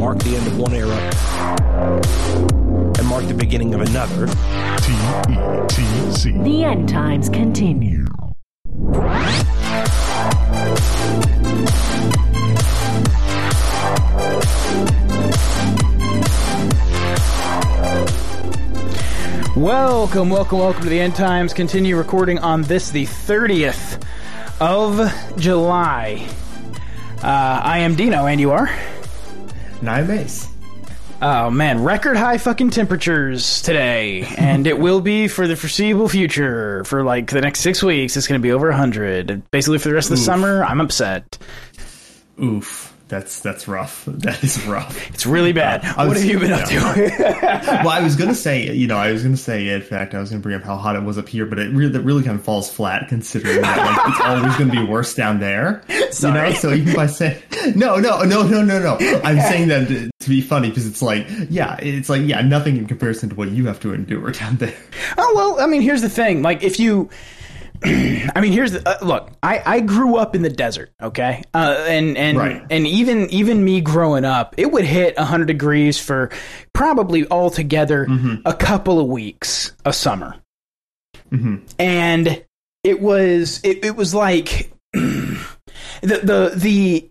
mark the end of one era and mark the beginning of another. T-E-T-C. The end times continue. Welcome, welcome, welcome to the End Times. Continue recording on this, the 30th of July. Uh, I am Dean-O, and you are? Nine base. Oh man, record high fucking temperatures today, and it will be for the foreseeable future. For like the next six weeks, it's going to be over 100. Basically, for the rest of the Oof. summer, I'm upset. Oof. That's that's rough. That is rough. It's really bad. Uh, I what was- have you been up to? well, I was gonna say, you know, I was gonna say, in fact, I was gonna bring up how hot it was up here, but it really, that really kind of falls flat considering that like it's always gonna be worse down there. You Sorry. know, so even by saying, no, no, no, no, no, no, I'm saying that to to be funny because it's like, yeah, it's like, yeah, nothing in comparison to what you have to endure down there. Oh well, I mean, here's the thing. Like, if you, I mean, here's the uh, look. I I grew up in the desert, okay, uh, and and Right. and even even me growing up, it would hit 100 degrees for probably altogether a couple of weeks a summer, and it was it, it was like the the the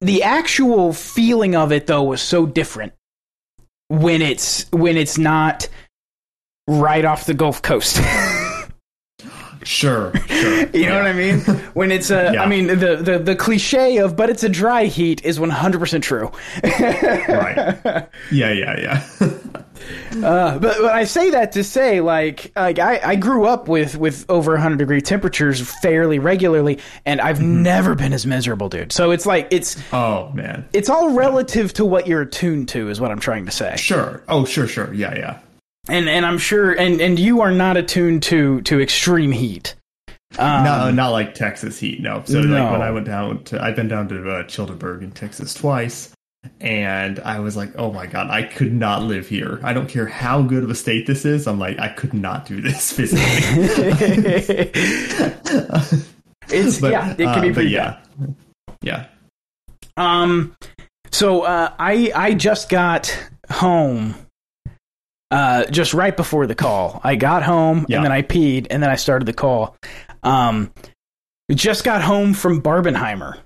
the actual feeling of it though was so different when it's when it's not right off the Gulf Coast. Sure, sure. you know what I mean? When it's a, Yeah. I mean, the, the the cliche of "but it's a dry heat" is one hundred percent true. right. Yeah, yeah, yeah. Uh, but, but I say that to say, like, like I, I grew up with with over 100 degree temperatures fairly regularly, and I've Mm-hmm. never been as miserable, dude. So it's like it's oh man. it's all relative to what you're attuned to, is what I'm trying to say. Sure. Oh, sure, sure. Yeah, yeah. And and I'm sure, and and you are not attuned to to extreme heat. Um, no, not like Texas heat. No. So No. like when I went down to, I've been down to uh, Childerberg in Texas twice, and I was like, oh my god, I could not live here. I don't care how good of a state this is. I'm like, I could not do this physically. it's But, yeah, it can uh, be but pretty yeah, yeah. Um, so uh, I I just got home. Uh, just right before the call, I got home Yeah. and then I peed and then I started the call. Um, we just got home from Barbenheimer.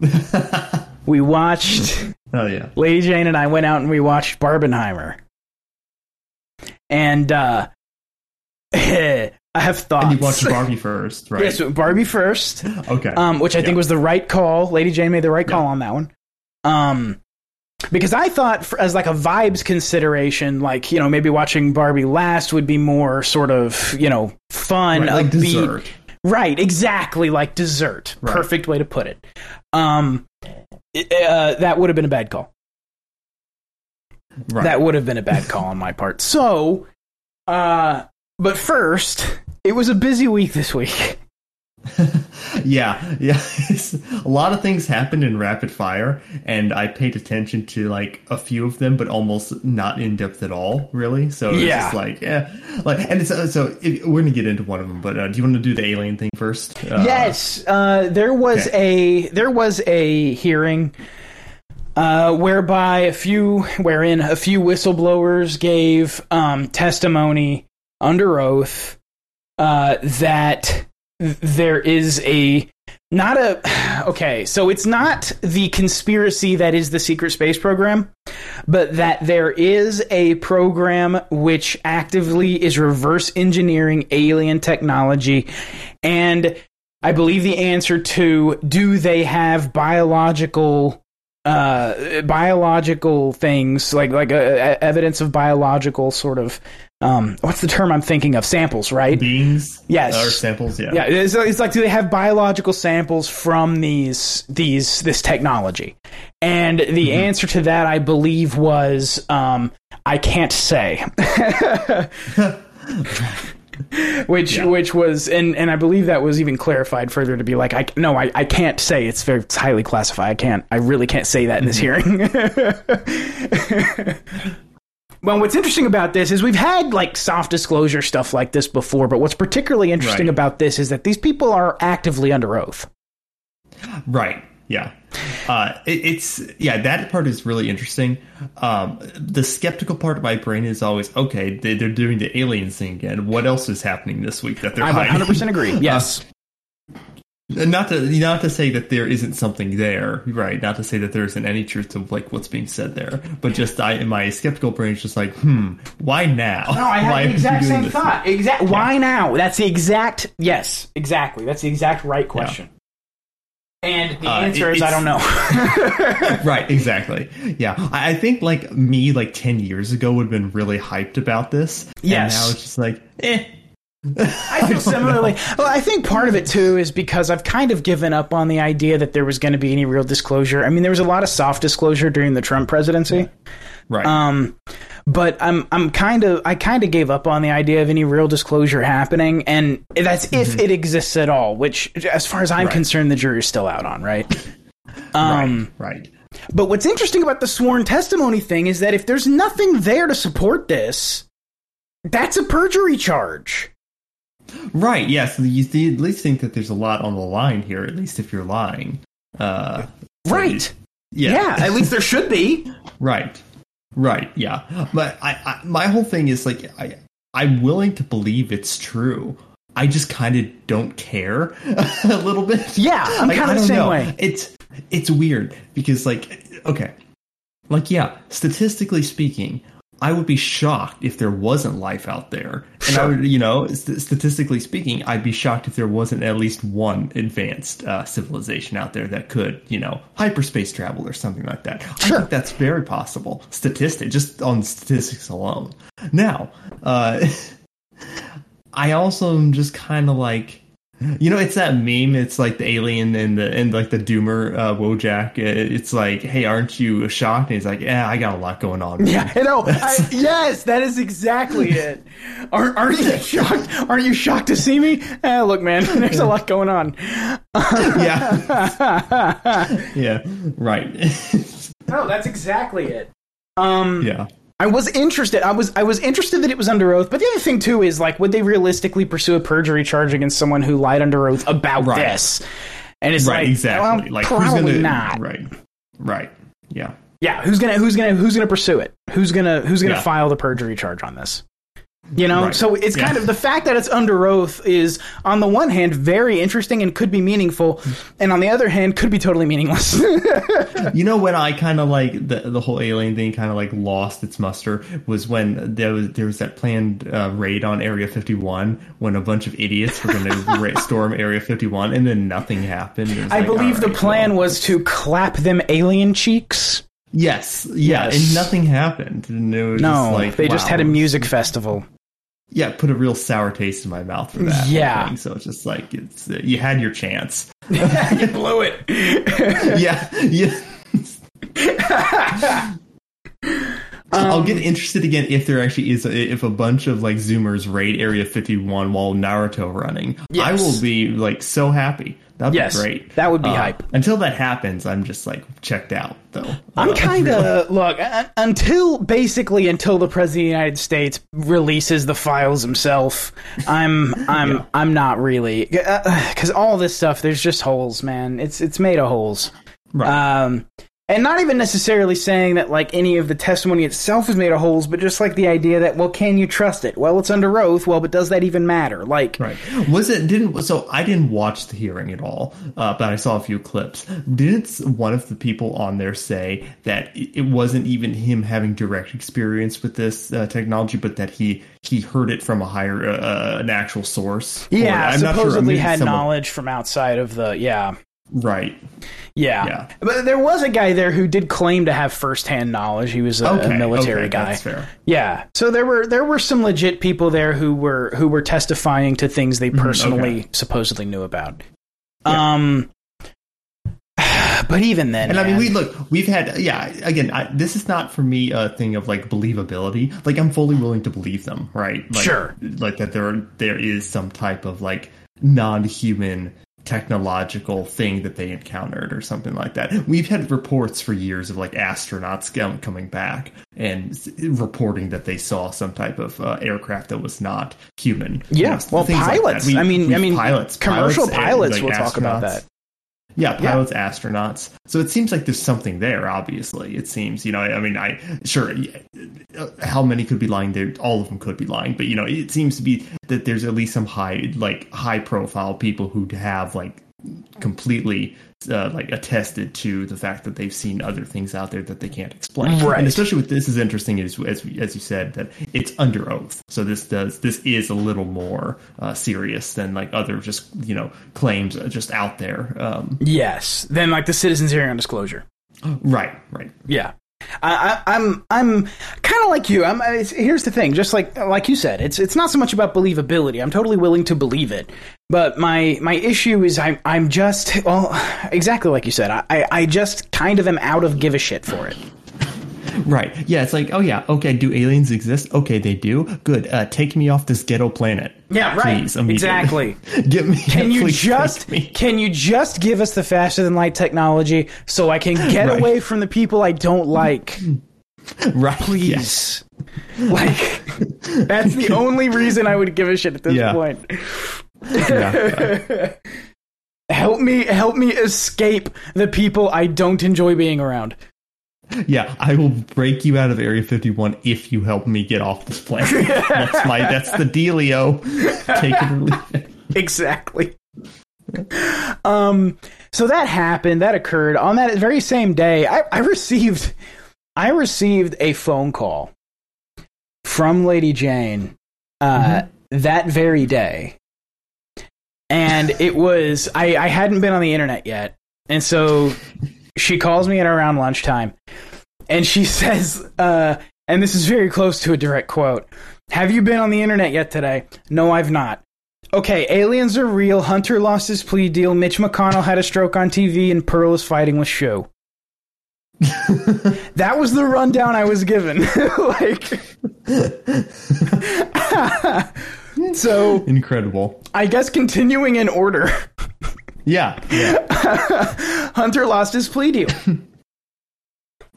We watched oh yeah. Lady Jane and I went out and we watched Barbenheimer. And uh, I have thoughts. And you watched Barbie first, right? Yes, Barbie first. Okay. um, which I think was the right call. Lady Jane made the right call Yeah. on that one. Um, because I thought, for, as like a vibes consideration, like you know, maybe watching Barbie last would be more sort of you know fun, Right, like upbeat. dessert. Right, exactly like dessert. Right. Perfect way to put it. Um, it- uh, that would have been a bad call. Right. That would have been a bad call on my part. So, uh, but first, it was a busy week this week. Yeah, yeah. A lot of things happened in rapid fire, and I paid attention to like a few of them, but almost not in depth at all, really. So it's Yeah. just like, yeah, like, and it's uh, so if, we're gonna get into one of them, but uh, do you want to do the alien thing first? Uh, yes, uh, there was a there was a hearing uh, whereby a few wherein a few whistleblowers gave um, testimony under oath uh, that th- there is a not a okay so it's not the conspiracy that is the secret space program but that there is a program which actively is reverse engineering alien technology. And i believe the answer to do they have biological uh biological things like like uh, evidence of biological sort of um what's the term i'm thinking of samples right beings, Yes. or samples, yeah, yeah, it's, it's like do they have biological samples from these these this technology? And the Mm-hmm. answer to that, I believe, was um, I can't say. which Yeah. which was and and I believe that was even clarified further to be like I no I, I can't say it's very it's highly classified I can't I really can't say that in this Mm-hmm. hearing. Well, what's interesting about this is we've had like soft disclosure stuff like this before, but what's particularly interesting Right. about this is that these people are actively under oath. right. yeah. Uh, it, it's yeah. That part is really interesting. Um, the skeptical part of my brain is always okay. They, they're doing the aliens thing again. What else is happening this week that they're I hiding? 100% agree. Yes. And not to not to say that there isn't something there, right? Not to say that there isn't any truth to like what's being said there, but just I, in my skeptical brain is just like, hmm, why now? No, I had Why the exact same thought. Exact. Why now? That's the exact. Yes, exactly. That's the exact right question. And the Uh, answer it- is I don't know. right, exactly. Yeah, I, I think like me, like ten years ago, would have been really hyped about this. Yes. and now it's just like, eh. I feel similarly. Well, I think part of it too is because I've kind of given up on the idea that there was going to be any real disclosure. I mean, there was a lot of soft disclosure during the Trump presidency. Right. Um, but I'm I'm kind of I kind of gave up on the idea of any real disclosure happening, and that's if it exists at all. Which, as far as I'm Mm-hmm. Right. concerned, the jury's still out on. Right. Um, right. Right. But what's interesting about the sworn testimony thing is that if there's nothing there to support this, that's a perjury charge. Right. Yeah. So you, you at least think that there's a lot on the line here. At least if you're lying. Uh, so Right. Yeah. Yeah, at least there should be. Right. Right. Yeah. But I, I my whole thing is like I I'm willing to believe it's true. I just kind of don't care a little bit. Yeah, I'm Like, kinda the don't same know. way. It's it's weird because like okay, like yeah, statistically speaking, I would be shocked if there wasn't life out there, and I would you know st- statistically speaking, I'd be shocked if there wasn't at least one advanced uh, civilization out there that could you know hyperspace travel or something like that. I think that's very possible. Statistic just on statistics alone. Now, uh, I also am just kind of like, you know, it's that meme. It's like the alien and the and like the doomer uh, Wojak. It- It's like, hey, aren't you shocked? And he's like, yeah, I got a lot going on. man." Yeah, I know. I, yes, that is exactly it. Aren't, aren't you shocked? Aren't you shocked to see me? Eh, look, man, there's a lot going on. yeah, yeah, right. No, that's exactly it. Um, yeah, I was interested. I was I was interested that it was under oath. But the other thing too is like, would they realistically pursue a perjury charge against someone who lied under oath about Right. this? And it's right. like, exactly. well, like probably who's gonna? not. Right, right. Yeah, Yeah, who's gonna who's gonna who's gonna pursue it? Who's gonna who's gonna Yeah. file the perjury charge on this? You know, Right. so it's kind of the fact that it's under oath is on the one hand very interesting and could be meaningful, and on the other hand could be totally meaningless. you know when I kind of like the the whole alien thing kind of like lost its muster was when there was there was that planned uh, raid on Area 51 when a bunch of idiots were going to ra- storm Area 51 and then nothing happened. I like, believe all the plan well, was to clap them alien cheeks. yes, yeah, Yes. and nothing happened. And No, just like they just had a music festival. Yeah, put a real sour taste in my mouth for that. Yeah. thing. so it's just like it's uh, you had your chance. you blew it. yeah, yeah. I'll get interested again if there actually is a, if a bunch of like Zoomers raid Area 51 while Naruto running. I will be like so happy. That'd Yes, be great. that would be Uh, hype. Until that happens, I'm just like checked out though. I'm Uh, kind really. of look uh, until basically until the president of the United States releases the files himself. I'm I'm Yeah. I'm not really because all this stuff there's just holes, man. It's it's made of holes. Right. Um, and not even necessarily saying that like any of the testimony itself is made of holes, but just like the idea that well, can you trust it? Well, it's under oath. Well, but does that even matter? Like, Right. Was it didn't so I didn't watch the hearing at all, uh, but I saw a few clips. Didn't one of the people on there say that it wasn't even him having direct experience with this uh, technology, but that he he heard it from a higher uh, an actual source? Yeah, not sure. supposedly Maybe had someone- knowledge from outside of the yeah. Right. Yeah. Yeah. But there was a guy there who did claim to have firsthand knowledge. He was a, a military okay, guy. That's fair. Yeah. So there were there were some legit people there who were who were testifying to things they personally Mm-hmm. okay. supposedly knew about. Um but even then And I mean, we look, we've had, yeah, again, I, this is not for me a thing of like believability. Like, I'm fully willing to believe them, right? Like, Sure. Like that there, there is some type of like non human technological thing that they encountered or something like that. We've had reports for years of like astronauts coming back and reporting that they saw some type of uh, aircraft that was not human. You Yeah, know, well, things like pilots. We- I mean, I mean, pilots, commercial and, pilots. like, we'll talk about that. Yeah, pilots, astronauts. So it seems like there's something there. Obviously, it seems. You know, I mean, I sure uh, how many could be lying there? All of them could be lying, but you know, it seems to be that there's at least some high, like high profile people who have like completely uh, like attested to the fact that they've seen other things out there that they can't explain. Right. And especially with this is interesting as as as you said that it's under oath. So this does this is a little more uh, serious than like other just you know claims just out there. Um, Yes. Then like the citizens hearing on disclosure. right. Right. Yeah. I, I, I'm I'm kind of like you. I'm. Uh, it's, here's the thing. Just like like you said, it's it's not so much about believability. I'm totally willing to believe it, but my my issue is I'm I'm just well exactly like you said. I- I just kind of am out of give a shit for it. Right. Yeah. It's like, oh yeah, okay. Do aliens exist? Okay, they do. Good. Uh, take me off this ghetto planet. Yeah, right. Please. Exactly. Get me. Can you just can you just give us the faster than light technology so I can get Right. away from the people I don't like? Right. Please. Like that's the only reason I would give a shit at this Yeah. point. Yeah. Help me help me escape the people I don't enjoy being around. Yeah, I will break you out of Area 51 if you help me get off this planet. that's my that's the dealio. Take it or leave it. Exactly. Um so that happened, that occurred on that very same day. I, I received I received a phone call from Lady Jane uh that very day. And it was I, I hadn't been on the internet yet. And so she calls me at around lunchtime and she says, uh, and this is very close to a direct quote Have you been on the internet yet today? No, I've not. Okay, aliens are real. Hunter lost his plea deal. Mitch McConnell had a stroke on TV, and Pearl is fighting with Shoe. that was the rundown I was given. like, so Incredible. I guess continuing in order, Yeah. Yeah. Hunter lost his plea deal.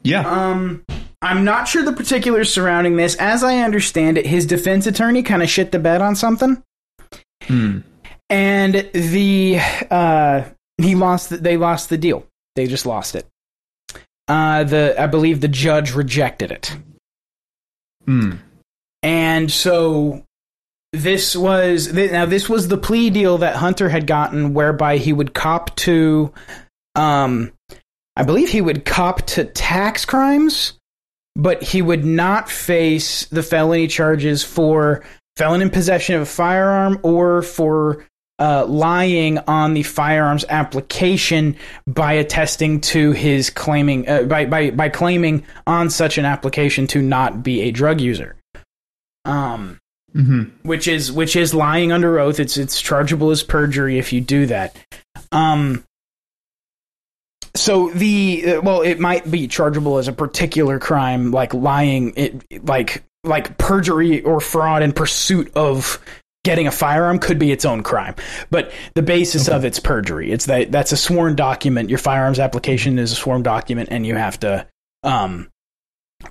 Yeah. Um, I'm not sure the particulars surrounding this. As I understand it, his defense attorney kind of shit the bed on something, Hmm. and the uh, he lost. The, they lost the deal. They just lost it. Uh, the I believe the judge rejected it, Hmm. and so this was now this was the plea deal that Hunter had gotten, whereby he would cop to, um, I believe he would cop to tax crimes, but he would not face the felony charges for felon in possession of a firearm or for uh, lying on the firearms application by attesting to his claiming uh, by, by by claiming on such an application to not be a drug user. Um, hmm which is which is lying under oath. It's it's chargeable as perjury if you do that. Um. So the uh, well, it might be chargeable as a particular crime, like lying, it like like perjury or fraud in pursuit of getting a firearm could be its own crime. But the basis of it's perjury. It's that that's a sworn document. Your firearms application is a sworn document, and you have to um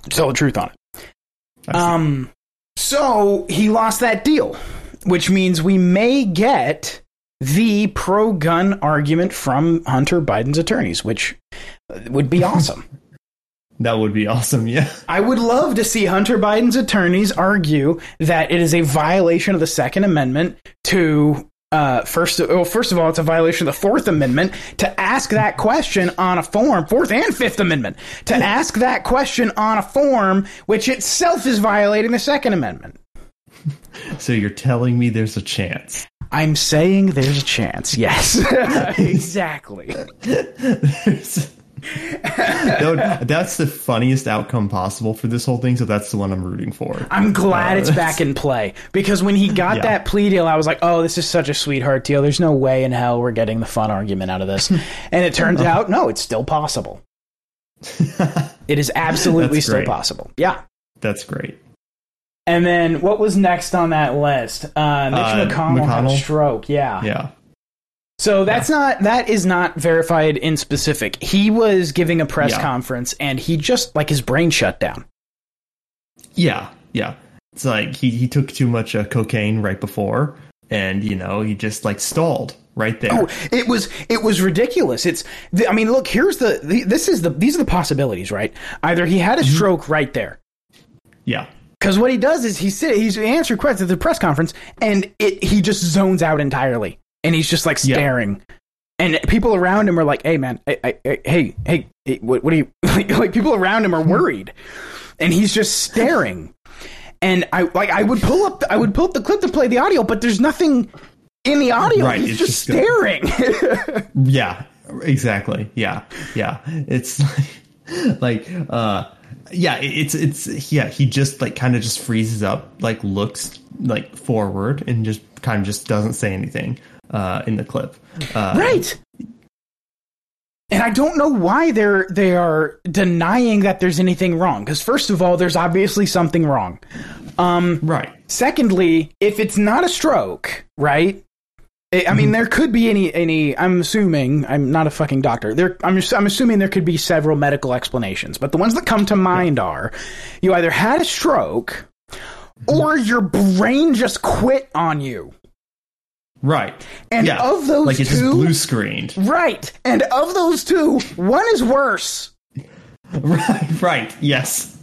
tell the truth on it. Um, so he lost that deal, which means we may get the pro gun argument from Hunter Biden's attorneys, which uh, would be awesome. that would be awesome. Yeah. I would love to see Hunter Biden's attorneys argue that it is a violation of the Second Amendment to. Uh, first, well, first of all, it's a violation of the Fourth Amendment to ask that question on a form, Fourth and Fifth Amendment, to ask that question on a form, which itself is violating the Second Amendment. So you're telling me there's a chance. I'm saying there's a chance. Yes, exactly. There's- that would- that's the funniest outcome possible for this whole thing. So that's the one I'm rooting for. I'm glad Uh, it's back in play because when he got Yeah. that plea deal, I was like, "Oh, this is such a sweetheart deal. There's no way in hell we're getting the fun argument out of this." and it turns out, no, it's still possible. It is absolutely still possible. Yeah. That's great. And then what was next on that list? Uh, Mitch Uh, McConnell, had a McConnell? stroke. Yeah. Yeah. So that's not that is not verified in specific. He was giving a press Yeah. conference and he just like his brain shut down. Yeah. Yeah. It's like he, he took too much uh, cocaine right before. and you know he just like stalled right there. Oh, it was it was ridiculous. It's the, I mean, look, here's the, the this is the these are the possibilities, right? Either he had a stroke right there. Yeah, Because what he does is he sit, he's answering questions at the press conference, and it he just zones out entirely, and he's just like Yeah. staring, and people around him are like, "Hey, man, hey, hey, hey, hey, hey what, what are you?" Like, like people around him are worried, and he's just staring. And I like I would pull up I would pull up the clip to play the audio, but there's nothing in the audio. Right, he's it's just, just gonna- staring. yeah, exactly. Yeah, yeah. It's like, like uh, yeah. It's it's yeah. He just like kind of just freezes up, like looks like forward, and just kind of just doesn't say anything uh, in the clip. Uh, Right. And I don't know why they're they are denying that there's anything wrong. Because first of all, there's obviously something wrong. Um, Right. secondly, if it's not a stroke, right? I I mean, there could be any any. I'm assuming I'm not a fucking doctor. There, I'm I'm assuming there could be several medical explanations, but the ones that come to mind are you either had a stroke or your brain just quit on you. Right. And yeah. of those like it's just blue screened. Right. And of those two, one is worse. right. Right. Yes.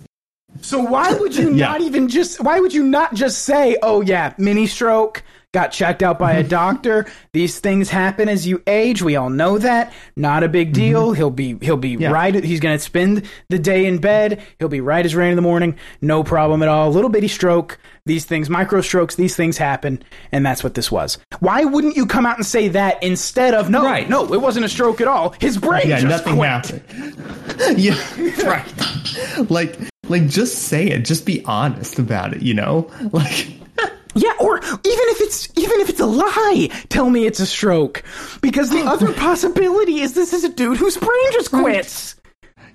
So why would you Yeah. not even just why would you not just say, "Oh yeah, mini stroke, got checked out by a doctor. These things happen as you age. We all know that. Not a big mm-hmm. deal. He'll be he'll be Yeah. right he's going to spend the day in bed. He'll be right as rain in the morning. No problem at all. Little bitty stroke. These things, micro strokes, these things happen, and that's what this was. Why wouldn't you come out and say that instead of no, Right. no, it wasn't a stroke at all. His brain Yeah. just Nothing happened. yeah. Right. Like. Like just say it. Just be honest about it. You know. Like. Yeah, or even if it's even if it's a lie, tell me it's a stroke. Because the oh. other possibility is this is a dude whose brain just quits.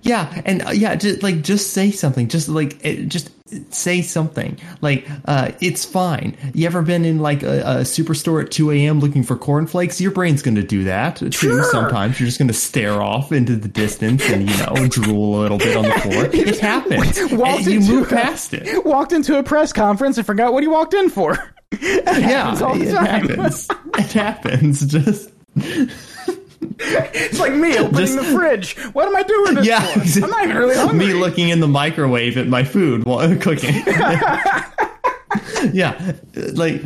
Yeah, and uh, yeah, just like just say something. Just like it, just say something. Like uh, it's fine. You ever been in like a, a superstore at two a.m. looking for cornflakes? Your brain's going to do that too. Sure. Sometimes you're just going to stare off into the distance and you know drool a little bit on the floor. It happens. Walked And you into move a- past it. Walked into a press conference and forgot what he walked in for. That Yeah, happens it happens. It happens. Just It's like me opening Just- the fridge. What am I doing this yeah. for? I'm not even really hungry. me looking in the microwave at my food while I'm cooking. yeah, like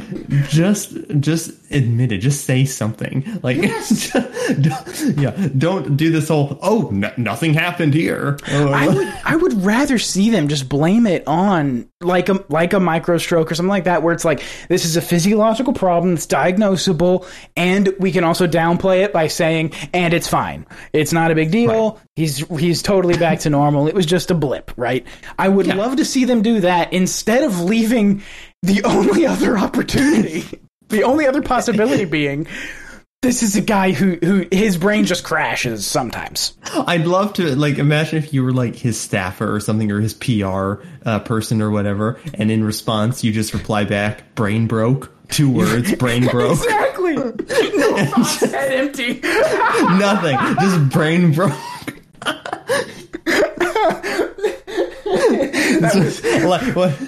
just just admit it. Just say something. Like, yeah, don't do this whole oh n- nothing happened here. Oh, I would I would rather see them just blame it on like a like a micro stroke or something like that where it's like this is a physiological problem that's diagnosable and we can also downplay it by saying and it's fine. It's not a big deal. He's he's totally back to normal. It was just a blip, right? I would Yeah. love to see them do that instead of leaving the only other opportunity, the only other possibility being this is a guy who who his brain just crashes sometimes. I'd love to like imagine if you were like his staffer or something or his PR uh, person or whatever, and in response you just reply back, "Brain broke." Two words, brain broke. Exactly. No head empty. Nothing. Just brain broke. like, what?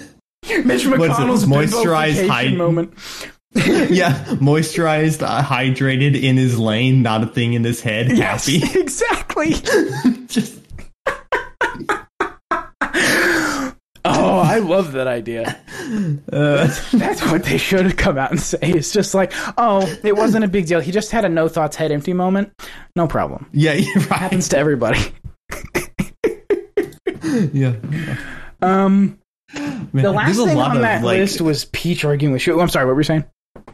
Mitch What is it? McConnell's Moisturized hide- moment. Yeah, moisturized, uh, hydrated in his lane, not a thing in his head. Yes, Happy. exactly. Just Oh, I love that idea. uh, That's what they should have come out and say. It's just like, oh, it wasn't a big deal. He just had a no thoughts, head empty moment. No problem. yeah, right. Happens to everybody. Yeah. Um, Man, the last there's a thing lot on of, that like, list was Peach arguing with Shoe. I'm sorry, what were you saying?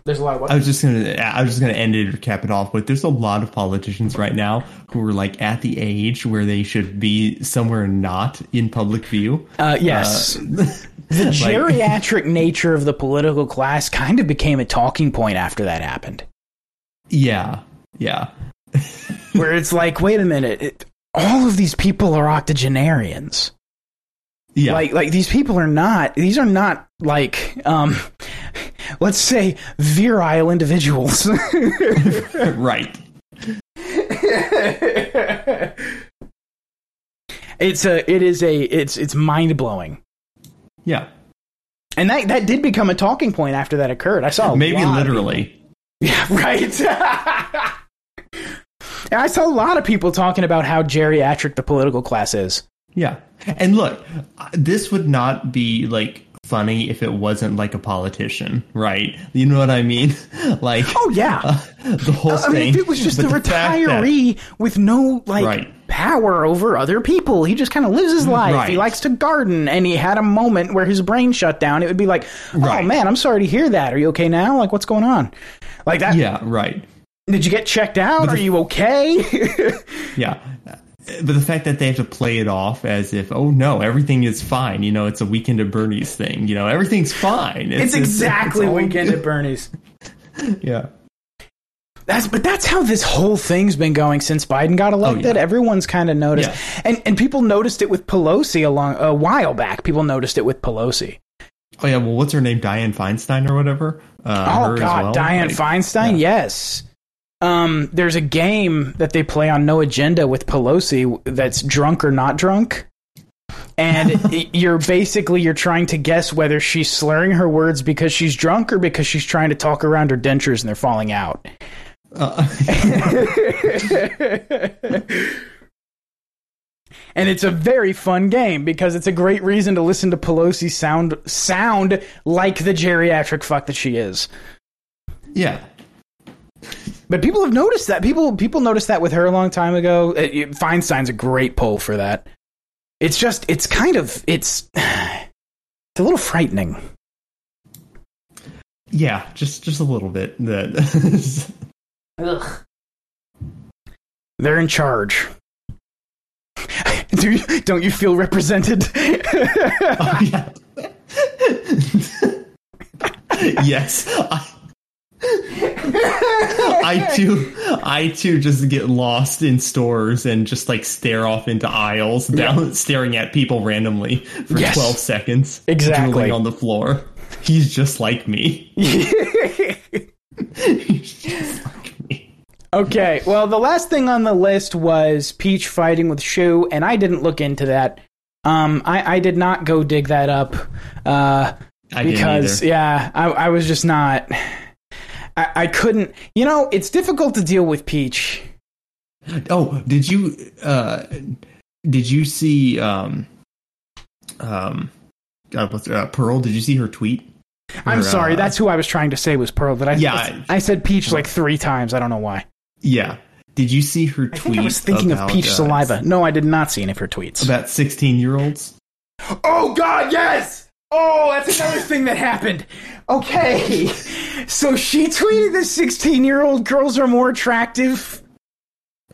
There's a lot of what? I was just gonna, I was just gonna end it or cap it off But There's a lot of politicians right now who are like at the age where they should be somewhere not in public view. Uh, yes. the geriatric nature of the political class kind of became a talking point after that happened. Yeah, yeah, where it's like, wait a minute, it, all of these people are octogenarians. Yeah. Like, like these people are not. These are not like, um, let's say, virile individuals. right. it's a, it is a, it's, it's mind blowing. Yeah. And that that did become a talking point after that occurred. I saw a Maybe lot of literally. Yeah, right. I saw a lot of people talking about how geriatric the political class is. Yeah. And look, this would not be like funny if it wasn't like a politician, right? You know what I mean? Like, Oh yeah. uh, the whole I thing. mean, if it was just But a that- retiree with no like Right. power over other people, he just kind of lives his life. He likes to garden, and he had a moment where his brain shut down. It would be like, "Oh Right. man, I'm sorry to hear that. Are you okay now? Like, what's going on? Like that? Yeah, right. Did you get checked out? Are you okay? Yeah. But the fact that they have to play it off as if, oh no, everything is fine. You know, it's a weekend at Bernie's thing. You know, everything's fine. it's exactly all weekend at Bernie's. Yeah. That's but that's how this whole thing's been going since Biden got elected. yeah. Everyone's kind of noticed, Yeah. and and people noticed it with Pelosi along a while back. People noticed it with Pelosi. Oh yeah. Well, what's her name? Dianne Feinstein or whatever. Uh, Oh God, well? Dianne Like, Feinstein. Yes. Um, there's a game that they play on No Agenda with Pelosi that's drunk or not drunk. And you're basically you're trying to guess whether she's slurring her words because she's drunk or because she's trying to talk around her dentures and they're falling out. Uh, And it's a very fun game because it's a great reason to listen to Pelosi sound sound like the geriatric fuck that she is. yeah. But people have noticed that. People people noticed that with her a long time ago. Uh, you- Feinstein's a great poll for that. It's just it's kind of it's it's a little frightening. Yeah. Just just a little bit. That. Ugh. They're in charge. Do you, don't you feel represented? Oh, yeah. yes. I, I too I too just get lost in stores and just like stare off into aisles down staring at people randomly for Yes. 12 seconds Exactly. on the floor. He's just like me. He's just like me. Okay, well, the last thing on the list was Peach fighting with Shoe, and I didn't look into that. Um, I, I did not go dig that up uh, I because, yeah, I, I was just not. I, I couldn't. You know, it's difficult to deal with Peach. Oh, did you uh did you see um um God, what's uh, Pearl? Did you see her tweet? I'm sorry, uh, that's who I was trying to say was Pearl, but I, Yeah, I, I- said Peach like three times. I don't know why. Yeah. Did you see her tweet? I I was thinking of Peach uh, saliva. No, I did not see any of her tweets. About 16 year olds? Oh God, yes! Oh, that's another thing that happened. Okay, so she tweeted that sixteen-year-old girls are more attractive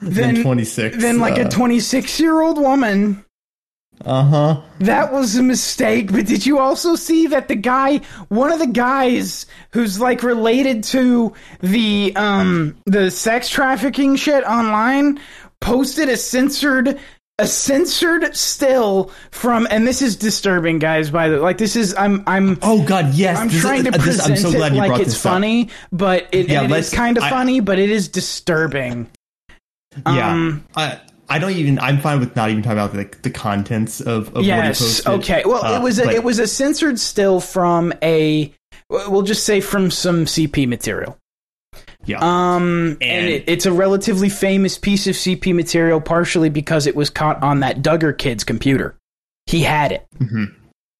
Than than 26. than like a twenty-six-year-old woman. Uh huh. That was a mistake. But did you also see that the guy, one of the guys who's like related to the um the sex trafficking shit online, posted a censored a censored still from and this is disturbing guys by the like this is i'm i'm Oh, God, yes. I'm This is- trying to uh, this- present I'm so glad it you like brought it's this up. funny, but it, Yeah, it is kind of funny, but it is disturbing. Yeah. Um, I, I don't even, I'm fine with not even talking about like the contents of, of what yes. Okay. Well, Uh, it was a, but- it was a censored still from a we'll just say from some CP material. Yeah. Um, and, And- it, it's a relatively famous piece of CP material, partially because it was caught on that Duggar kid's computer. He had it, Mhm.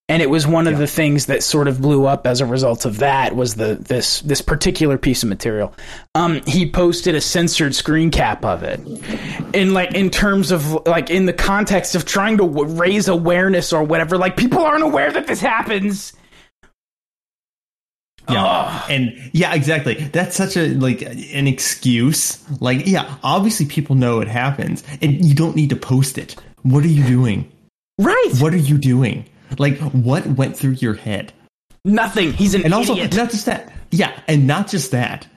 and it was one of Yeah. the things that sort of blew up as a result of that. Was the this this particular piece of material? Um, he posted a censored screen cap of it, in like in terms of like in the context of trying to w- raise awareness or whatever. Like people aren't aware that this happens. Yeah. And yeah, exactly. That's such a like an excuse. Like, yeah, obviously people know it happens and you don't need to post it. What are you doing? Right. What are you doing? Like, what went through your head? Nothing. He's an And also, idiot. not just that. Yeah, and not just that.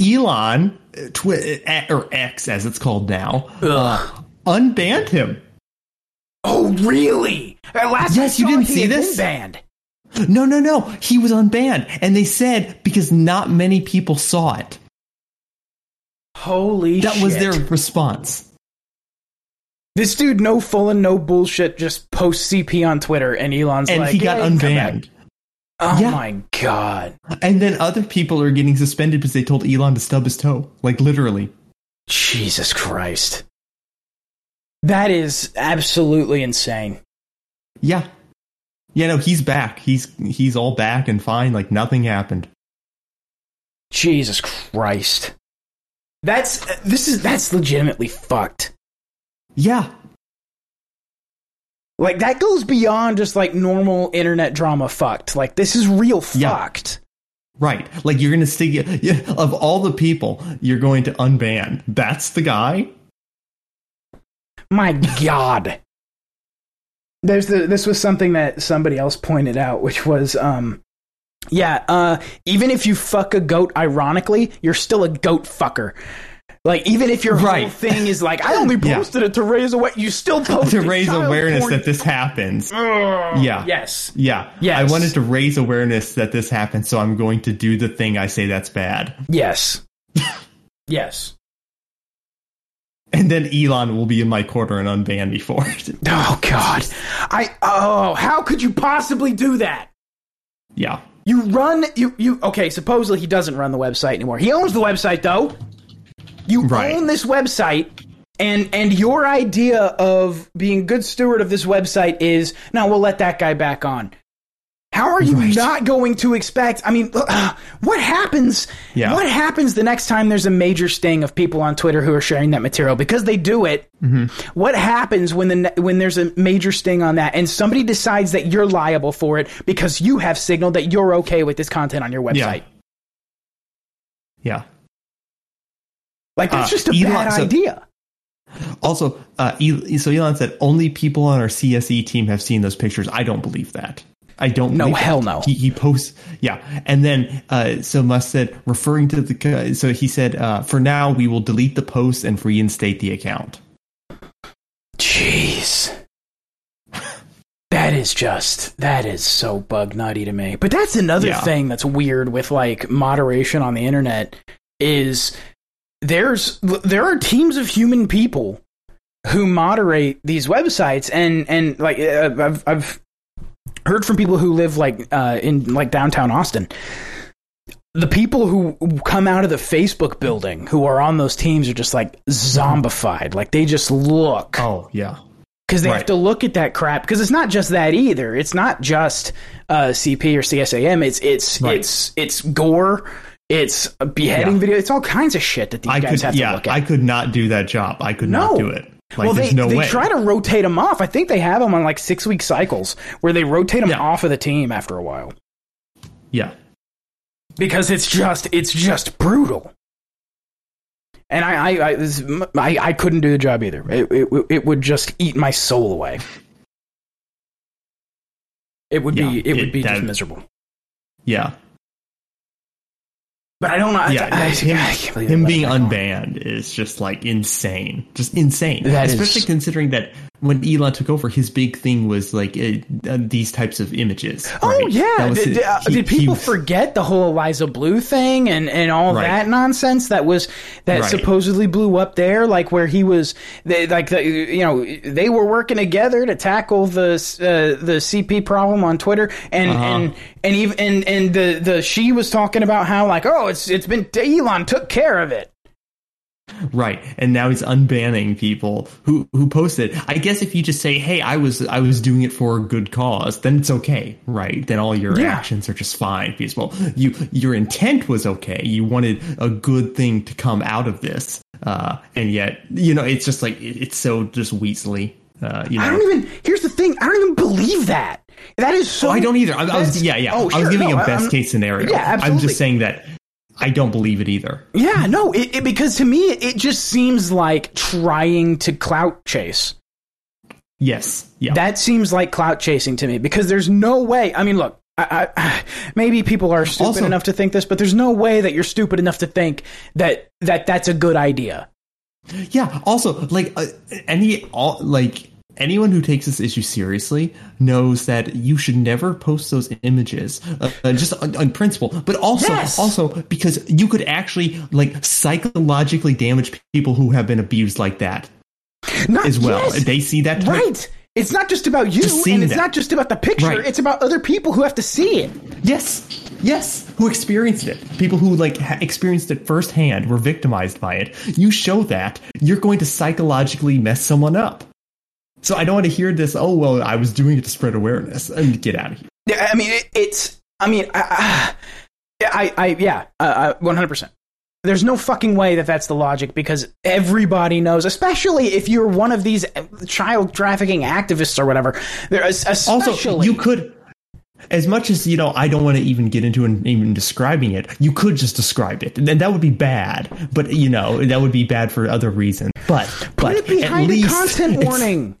Elon, uh, twi- uh, or X as it's called now, uh, unbanned him. Oh, really? Last Yes, you didn't see this? Banned. No, no, no. He was unbanned. And they said because not many people saw it. Holy That shit. was their response. This dude, no full and no bullshit, just posts CP on Twitter, and Elon's And like, he got "Hey, unbanned. Oh Yeah. my god. And then other people are getting suspended because they told Elon to stub his toe. Like literally. Jesus Christ. That is absolutely insane. Yeah. Yeah, no, he's back. He's he's all back and fine, like nothing happened. Jesus Christ. That's this is that's legitimately fucked. Yeah. Like that goes beyond just like normal internet drama fucked. Like this is real Yeah. fucked. Right. Like you're gonna stick yeah, of all the people you're going to unban. That's the guy? My god. There's the this was something that somebody else pointed out which was um yeah, uh even if you fuck a goat ironically, you're still a goat fucker. Like even if your whole Right. thing is like I only Yeah. posted it to raise aware you still posted to raise awareness porn. that this happens. Ugh. Yeah. Yes. Yeah. Yes. I wanted to raise awareness that this happened, so I'm going to do the thing I say that's bad. Yes. yes. And then Elon will be in my corner and unban me for it. Oh god. I oh, how could you possibly do that? yeah. You run you you okay, supposedly he doesn't run the website anymore. He owns the website though. You Right. own this website and and your idea of being good steward of this website is now we'll let that guy back on. How are you Right. not going to expect? I mean, what happens? Yeah. What happens the next time there's a major sting of people on Twitter who are sharing that material because they do it? Mm-hmm. What happens when the ne- when there's a major sting on that and somebody decides that you're liable for it because you have signaled that you're okay with this content on your website? Yeah. yeah. Like that's Uh, just a Elon- bad so- idea. Also, uh, so Elon said only people on our CSE team have seen those pictures. I don't believe that. I don't. No, that. hell no. He, he posts, yeah, and then uh, so Musk said, referring to the, so he said, uh, for now we will delete the post and reinstate the account. Jeez. That is just that is so bug nutty to me. But that's another Yeah. thing that's weird with like moderation on the internet is there's there are teams of human people who moderate these websites and and like uh, I've I've heard from people who live like uh, in like downtown Austin. The people who come out of the Facebook building who are on those teams are just like zombified. Like they just look Oh yeah, because they have to look at that crap because it's not just that either it's not just uh, cp or csam it's it's Right. it's it's gore it's a beheading Yeah. video it's all kinds of shit that these I guys could, have to yeah, look at I could not do that job. I could No. not do it. Like, well, they, no they way. try to rotate them off. I think they have them on like six week cycles where they rotate them Yeah. off of the team after a while yeah, because it's just it's just brutal. And I I I, this, I, I couldn't do the job either. It, it it would just eat my soul away. It would Yeah, be it would it- be just miserable. yeah. But I don't know. Yeah, I, I, him, can't believe him being let him go. unbanned is just like insane, just insane. That is- Especially considering that when Elon took over, his big thing was like uh, uh, these types of images. Oh right? yeah, did, his- uh, he- did people was- forget the whole Eliza Bleu thing and, and all Right. that nonsense that was that Right. supposedly blew up there? Like where he was, they, like the you know they were working together to tackle the uh, the CP problem on Twitter, and Uh-huh. and and even and and the the she was talking about how like oh it's it's been Elon took care of it. Right, and now he's unbanning people who who posted. I guess if you just say, "Hey, I was I was doing it for a good cause," then it's okay, right? Then all your Yeah. actions are just fine. Well, you your intent was okay. You wanted a good thing to come out of this, uh, and yet you know it's just like it, it's so just weaselly. Uh, you know, I don't even. Here's the thing. I don't even believe that. That is so. Oh, I don't either. I, I was yeah yeah. Oh, I was giving no, a best I'm- case scenario. Yeah, absolutely. I'm just saying that I don't believe it either. Yeah, no, it, it, because to me it just seems like trying to clout chase. Yes, yeah, That seems like clout chasing to me because there's no way. I mean, look, I, I, maybe people are stupid Also- enough to think this, but there's no way that you're stupid enough to think that that that's a good idea. Yeah. Also, like uh, any all like anyone who takes this issue seriously knows that you should never post those images, uh, uh, just on, on principle. But also, Yes. also because you could actually like psychologically damage people who have been abused like that Not, as well. yes, They see that type- right? It's not just about you, Just and it's that. not just about the picture. Right. It's about other people who have to see it. Yes, yes. Who experienced it? People who like ha- experienced it firsthand were victimized by it. You show that, you're going to psychologically mess someone up. So I don't want to hear this. Oh well, I was doing it to spread awareness. And get out of here. Yeah, I mean, it, it's. I mean, I, I, I yeah, one hundred percent. There's no fucking way that that's the logic because everybody knows, especially if you're one of these child trafficking activists or whatever. There, especially Also, you could, as much as you know, I don't want to even get into and even describing it. You could just describe it, and that would be bad. But you know, that would be bad for other reasons. But put but it behind at a least content it's- warning.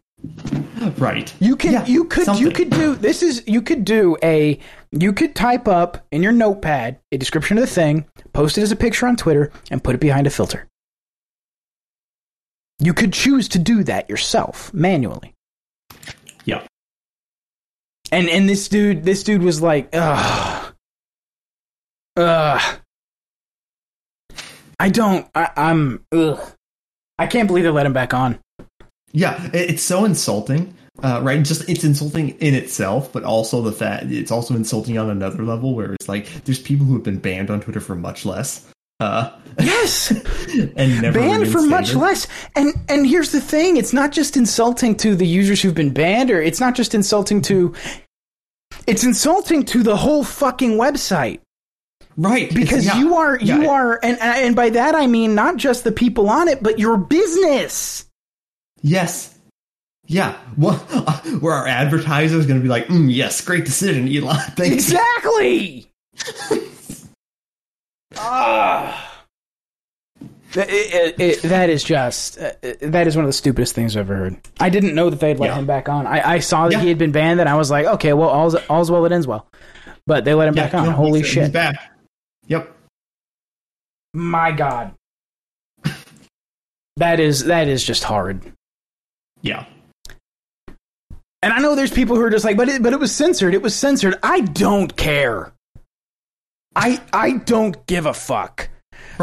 Right. You can Yeah, you could you could do this is you could do a you could type up in your notepad a description of the thing, post it as a picture on Twitter, and put it behind a filter. You could choose to do that yourself manually. Yeah. And and this dude this dude was like, ugh. Ugh. I don't I, I'm ugh. I can't believe they let him back on. Yeah, it's so insulting, uh, right? Just it's insulting in itself, but also the fact it's also insulting on another level where it's like there's people who have been banned on Twitter for much less, uh, Yes. and never banned for much less and and here's the thing it's not just insulting to the users who've been banned or it's not just insulting to it's insulting to the whole fucking website right? because yeah. you are you Yeah, are and and by that I mean not just the people on it but your business yes, yeah. Well, where our advertisers going to be like, mm, yes, great decision, Elon. Thank exactly ah That- it- it- it- that is just uh, that is one of the stupidest things I've ever heard. I didn't know that they'd let Yeah. him back on. I, I saw that Yeah. he had been banned, and I was like, okay, well, all's all's well that ends well. But they let him Yeah, back on. no, Holy he's- shit! He's back. Yep. My God, that is that is just horrid. Yeah. And I know there's people who are just like, but it, but it was censored. It was censored. I don't care. I I don't give a fuck.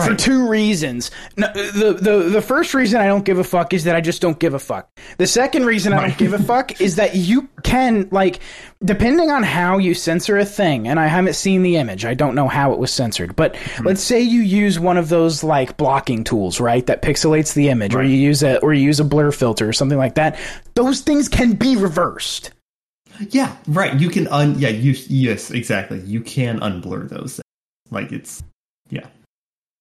For two reasons. No, the, the the first reason I don't give a fuck is that I just don't give a fuck. The second reason I don't give a fuck is that you can like depending on how you censor a thing, and I haven't seen the image. I don't know how it was censored. But hmm. let's say you use one of those like blocking tools, right? That pixelates the image, or you use a or you use a blur filter or something like that. Those things can be reversed. Yeah. Right. You can un. Yeah. You. Yes. Exactly. You can unblur those. Things. Like it's. Yeah.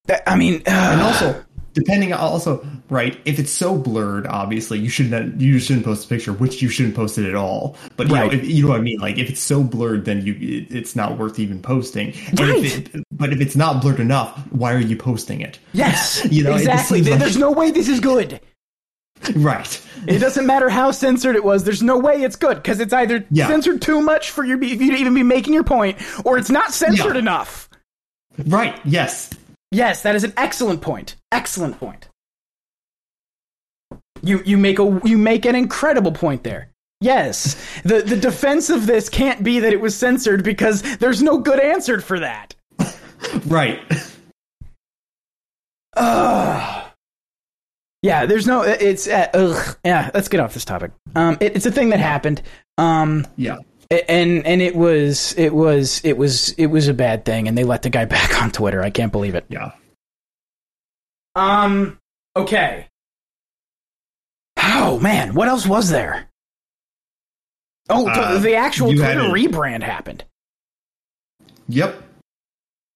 That- I mean, uh, and also depending also right if it's so blurred obviously you shouldn't you shouldn't post a picture which you shouldn't post it at all but you Right. know if, you know what i mean like if it's so blurred then you it, it's not worth even posting Right. if it, but if it's not blurred enough why are you posting it yes, You know, exactly. like- There's no way this is good. right It doesn't matter how censored it was. There's no way it's good because it's either Yeah. censored too much for your, you to even be making your point, or it's not censored Yeah. enough. right yes Yes, that is an excellent point. Excellent point. You you make a you make an incredible point there. Yes, the the defense of this can't be that it was censored because there's no good answer for that. right Ugh. Yeah, there's no. It's uh, ugh. Yeah, let's get off this topic. Um, it, it's a thing that happened. Um, yeah and and it was it was it was it was a bad thing, and they let the guy back on Twitter. I can't believe it. yeah Um. Okay. Oh man, what else was there? Oh, the- Uh, the actual Twitter a- rebrand happened. yep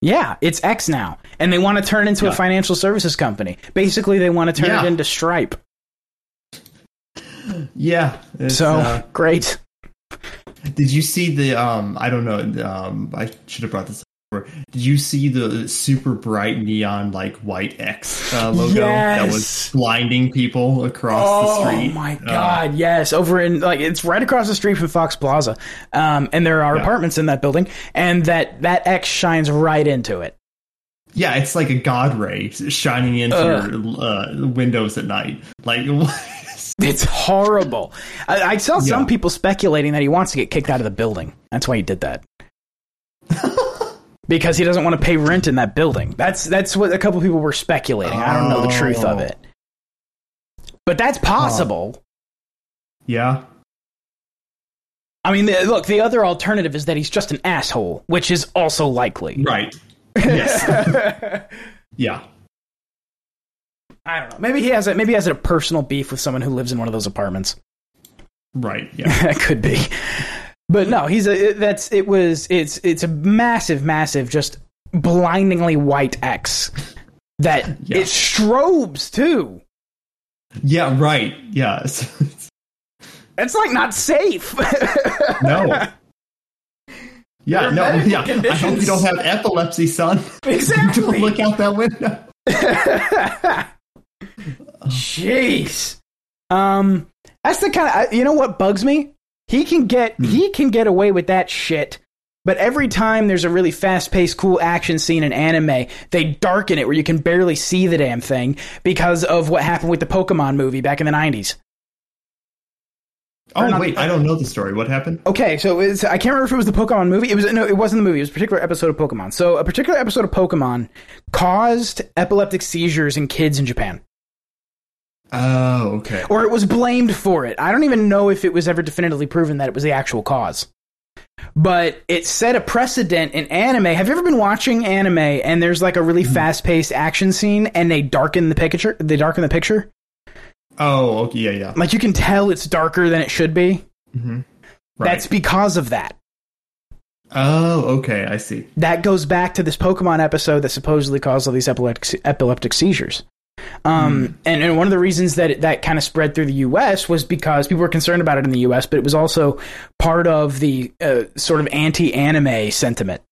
Yeah, it's X now, and they want to turn it into a financial services company. Basically, they want to turn Yeah. it into Stripe. yeah So uh, great. Did you see the um I don't know um I should have brought this up before. Did you see the super bright neon like white X uh, logo that was blinding people across Oh the street? Oh my Uh, god, yes. Over in like it's right across the street from Fox Plaza. Um and there are Yeah. apartments in that building and that that X shines right into it. yeah, it's like a god ray shining into Ugh. your uh, windows at night. Like It's horrible. I, I saw some Yeah. people speculating that he wants to get kicked out of the building. That's why he did that. because he doesn't want to pay rent in that building. That's that's what a couple people were speculating. I don't know the truth of Oh. it. But that's possible. yeah, I mean, the, look, the other alternative is that he's just an asshole, which is also likely. Right. Yes. yeah. I don't know. Maybe he has a maybe he has a personal beef with someone who lives in one of those apartments. Right. Yeah. that could be. But no, he's a that's it was it's it's a massive massive just blindingly white X that Yeah. it strobes too. Yeah. Right. Yeah. It's like not safe. no. Yeah. No. medical Yeah. I hope you don't have epilepsy, son. exactly. don't look out that window. Jeez. Um, that's the kind of you know what bugs me. He can get he can get away with that shit. But every time there's a really fast paced, cool action scene in anime, they darken it where you can barely see the damn thing because of what happened with the Pokemon movie back in the 90s. Oh wait, I don't know the story. What happened? Okay, so it's, I can't remember if it was the Pokemon movie. It was no, it wasn't the movie. It was a particular episode of Pokemon. So a particular episode of Pokemon caused epileptic seizures in kids in Japan. Oh, okay. or it was blamed for it. I don't even know if it was ever definitively proven that it was the actual cause. But it set a precedent in anime. Have you ever been watching anime and there's like a really mm-hmm. fast-paced action scene and they darken the picture? They darken the picture. Oh, okay. Yeah, yeah. Like you can tell it's darker than it should be. Mm-hmm. Right. That's because of that. oh, okay. I see. That goes back to this Pokemon episode that supposedly caused all these epileptic epileptic seizures. Um, and, and one of the reasons that it, that kind of spread through the U.S. was because people were concerned about it in the U.S., but it was also part of the uh, sort of anti-anime sentiment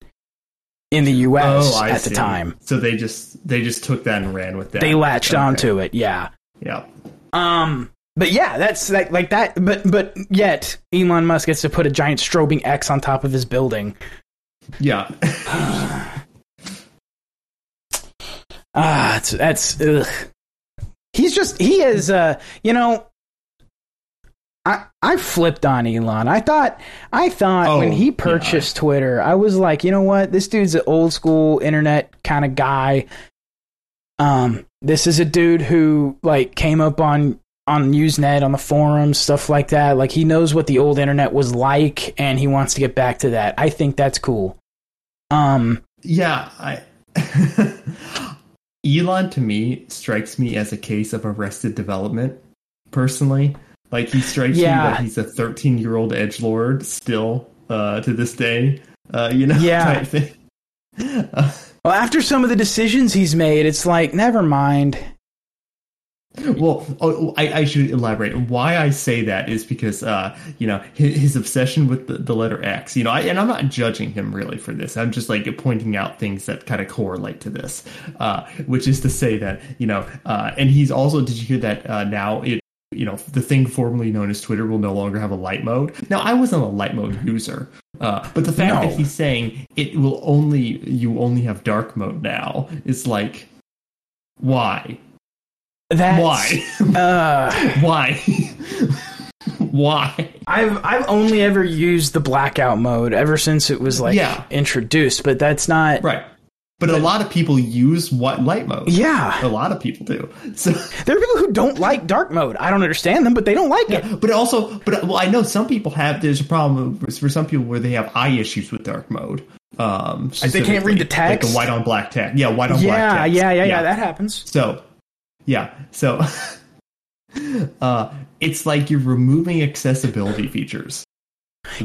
in the U.S. Oh, at the time. So they just they just took that and ran with that. They latched Okay. onto it, yeah. Yeah. Um, but yeah, that's like like that. But but yet Elon Musk gets to put a giant strobing X on top of his building. Yeah. Ah, it's, that's ugh. He's just he is uh you know I I flipped on Elon. I thought I thought Oh, when he yeah. purchased Twitter, I was like, you know what? This dude's an old school internet kind of guy. Um this is a dude who like came up on on Usenet on the forums, stuff like that. Like he knows what the old internet was like and he wants to get back to that. I think that's cool. Um Yeah, I Elon to me strikes me as a case of arrested development. Personally, like he strikes Yeah. me that he's a 13 year old edge lord still uh, to this day. Uh, you know, Yeah. type thing. Well after some of the decisions he's made, it's like never mind. Well, oh, I, I should elaborate. Why I say that is because, uh, you know, his, his obsession with the, the letter X. You know, I, and I'm not judging him really for this. I'm just like pointing out things that kind of correlate to this, uh, which is to say that you know, uh, and he's also. Did you hear that uh, now? It you know the thing formerly known as Twitter will no longer have a light mode. Now, I wasn't a light mode user, uh, but the fact No. that he's saying it will only you only have dark mode now is like, why? That's, Why? Uh, Why? Why? I've I've only ever used the blackout mode ever since it was like Yeah. introduced, but that's not Right. But, a lot of people use what light mode. Yeah, A lot of people do. So there are people who don't like dark mode. I don't understand them, but they don't like it. but also but well I know some people have there's a problem for some people where they have eye issues with dark mode. Um they can't read the specifically, Like text? the white on black text. Yeah, white on black Yeah, yeah, yeah, yeah, That happens. So, yeah. So, uh, it's like you're removing accessibility features.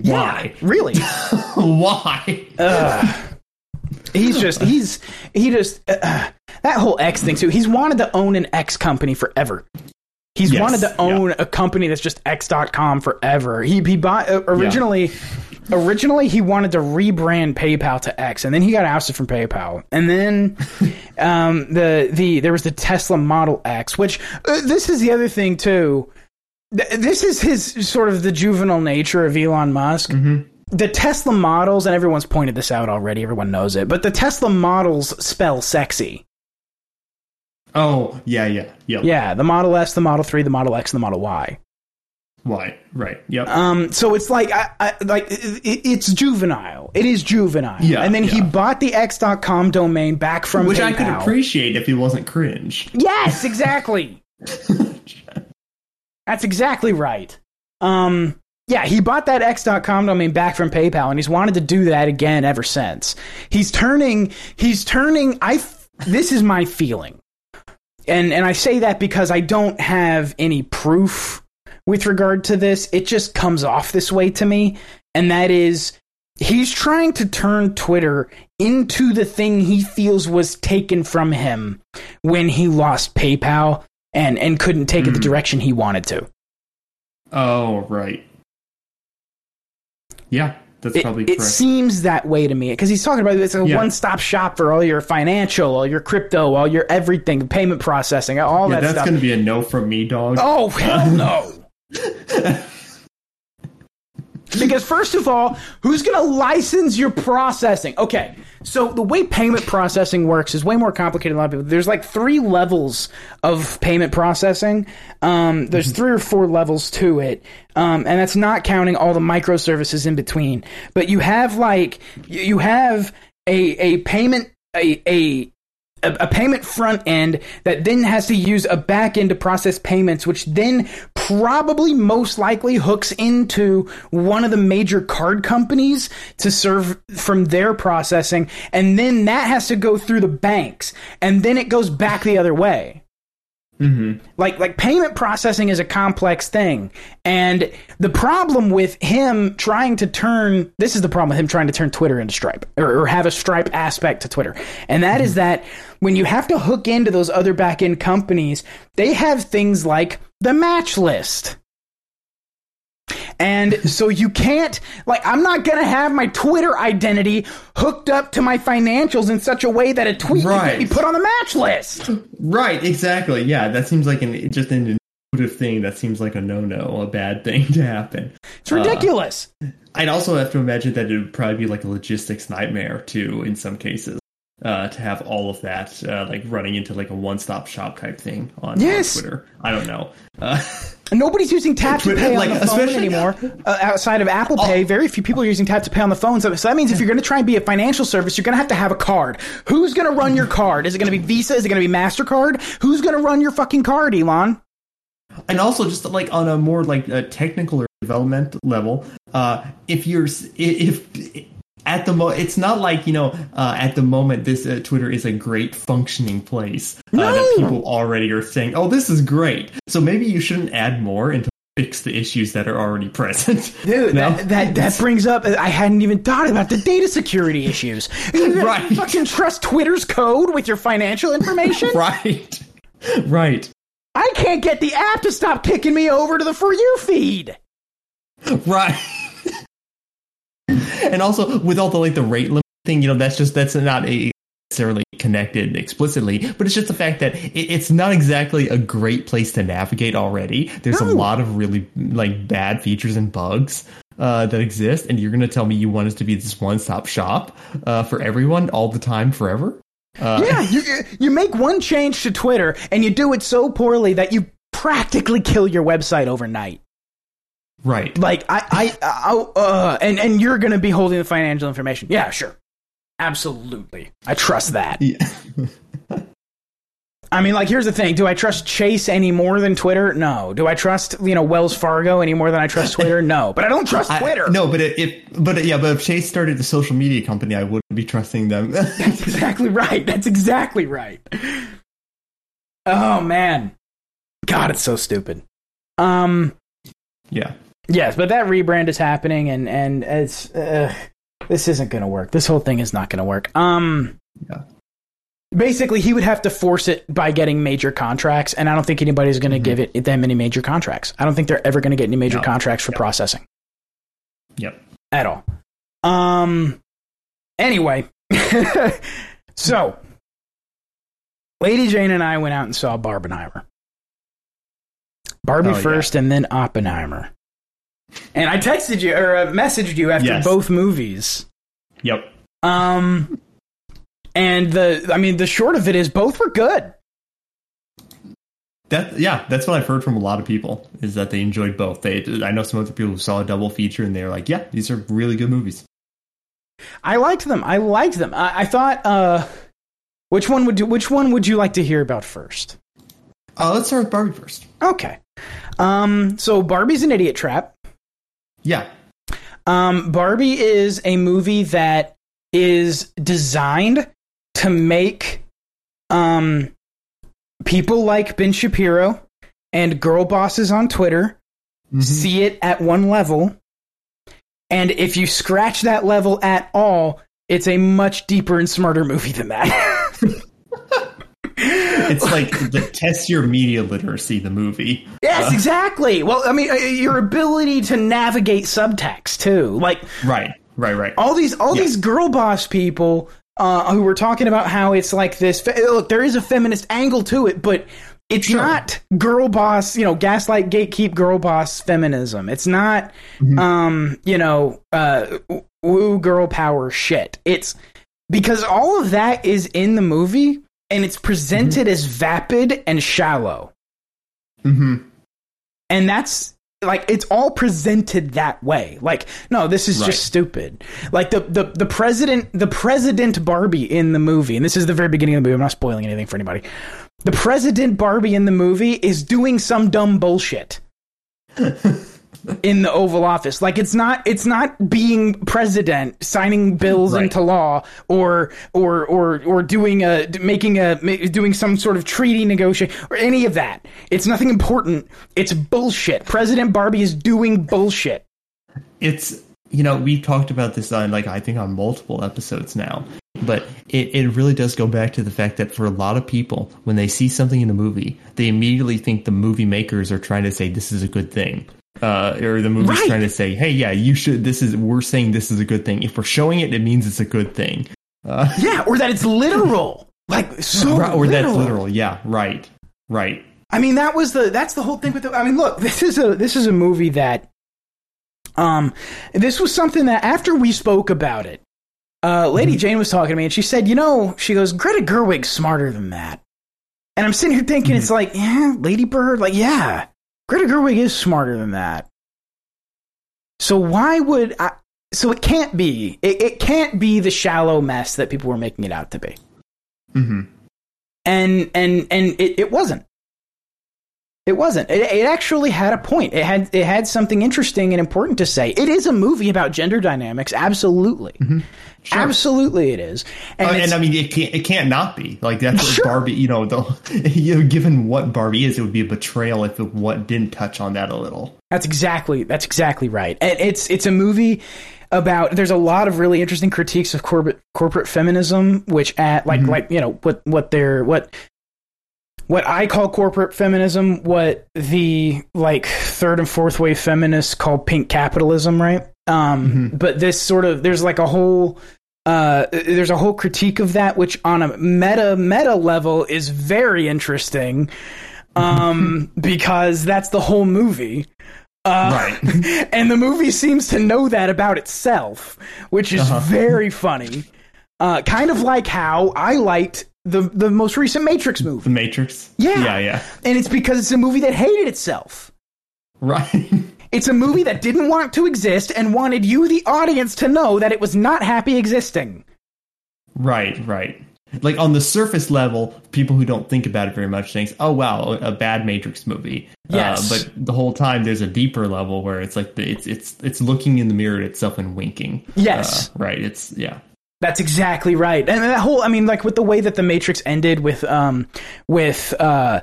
Why? Yeah, really? Why? Ugh. He's just he's he just uh, that whole X thing too. He's wanted to own an X company forever. He's Yes, wanted to own a company that's just X.com forever. He he bought uh, originally originally he wanted to rebrand PayPal to X, and then he got ousted from PayPal, and then um, the the there was the Tesla Model X, which uh, this is the other thing too. Th- This is his sort of the juvenile nature of Elon Musk the Tesla models, and everyone's pointed this out already, everyone knows it, but the Tesla models spell sexy. Oh, yeah, yeah, yep. Yeah, the Model S, the Model 3, the Model X, and the Model Y. Why? Right. Yep. Um, so it's like, I, I, like it, it- it's juvenile. It is juvenile. Yeah, and then he bought the X.com domain back from Which I could appreciate if he wasn't cringe. Yes, exactly. That's exactly right. Um, Yeah, he bought that x.com domain back from PayPal and he's wanted to do that again ever since. He's turning he's turning I this is my feeling. And and I say that because I don't have any proof with regard to this. It just comes off this way to me and that is he's trying to turn Twitter into the thing he feels was taken from him when he lost PayPal and and couldn't take it the hmm. direction he wanted to. Oh, right. Yeah, that's It, probably it correct. seems that way to me because he's talking about it's a Yeah. one-stop shop for all your financial, all your crypto, all your everything, payment processing, all yeah, that that's going to be a no from me, dog. Oh hell no! because first of all, who's going to license your processing? Okay, so the way payment processing works is way more complicated than a lot of people. There's like three levels of payment processing. Um, there's three or four levels to it, um, and that's not counting all the microservices in between. But you have like you have a a payment a a, a payment front end that then has to use a back end to process payments, which then probably most likely hooks into one of the major card companies to serve from their processing. And then that has to go through the banks. And then it goes back the other way. Mm-hmm. Like like payment processing is a complex thing, and the problem with him trying to turn this is the problem with him trying to turn Twitter into Stripe or, or have a Stripe aspect to Twitter, and that is mm-hmm. that when you have to hook into those other back end companies, they have things like the match list. And so you can't, like, I'm not going to have my Twitter identity hooked up to my financials in such a way that a tweet can Right. be put on the match list. Right, exactly. Yeah, that seems like an just an intuitive thing. That seems like a no-no, a bad thing to happen. It's ridiculous. Uh, I'd also have to imagine that it would probably be like a logistics nightmare too, in some cases, uh, to have all of that uh, like running into like a one-stop shop type thing on, on Yes. Twitter. I don't know. Uh, Nobody's using tap to pay on like, the phone anymore. Uh, outside of Apple Pay, very few people are using tap to pay on the phone. So, so that means if you're going to try and be a financial service, you're going to have to have a card. Who's going to run your card? Is it going to be Visa? Is it going to be Mastercard? Who's going to run your fucking card, Elon? and also just like on a more like a technical or development level uh if you're if, if at the mo it's not like you know uh, at the moment this uh, twitter is a great functioning place uh, that people already are saying oh this is great so maybe you shouldn't add more and fix the issues that are already present Dude, No? that, that that brings up. I hadn't even thought about the data security issues. Right. fucking trust Twitter's code with your financial information? right right I can't get the app to stop kicking me over to the for you feed. right and also with all the like the rate limit thing you know that's just that's not a necessarily connected explicitly but it's just the fact that it, it's not exactly a great place to navigate already there's No. a lot of really like bad features and bugs uh, that exist and you're going to tell me you want us to be this one-stop shop uh, for everyone all the time forever uh, Yeah, you you make one change to Twitter and you do it so poorly that you practically kill your website overnight. Right Like I I, I uh, and and you're going to be holding the financial information. Yeah, sure. Absolutely. I trust that. Yeah. I mean, like here's the thing, do I trust Chase any more than Twitter? No. Do I trust, you know, Wells Fargo any more than I trust Twitter? No. But I don't trust I- Twitter. no but if but yeah but if chase started a social media company i wouldn't be trusting them That's exactly right. That's exactly right. Oh man. God, it's so stupid. Um yeah Yes, but that rebrand is happening, and and it's uh, this isn't going to work. This whole thing is not going to work. Um, Yeah. basically, he would have to force it by getting major contracts, and I don't think anybody's going to give it them any major contracts. I don't think they're ever going to get any major No. contracts for processing yep at all. Um. Anyway, so Lady Jane and I went out and saw Barbenheimer. Barbie Oh, yeah. first, and then Oppenheimer. And I texted you or uh, messaged you after Yes. both movies. yep Um, and the I mean the short of it is both were good. That yeah, that's what I've heard from a lot of people is that they enjoyed both. They I know some other people who saw a double feature and they're like, yeah, these are really good movies. I liked them. I liked them. I, I thought. Uh, which one would you, Which one would you like to hear about first? Uh, let's start with Barbie first. Okay. Um, so Barbie's an idiot trap. Yeah. Um, Barbie is a movie that is designed to make um, people like Ben Shapiro and girl bosses on Twitter Mhm. see it at one level. And if you scratch that level at all, it's a much deeper and smarter movie than that. It's like the test your media literacy, the movie. yes, exactly. Well, I mean, uh, your ability to navigate subtext too. Like Right, right, right. all these all Yeah. these girl boss people uh, who were talking about how it's like this. Fe- look, there is a feminist angle to it, but it's Sure. not girl boss. You know, gaslight, gatekeep, girl boss feminism. It's not, Mhm. um, you know, uh, woo girl power shit. It's because all of that is in the movie, and it's presented as vapid and shallow. Hmm and that's like it's all presented that way. Like no this is Right. just stupid. Like the, the the president the president barbie in the movie and this is the very beginning of the movie i'm not spoiling anything for anybody. The president barbie in the movie is doing some dumb bullshit in the oval office. Like it's not it's not being president signing bills Right. into law or or or or doing a making a doing some sort of treaty negotiation or any of that. It's nothing important. It's bullshit. President barbie is doing bullshit. It's you know we've talked about this on like I think on multiple episodes now, but it, it really does go back to the fact that for a lot of people, when they see something in a movie, they immediately think the movie makers are trying to say this is a good thing. Uh, or the movie's Right. trying to say, "Hey, yeah, you should. This is we're saying this is a good thing. If we're showing it, it means it's a good thing." Uh, yeah or that it's literal like so right, or that's literal. literal. Yeah, right, right. I mean, that was the that's the whole thing with the. I mean, look, this is a this is a movie that, um, this was something that after we spoke about it, uh, Lady Jane was talking to me and she said, you know, she goes, Greta Gerwig's smarter than that, and I'm sitting here thinking, it's like, yeah, Lady Bird, like, yeah, Greta Gerwig is smarter than that. So why would I? So it can't be. It, it can't be the shallow mess that people were making it out to be Mm-hmm. and and and it, it wasn't it wasn't it, it actually had a point it had it had something interesting and important to say it is a movie about gender dynamics absolutely Sure. absolutely it is and, Uh, and I mean, it can't it can't not be like that's what Sure. Barbie. You know, the you know, given what Barbie is, it would be a betrayal if it what didn't touch on that a little. That's exactly that's exactly right. And it's it's a movie about there's a lot of really interesting critiques of corporate corporate feminism, which at like like you know what what they're what what I call corporate feminism, what the like third and fourth wave feminists call pink capitalism, right? Um, But this sort of there's like a whole uh, there's a whole critique of that, which on a meta meta level is very interesting, um, because that's the whole movie. Uh, Right. and the movie seems to know that about itself, which is very funny. Uh, kind of like how I liked the the most recent Matrix movie. The. Matrix. Yeah. yeah, yeah. And it's because it's a movie that hated itself. Right. It's a movie that didn't want to exist and wanted you, the audience, to know that it was not happy existing. right. Right. Like on the surface level, people who don't think about it very much think, "Oh wow, a bad Matrix movie." Yes. Uh, but the whole time, there's a deeper level where it's like the, it's it's it's looking in the mirror at itself and winking. Yes. Uh, right. It's yeah. That's exactly right. And that whole I mean like with the way that the Matrix ended with um with uh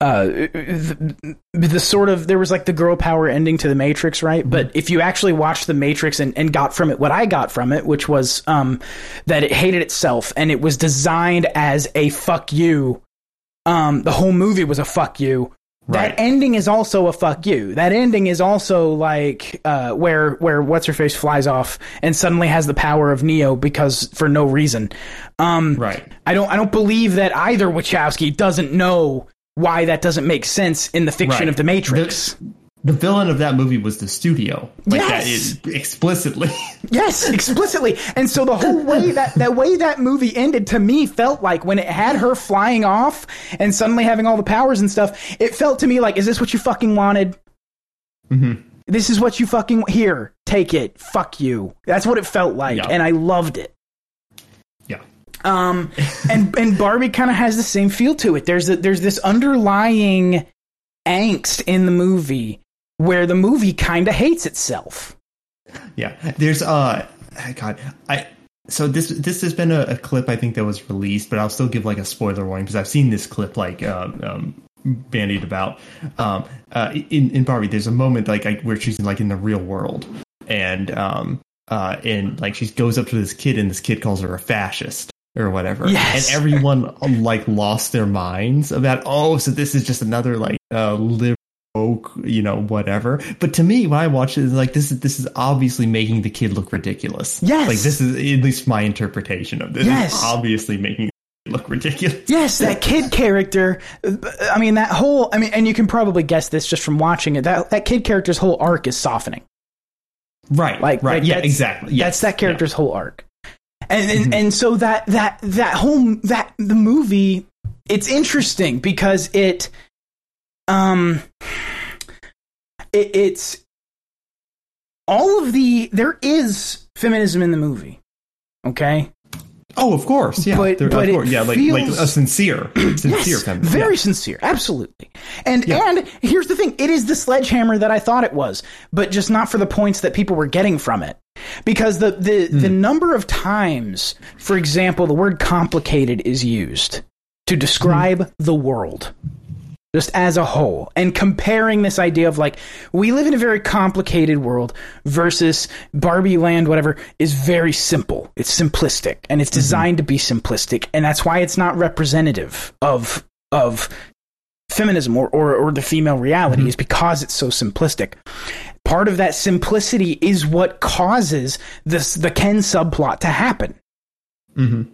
uh the, the sort of there was like the girl power ending to the Matrix, right? But if you actually watched the Matrix and, and got from it what I got from it, which was um that it hated itself and it was designed as a fuck you. Um the whole movie was a fuck you. Right. That ending is also a fuck you. That ending is also like uh, where where what's her face flies off and suddenly has the power of Neo because for no reason. Um, Right. I don't I don't believe that either Wachowski doesn't know why that doesn't make sense in the fiction Right. of the Matrix. The villain of that movie was the studio. Like that Yes! is explicitly. Yes, explicitly. And so the whole way that that way that movie ended to me felt like when it had her flying off and suddenly having all the powers and stuff, it felt to me like, is this what you fucking wanted? Mhm. This is what you fucking here. Take it. Fuck you. That's what it felt like, Yeah. and I loved it. Yeah. Um, and and Barbie kind of has the same feel to it. There's a, there's this underlying angst in the movie where the movie kind of hates itself. yeah. There's uh, God, I. So this this has been a, a clip I think that was released, but I'll still give like a spoiler warning because I've seen this clip like um, um, bandied about. Um, uh, in in Barbie, there's a moment like I, where she's in, like in the real world, and um, uh, and like she goes up to this kid, and this kid calls her a fascist or whatever, Yes. and everyone like lost their minds about oh, so this is just another like uh, liberal, woke, you know, whatever. But to me, when I watch it, it's like this is this is obviously making the kid look ridiculous. Yes. like this is at least my interpretation of this. Yes. It's obviously making it look ridiculous. Yes, that kid character. I mean, that whole. I mean, and you can probably guess this just from watching it. That that kid character's whole arc is softening. Right, Like, right, like yeah, exactly. Yes. That's that character's whole arc. And and, Mm-hmm. and so that that that whole that the movie it's interesting because it um it, it's all of the there is feminism in the movie. Okay? Oh, of course, yeah, But- There- but of course, yeah, like like a sincere, sincere Yes, kind of very yeah. sincere, absolutely. And Yeah. and here's the thing: it is the sledgehammer that I thought it was, but just not for the points that people were getting from it. Because the the the Hmm. number of times, for example, the word "complicated" is used to describe Hmm. the world. Just as a whole, and comparing this idea of like we live in a very complicated world versus Barbie Land, whatever, is very simple. It's simplistic, and it's designed to be simplistic, and that's why it's not representative of of feminism or, or, or the female reality is because it's so simplistic. Part of that simplicity is what causes this the Ken subplot to happen. Mhm.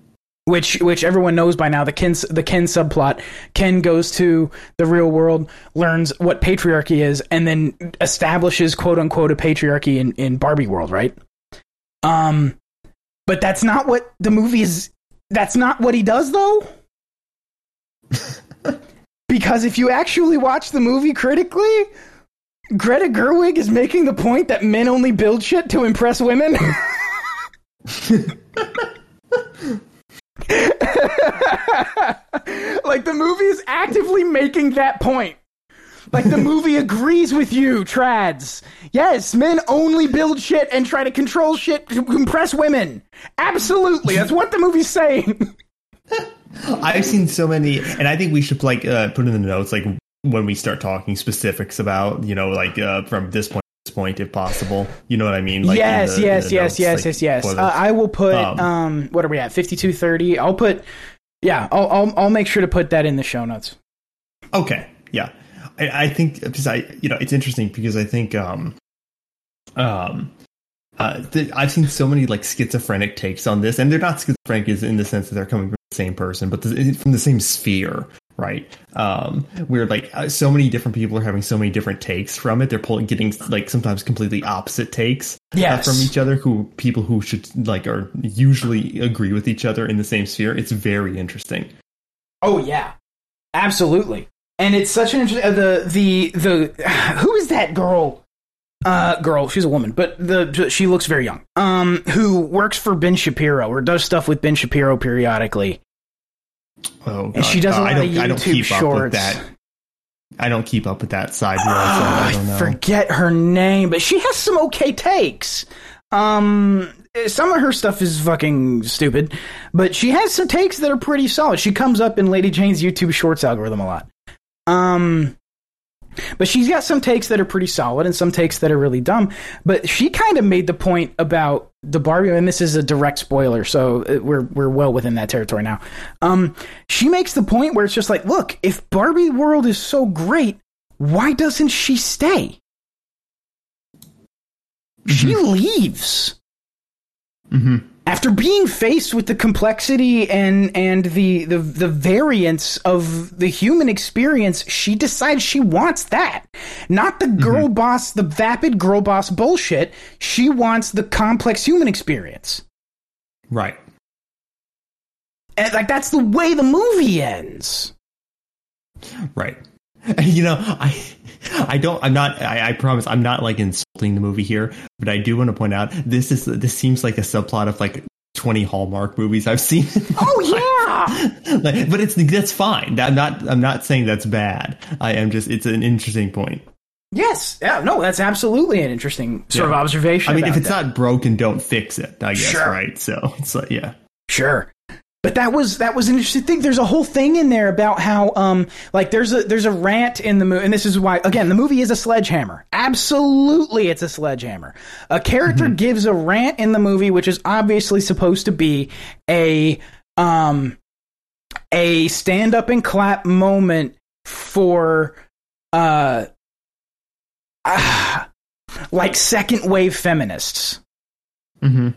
Which which everyone knows by now. The Ken the Ken subplot. Ken goes to the real world, learns what patriarchy is, and then establishes quote unquote a patriarchy in, in Barbie world, right? Um, but that's not what the movie is. That's not what he does, though. because if you actually watch the movie critically, Greta Gerwig is making the point that men only build shit to impress women. like the movie is actively making that point. Like the movie agrees with you, trads. Yes, men only build shit and try to control shit to impress women. Absolutely, that's what the movie's saying. I've seen so many, and I think we should like uh, put in the notes like when we start talking specifics about you know like uh, from this point point if possible. You know what I mean? Like yes, the- yes, yes, notes, yes, like, yes, yes. spoilers. Uh, I will put Um, um, what are we at? Fifty two thirty. I'll put yeah. I'll, I'll I'll make sure to put that in the show notes. Okay, yeah, I, I think because I, you know, it's interesting because I think, um, um, uh, th- I've seen so many like schizophrenic takes on this, and they're not schizophrenic in the sense that they're coming from the same person, but the, from the same sphere, right? Um, we're like uh, so many different people are having so many different takes from it. They're pulling, getting like sometimes completely opposite takes uh, from each other. Who people who should like are usually agree with each other in the same sphere. It's very interesting. Oh yeah, absolutely. And it's such an interesting. Uh, the the the who is that girl? Uh, girl, she's a woman, but the she looks very young. Um, who works for Ben Shapiro or does stuff with Ben Shapiro periodically, Oh, and she does a Uh, lot I don't, of I don't YouTube keep up with that. I don't keep up with that side. so Ah, I don't know. forget her name, but she has some okay takes. Um, some of her stuff is fucking stupid, but she has some takes that are pretty solid. She comes up in Lady Jane's YouTube Shorts algorithm a lot. Um, but she's got some takes that are pretty solid and some takes that are really dumb. But she kind of made the point about the Barbie, and this is a direct spoiler, so uh, we're we're well within that territory now. Um, she makes the point where it's just like, look, if Barbie world is so great, why doesn't she stay? She leaves hmm after being faced with the complexity and and the, the the variance of the human experience. She decides she wants that, not the mm-hmm. girl boss, the vapid girl boss bullshit. She wants the complex human experience, Right. and like that's the way the movie ends. Right. You know, I, I don't. I'm not. I, I promise. I'm not like insulting the movie here, but I do want to point out this is this seems like a subplot of like 20 Hallmark movies I've seen. Oh yeah. like, but it's that's fine. I'm not. I'm not saying that's bad. I am just. It's an interesting point. Yes. Yeah. No, that's absolutely an interesting sort of observation. I mean, if it's that. not broken, don't fix it. I guess, Sure. right? So it's like, yeah. Sure. But that was that was an interesting thing. There's a whole thing in there about how um like there's a there's a rant in the movie, and this is why again the movie is a sledgehammer. Absolutely, it's a sledgehammer. A character gives a rant in the movie, which is obviously supposed to be a um a stand up and clap moment for uh, ah, like second wave feminists. hmm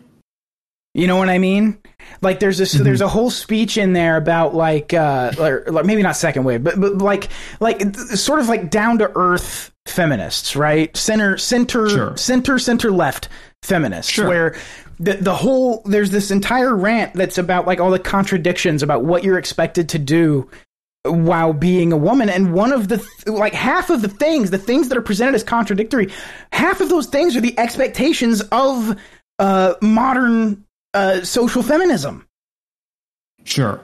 You know what I mean? Like there's this there's a whole speech in there about like uh or, like maybe not second wave, but but like like sort of like down to earth feminists, right? Center center Sure. center center left feminists Sure. where the the whole there's this entire rant that's about like all the contradictions about what you're expected to do while being a woman and one of the th- like half of the things the things that are presented as contradictory half of those things are the expectations of uh modern uh social feminism. Sure.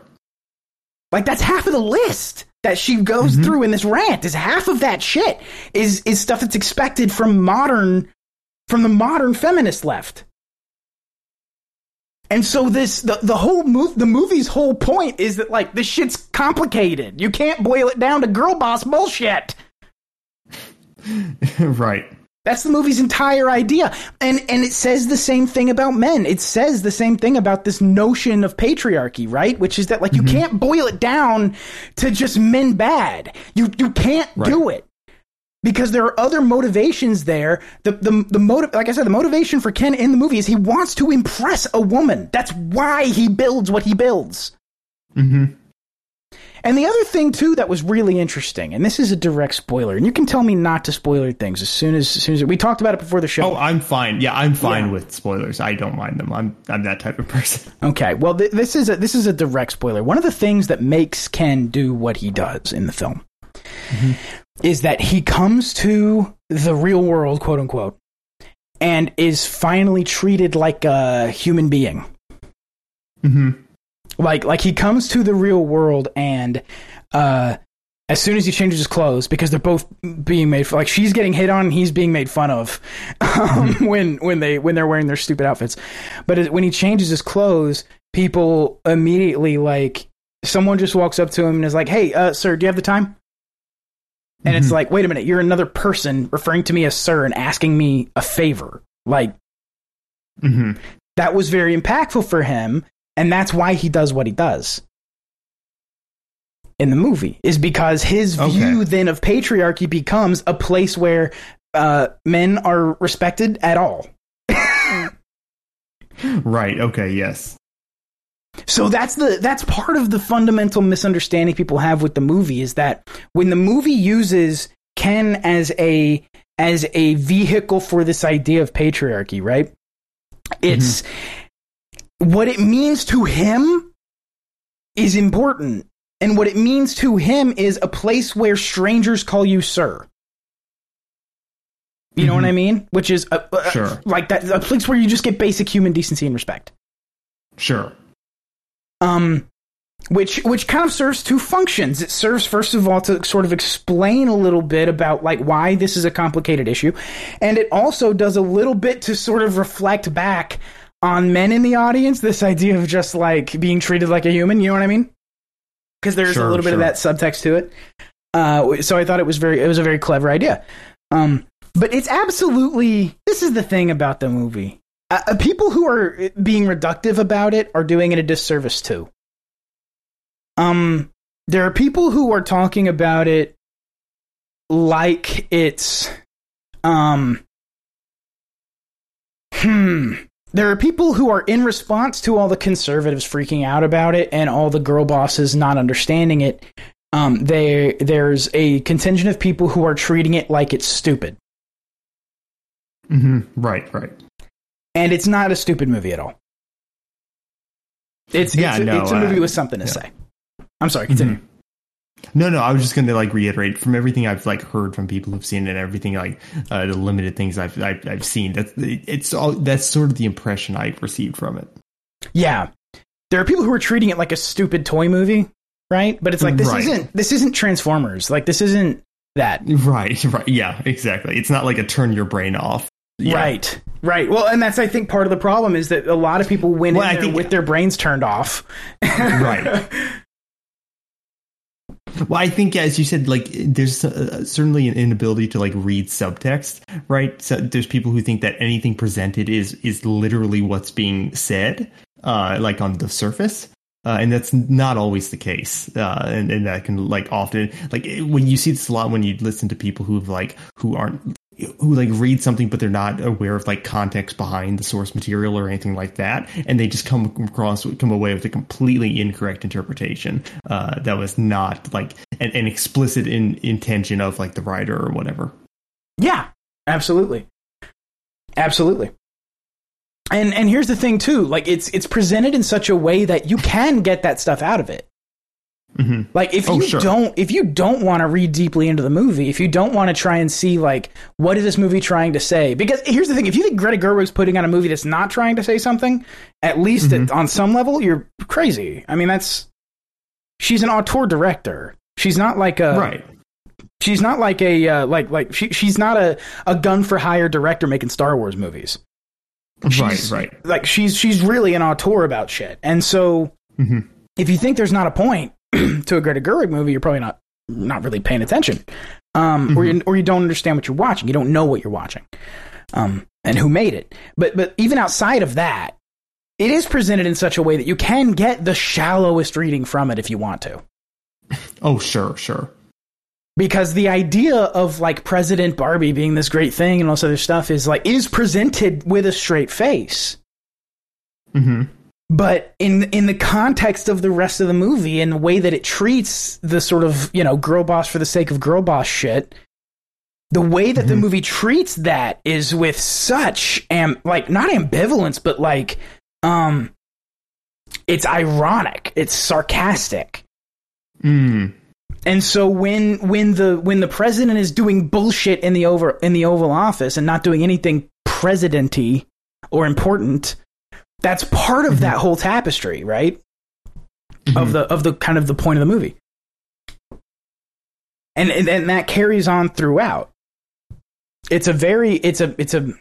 like that's half of the list that she goes through in this rant is half of that shit is is stuff that's expected from modern from the modern feminist left. And so this the, the whole move the movie's whole point is that like this shit's complicated. You can't boil it down to girl boss bullshit. Right. That's the movie's entire idea. And and it says the same thing about men. It says the same thing about this notion of patriarchy, right? Which is that like you can't boil it down to just men bad. You you can't do it. Because there are other motivations there. The the the motive like I said, the motivation for Ken in the movie is he wants to impress a woman. That's why he builds what he builds. hmm And the other thing too that was really interesting, and this is a direct spoiler, and you can tell me not to spoiler things as soon as as soon as we talked about it before the show. Oh, I'm fine. Yeah, I'm fine Yeah. with spoilers. I don't mind them. I'm I'm that type of person. Okay, well, th- this is a this is a direct spoiler. One of the things that makes Ken do what he does in the film is that he comes to the real world, quote unquote, and is finally treated like a human being. hmm Like like he comes to the real world and uh as soon as he changes his clothes, because they're both being made for, like she's getting hit on, and he's being made fun of um, when when they when they're wearing their stupid outfits. But when he changes his clothes, people immediately like someone just walks up to him and is like, "Hey, uh, sir, do you have the time?" And it's like, "Wait a minute, you're another person referring to me as sir and asking me a favor." Like hmm that was very impactful for him and that's why he does what he does in the movie is because his Okay. view then of patriarchy becomes a place where uh, men are respected at all Right. Okay. Yes. so that's the that's part of the fundamental misunderstanding people have with the movie is that when the movie uses ken as a as a vehicle for this idea of patriarchy right it's what it means to him is important and what it means to him is a place where strangers call you sir. You know what mm-hmm. i mean? Which is a, a- Sure. like that a place where you just get basic human decency and respect. Sure. um which which kind of serves two functions. It serves first of all to sort of explain a little bit about like why this is a complicated issue and it also does a little bit to sort of reflect back on men in the audience this idea of just like being treated like a human you know what i mean? Because there's a Sure, little bit of that subtext to it. Uh so i thought it was very it was a very clever idea. Um but it's absolutely this is the thing about the movie. Uh, uh, people who are being reductive about it are doing it a disservice too. Um there are people who are talking about it like it's um hmm there are people who are in response to all the conservatives freaking out about it and all the girl bosses not understanding it um they there's a contingent of people who are treating it like it's stupid hmm Right. Right. and it's not a stupid movie at all it's Yeah, it's, a, no, it's a movie uh, with something to yeah. say i'm sorry continue No, no. I was just going to like reiterate from everything I've like heard from people who've seen it, and everything like uh, the limited things I've I've, I've seen. That it's all that's sort of the impression I've received from it. Yeah. There are people who are treating it like a stupid toy movie, right? But it's like this Right. isn't this isn't Transformers. Like this isn't that. Right, right. Yeah, exactly. It's not like a turn your brain off. Yeah. Right. Right. Well, and that's I think part of the problem is that a lot of people went Well, in there think- with their brains turned off. right. Well, I think as you said, like there's uh, certainly an inability to like read subtext, right? So there's people who think that anything presented is is literally what's being said, uh, like on the surface. Uh, and that's not always the case, uh, and, and that can like often like when you see this a lot when you listen to people who've like who aren't who like read something but they're not aware of like context behind the source material or anything like that and they just come across come away with a completely incorrect interpretation uh, that was not like an, an explicit in, intention of like the writer or whatever Yeah, absolutely, absolutely. And and here's the thing too, like it's it's presented in such a way that you can get that stuff out of it. Mhm. Like if Oh, you sure. don't if you don't want to read deeply into the movie, if you don't want to try and see like what is this movie trying to say? Because here's the thing, if you think Greta Gerwig's putting on a movie that's not trying to say something, at least Mm-hmm. at, on some level, you're crazy. I mean, that's she's an auteur director. She's not like a right She's not like a uh, like like she she's not a a gun for hire director making Star Wars movies. right She's- right Like she's she's really an auteur about shit. And so Mhm. if you think there's not a point to a Greta Gerwig movie, you're probably not not really paying attention. Um, or you or you don't understand what you're watching. You don't know what you're watching. Um, and who made it. But but even outside of that, it is presented in such a way that you can get the shallowest reading from it if you want to. oh sure sure because the idea of like President Barbie being this great thing and all this other stuff is like is presented with a straight face. hmm But in in the context of the rest of the movie and the way that it treats the sort of, you know, girl boss for the sake of girl boss shit, the way that the movie treats that is with such am like not ambivalence, but like um it's ironic, it's sarcastic. mm. And so when when the when the president is doing bullshit in the over in the Oval Office and not doing anything presidenty or important, that's part of that whole tapestry, right? Of the of the kind of the point of the movie. And, and and that carries on throughout. It's a very it's a it's a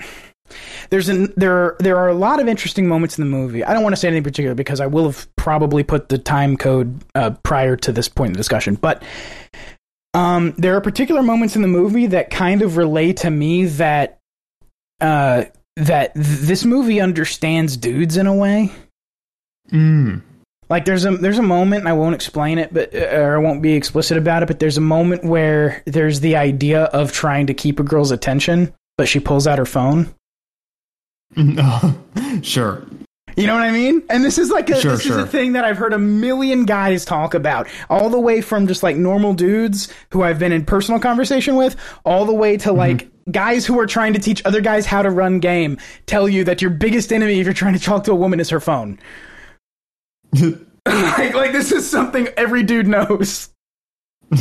there's an there there are a lot of interesting moments in the movie. I don't want to say anything particular because I will have probably put the time code uh, prior to this point in the discussion, but um, there are particular moments in the movie that kind of relay to me that uh, that th- this movie understands dudes in a way. Mm. Like there's a there's a moment and I won't explain it, but uh, or I won't be explicit about it. But there's a moment where there's the idea of trying to keep a girl's attention, but she pulls out her phone. No, sure You know what I mean? And this is like a, Sure, this is a thing that I've heard a million guys talk about, all the way from just like normal dudes who I've been in personal conversation with, all the way Mm-hmm. to like guys who are trying to teach other guys how to run game. Tell you that your biggest enemy if you're trying to talk to a woman is her phone. like, like this is something every dude knows.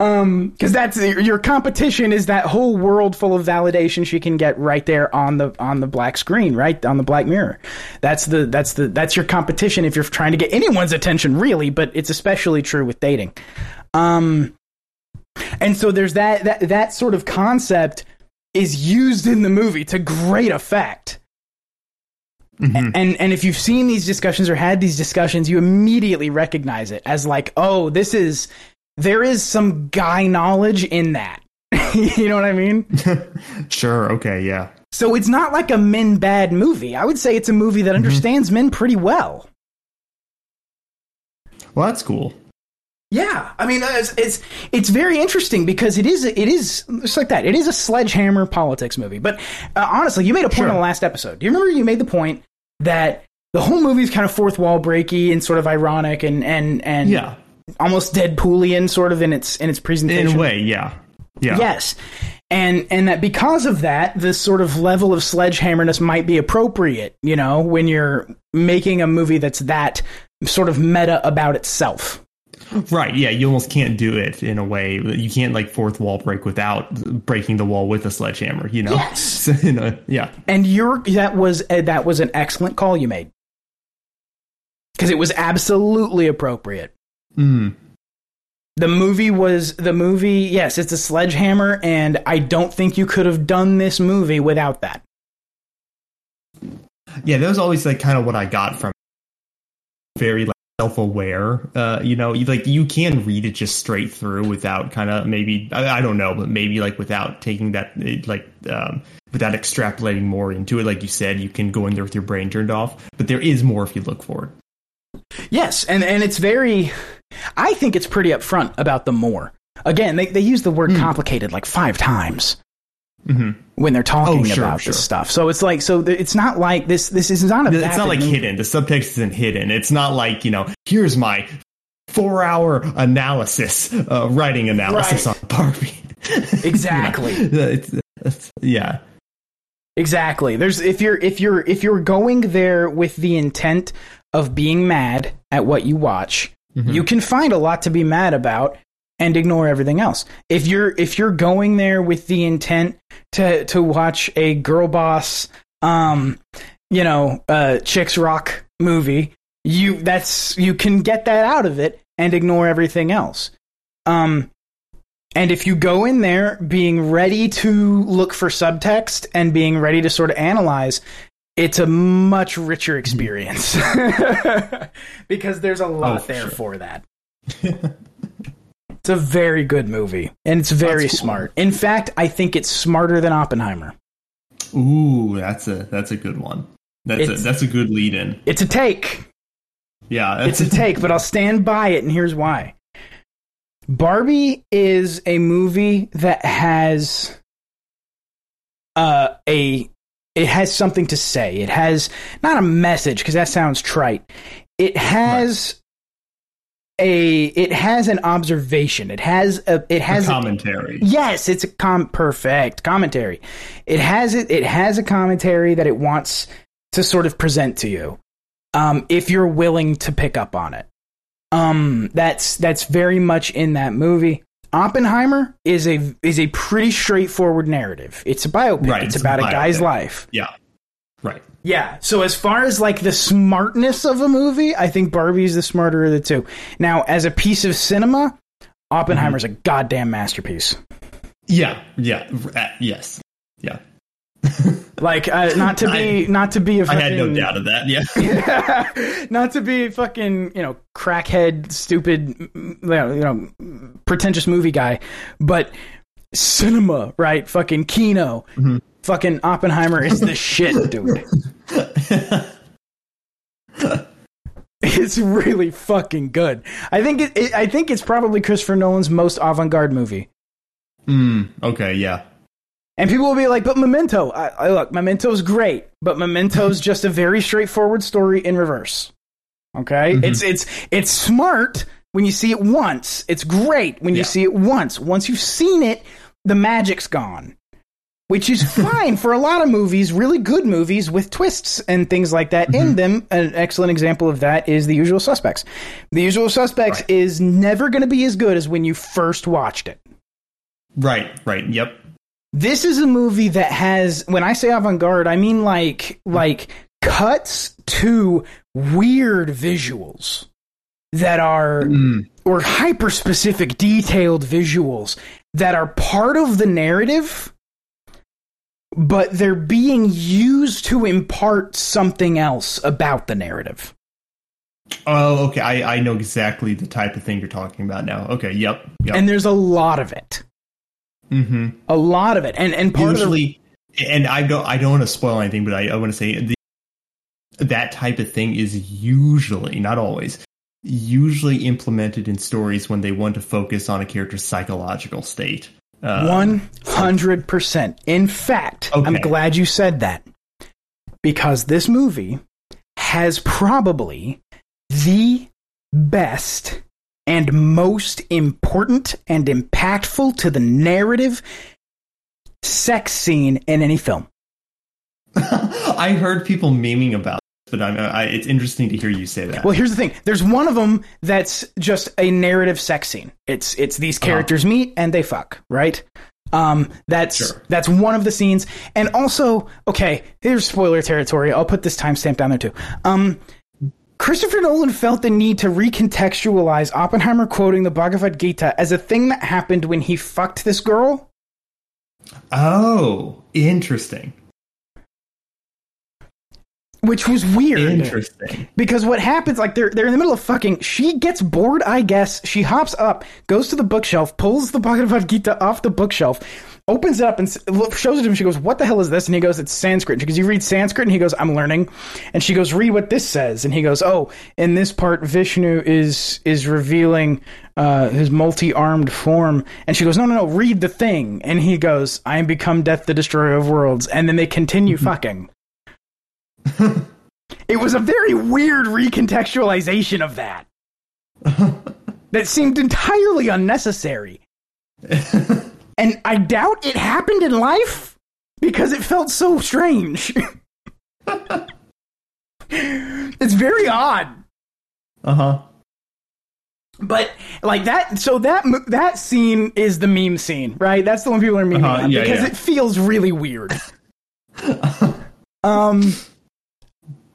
um because that's your competition is that whole world full of validation she can get right there on the on the black screen right on the black mirror that's the that's the that's your competition if you're trying to get anyone's attention really but it's especially true with dating um and so there's that that that sort of concept is used in the movie to great effect mm-hmm. and and if you've seen these discussions or had these discussions, you immediately recognize it as like, oh, this is there is some guy knowledge in that. you know what I mean? sure okay yeah So it's not like a men bad movie. I would say it's a movie that mm-hmm. understands men pretty well. well that's cool Yeah, I mean, it's, it's it's very interesting because it is it is just like that. It is a sledgehammer politics movie. But uh, honestly, you made a point Sure. in the last episode. Do you remember you made the point that the whole movie is kind of fourth wall breaky and sort of ironic and and and yeah almost Deadpoolian sort of in its in its presentation. in a way yeah yeah Yes. And and that because of that, this sort of level of sledgehammerness might be appropriate, you know, when you're making a movie that's that sort of meta about itself. Right, yeah, you almost can't do it in a way. You can't like fourth wall break without breaking the wall with a sledgehammer, you know? Yes. So, you know, yeah. And you're that was uh, that was an excellent call you made. Cuz it was absolutely appropriate. Mm. The movie was the movie. Yes, it's a sledgehammer, and I don't think you could have done this movie without that. Yeah, that was always like kind of what I got from very like self-aware. Uh, you know, you, like you can read it just straight through without kind of maybe I, I don't know, but maybe like without taking that like um, without extrapolating more into it. Like you said, you can go in there with your brain turned off, but there is more if you look for it. Yes, and and it's very. I think it's pretty upfront about the more. Again, they they use the word complicated like five times when they're talking. Oh, sure, about sure. this stuff. So it's like so th- it's not like this. This is not a. It's not like movie. hidden. The subtext isn't hidden. It's not like you know. Here's my four-hour analysis, uh, writing analysis Right. on Barbie. Exactly. It's- it's- yeah. Exactly. There's if you're if you're if you're going there with the intent of being mad at what you watch, you can find a lot to be mad about and ignore everything else. If you're if you're going there with the intent to to watch a girl boss um you know, uh chicks rock movie, you that's you can get that out of it and ignore everything else. Um and if you go in there being ready to look for subtext and being ready to sort of analyze, it's a much richer experience because there's a lot Oh, there sure. for that. it's a very good movie and it's very cool. smart. In fact, I think it's smarter than Oppenheimer. Ooh, that's a that's a good one. That's a, that's a good lead in. It's a take. Yeah, It's a take, but I'll stand by it, and here's why. Barbie is a movie that has uh, a it has something to say. It has not a message because that sounds trite. It has a it has an observation. It has a it has a- commentary. Yes, it's a com perfect commentary. It has it. It has a commentary that it wants to sort of present to you, um, if you're willing to pick up on it. Um, that's that's very much in that movie. Oppenheimer is a is a pretty straightforward narrative. It's a biopic. Right, it's it's about a guy's life. Yeah, right. Yeah. So as far as like the smartness of a movie, I think Barbie's the smarter of the two. Now, as a piece of cinema, Oppenheimer's a goddamn masterpiece. Yeah, yeah, uh, yes, yeah. Like, uh, not to be, not to be a I fucking, had no doubt of that. Yeah, not to be fucking, you know, crackhead, stupid, you know, you know, pretentious movie guy, but cinema, right? Fucking Kino, fucking Oppenheimer is the shit, dude. it's really fucking good. I think it, it. I think it's probably Christopher Nolan's most avant-garde movie. mm, okay, yeah. And people will be like, "But Memento, I, I look, Memento's great, but Memento's just a very straightforward story in reverse." Okay, it's it's it's smart when you see it once. It's great when you Yeah. see it once. Once you've seen it, the magic's gone, which is fine for a lot of movies, really good movies with twists and things like that in them. An excellent example of that is The Usual Suspects. The Usual Suspects Right. is never going to be as good as when you first watched it. Right, right. Yep. This is a movie that has when I say avant-garde, I mean like like cuts to weird visuals that are Mm, or hyper specific detailed visuals that are part of the narrative but they're being used to impart something else about the narrative. Oh, okay. I, I know exactly the type of thing you're talking about now. Okay. Yep. Yep. And there's a lot of it. mm-hmm. A lot of it. And and part of the Usually, and I don't I don't want to spoil anything, but I, I want to say the, that type of thing is usually, not always, usually implemented in stories when they want to focus on a character's psychological state. One hundred percent. In fact, I'm glad you said that because this movie has probably the best and most important and impactful to the narrative sex scene in any film. I heard people memeing about, it, but I'm, I, it's interesting to hear you say that. Well, here's the thing. There's one of them that's just a narrative sex scene. It's it's these characters meet and they fuck, right? Um, that's Sure. that's one of the scenes. And also, okay, here's spoiler territory. I'll put this timestamp down there too. Um, Christopher Nolan felt the need to recontextualize Oppenheimer quoting the Bhagavad Gita as a thing that happened when he fucked this girl. Oh, interesting. Which was weird. Interesting. Because what happens, like they're they're in the middle of fucking. She gets bored, I guess. She hops up, goes to the bookshelf, pulls the Bhagavad Gita off the bookshelf, opens it up, and shows it to him. She goes, "What the hell is this?" And he goes, "It's Sanskrit." She goes, "You read Sanskrit?" And he goes, "I'm learning." And she goes, "Read what this says." And he goes, "Oh, in this part, Vishnu is is revealing uh, his multi-armed form." And she goes, "No, no, no, read the thing." And he goes, "I am become death, the destroyer of worlds." And then they continue fucking. It was a very weird recontextualization of that. that seemed entirely unnecessary. and I doubt it happened in life because it felt so strange. it's very odd. Uh huh. But like that, so that that scene is the meme scene, right? That's the one people are memeing Uh-huh, on yeah, because yeah. it feels really weird. um,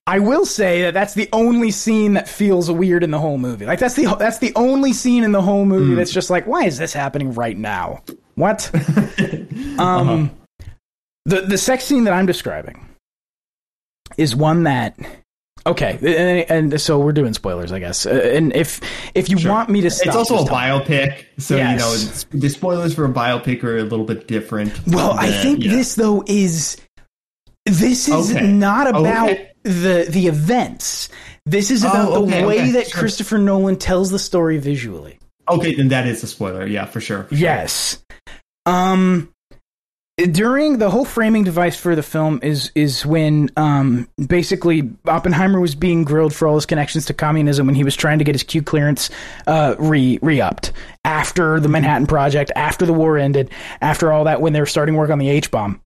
I will say that that's the only scene that feels weird in the whole movie. Like that's the that's the only scene in the whole movie that's just like, why is this happening right now? What? um, the the sex scene that I'm describing is one that. Okay, and, and so we're doing spoilers, I guess. Uh, and if if you Sure. want me to stop, It's also a biopic, so Yes. you know the spoilers for a biopic are a little bit different. Well, I think yeah. this though is this is Okay. not about Okay. The the events. This is Oh, about the way okay, that sure. Christopher Nolan tells the story visually. Okay, then that is a spoiler. Yeah, for sure. for sure. Yes. Um during the whole framing device for the film is is when um basically Oppenheimer was being grilled for all his connections to communism when he was trying to get his Q clearance uh re re-upped after the Manhattan project, after the war ended, after all that when they were starting work on the H bomb.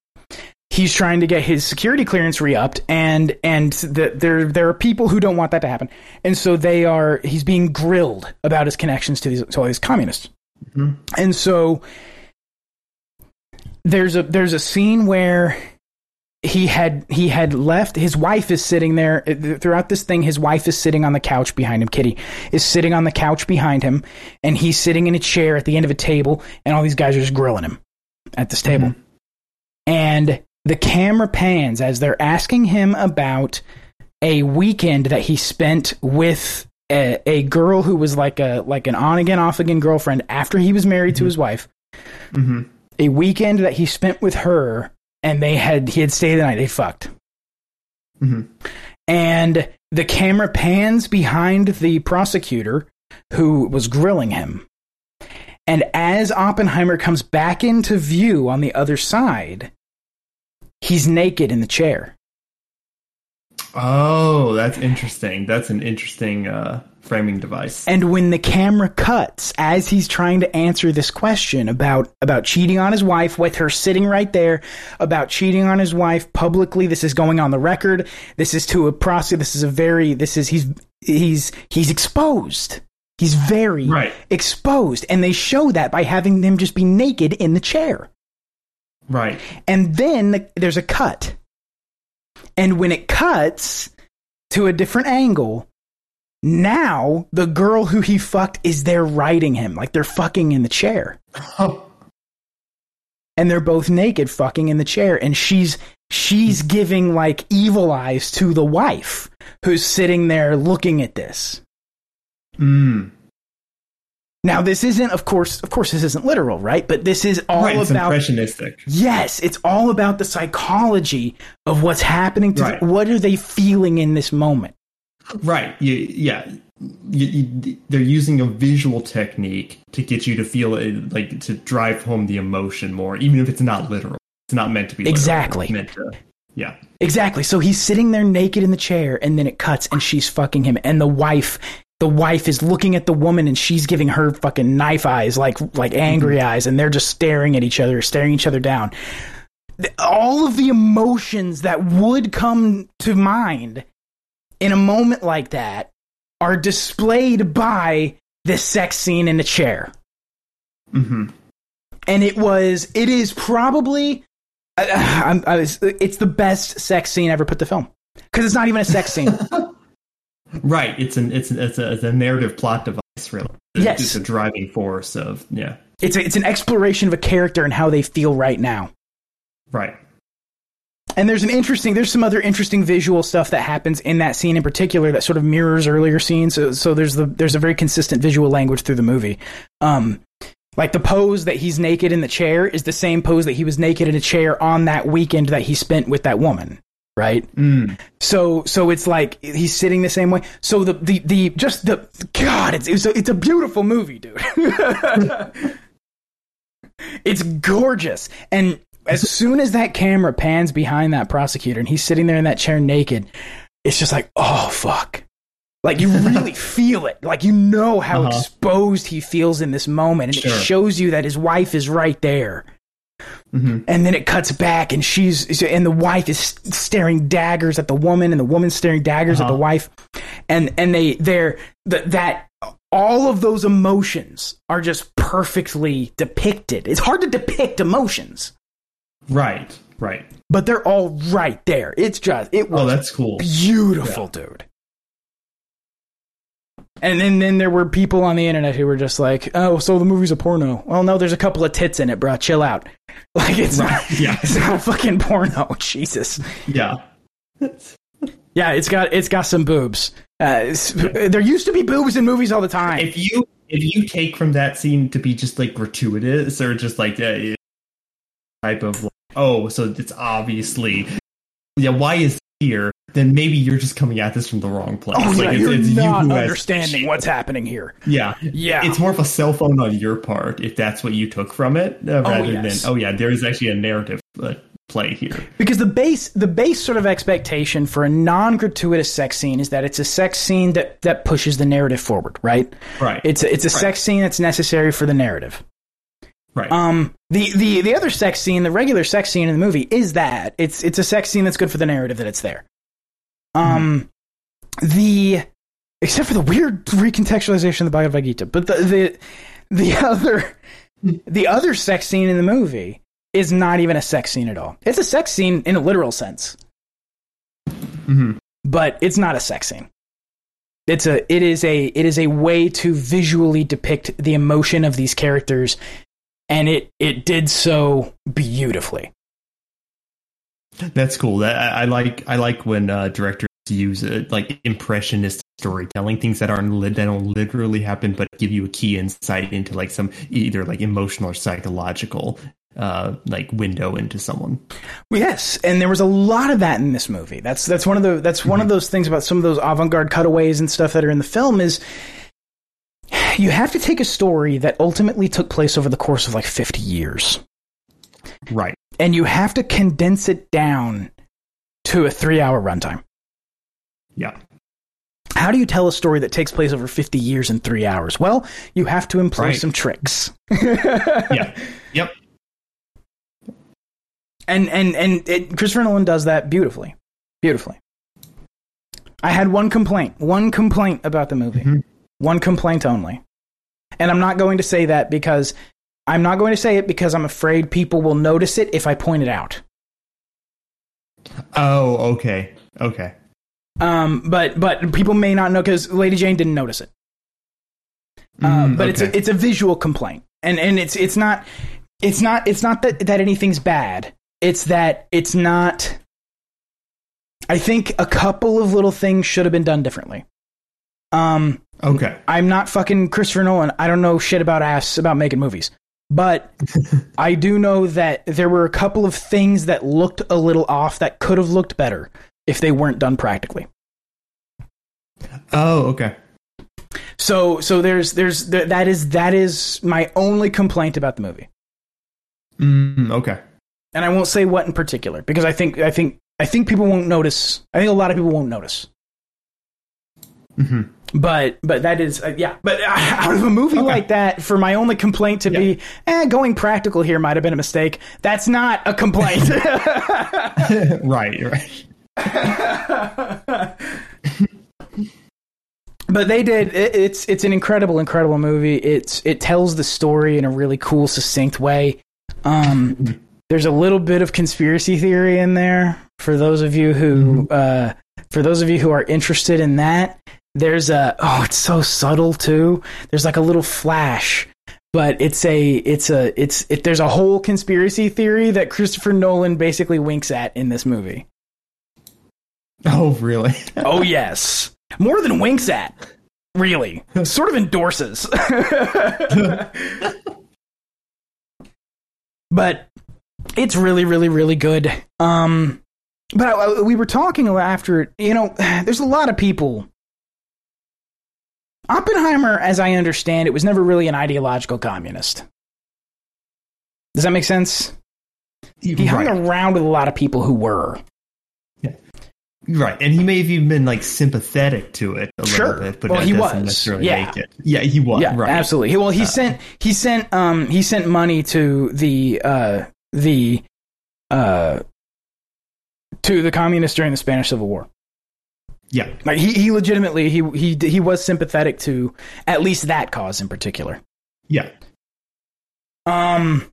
He's trying to get his security clearance re-upped and and the, there there are people who don't want that to happen. And so they are he's being grilled about his connections to these to all these communists. Mm-hmm. And so there's a there's a scene where he had he had left his wife is sitting there uh, throughout this thing his wife is sitting on the couch behind him kitty is sitting on the couch behind him and he's sitting in a chair at the end of a table and all these guys are just grilling him at this table mm-hmm. and the camera pans as they're asking him about a weekend that he spent with a, a girl who was like a like an on again off again girlfriend after he was married to his wife. Mhm. a weekend that he spent with her and they had he had stayed the night. They fucked. Mhm. and the camera pans behind the prosecutor who was grilling him. And as oppenheimer comes back into view on the other side he's naked in the chair Oh, that's interesting. That's an interesting uh, framing device. And when the camera cuts as he's trying to answer this question about about cheating on his wife with her sitting right there, about cheating on his wife publicly, this is going on the record. This is to a process. This is a very this is he's he's he's exposed. He's very Right. exposed, and they show that by having him just be naked in the chair. Right. And then there's a cut. And when it cuts to a different angle, now the girl who he fucked is there riding him. Like they're fucking in the chair. Oh, And they're both naked fucking in the chair. And she's she's giving like evil eyes to the wife who's sitting there looking at this. mm. Now this isn't of course of course this isn't literal, right? But this is all right. It's about impressionistic. Yes, it's all about the psychology of what's happening to Right. what are they feeling in this moment. Right. You, yeah. You, you, they're using a visual technique to get you to feel it, like to drive home the emotion more, even if it's not literal. It's not meant to be literal. Exactly. To. Yeah. Exactly. So he's sitting there naked in the chair and then it cuts and she's fucking him and the wife the wife is looking at the woman and she's giving her fucking knife eyes like like angry eyes and they're just staring at each other, staring each other down. All of the emotions that would come to mind in a moment like that are displayed by this sex scene in the chair. hmm and it was it is probably I, I'm, I was, it's the best sex scene ever put to film because it's not even a sex scene Right. It's an it's an, it's a, it's a narrative plot device, really. Yes. It's a driving force of yeah. It's a, it's an exploration of a character and how they feel right now. Right. And there's an interesting, there's some other interesting visual stuff that happens in that scene in particular that sort of mirrors earlier scenes. So, so there's the there's a very consistent visual language through the movie. Um, like the pose that he's naked in the chair is the same pose that he was naked in a chair on that weekend that he spent with that woman, right? Mm. So so it's like he's sitting the same way. So the the, the just the God, it's it's a, it's a beautiful movie, dude. it's gorgeous. And as soon as that camera pans behind that prosecutor and he's sitting there in that chair naked, it's just like, oh fuck. Like you really feel it. Like you know how Uh-huh. exposed he feels in this moment and Sure. it shows you that his wife is right there. Mhm. And then it cuts back, and she's and the wife is staring daggers at the woman, and the woman's staring daggers at the Uh-huh. wife, and and they they're th- that all of those emotions are just perfectly depicted. It's hard to depict emotions, Right. Right. but they're all right there. It's just it was Oh, that's cool. beautiful, dude. And then, then there were people on the internet who were just like, "Oh, so the movie's a porno." Well, no, there's a couple of tits in it, bro. Chill out. Like it's Right, not, yeah. it's not a fucking porno. Jesus. Yeah. Yeah, it's got it's got some boobs. Uh, there used to be boobs in movies all the time. If you if you take from that scene to be just like gratuitous or just like a type of like, oh, so it's obviously yeah, why is here? Then maybe you're just coming at this from the wrong place. oh yeah, Like, you're you not has- understanding what's happening here. Yeah, Yeah. It's more of a cell phone on your part if that's what you took from it, uh, rather yes. than oh yeah, there is actually a narrative uh, play here. Because the base the base sort of expectation for a non gratuitous sex scene is that it's a sex scene that that pushes the narrative forward, right? Right. It's a, it's a sex scene that's necessary for the narrative. right. Um, the, the the other sex scene, the regular sex scene in the movie, is that it's it's a sex scene that's good for the narrative that it's there. Um, the except for the weird recontextualization of the Bhagavad Gita, but the the the other the other sex scene in the movie is not even a sex scene at all. It's a sex scene in a literal sense, Mhm. but it's not a sex scene. It's a it is a it is a way to visually depict the emotion of these characters and it it did so beautifully. That's cool. That I, I like. I like when uh, directors use uh, like impressionist storytelling, things that aren't lit, that don't literally happen, but give you a key insight into like some either like emotional or psychological uh like window into someone. Yes, and there was a lot of that in this movie. That's that's one of the that's one of those things about some of those avant-garde cutaways and stuff that are in the film is you have to take a story that ultimately took place over the course of like 50 years Right. And you have to condense it down to a 3-hour runtime. Yeah. How do you tell a story that takes place over 50 years in 3 hours? Well, you have to employ Right. some tricks. Yeah. yep. and and and it, Christopher Nolan does that beautifully, beautifully. I had one complaint, one complaint about the movie, Mhm. one complaint only, and I'm not going to say that because I'm not going to say it because I'm afraid people will notice it if I point it out. Oh, okay. Okay. Um, but but people may not know because Lady Jane didn't notice it. Uh, Mm, but it's a, it's a visual complaint, and and it's it's not it's not it's not that that anything's bad. It's that it's not. I think a couple of little things should have been done differently. Um, okay. I'm not fucking Christopher Nolan. I don't know shit about ass about making movies. But I do know that there were a couple of things that looked a little off that could have looked better if they weren't done practically. Oh, okay. So so there's there's th- that is that is my only complaint about the movie. Mm, okay. And I won't say what in particular because I think I think I think people won't notice. I think a lot of people won't notice. hmm But but that is uh, yeah. But uh, out of a movie Okay. like that, for my only complaint to be, eh, going practical here might have been a mistake. That's not a complaint. right. Right. but they did. It, it's it's an incredible, incredible movie. It's it tells the story in a really cool, succinct way. Um, there's a little bit of conspiracy theory in there for those of you who uh, for those of you who are interested in that. There's a oh, it's so subtle too. There's like a little flash, but it's a it's a it's it, there's a whole conspiracy theory that Christopher Nolan basically winks at in this movie. Oh, really? Oh yes, more than winks at. Really, sort of endorses. but it's really, really, really good. Um, but I, we were talking after. You know, there's a lot of people. Oppenheimer, as I understand it, was never really an ideological communist. Does that make sense? He hung right. around with a lot of people who were. Right, and he may have even been like sympathetic to it a Sure. little bit, but Well, he was. necessarily Yeah. make it. Yeah, he was. Yeah, right. absolutely. Well, he sent he sent um he sent money to the uh the uh to the communists during the Spanish Civil War. Yeah, Like he, he legitimately he he he was sympathetic to at least that cause in particular. yeah, Um,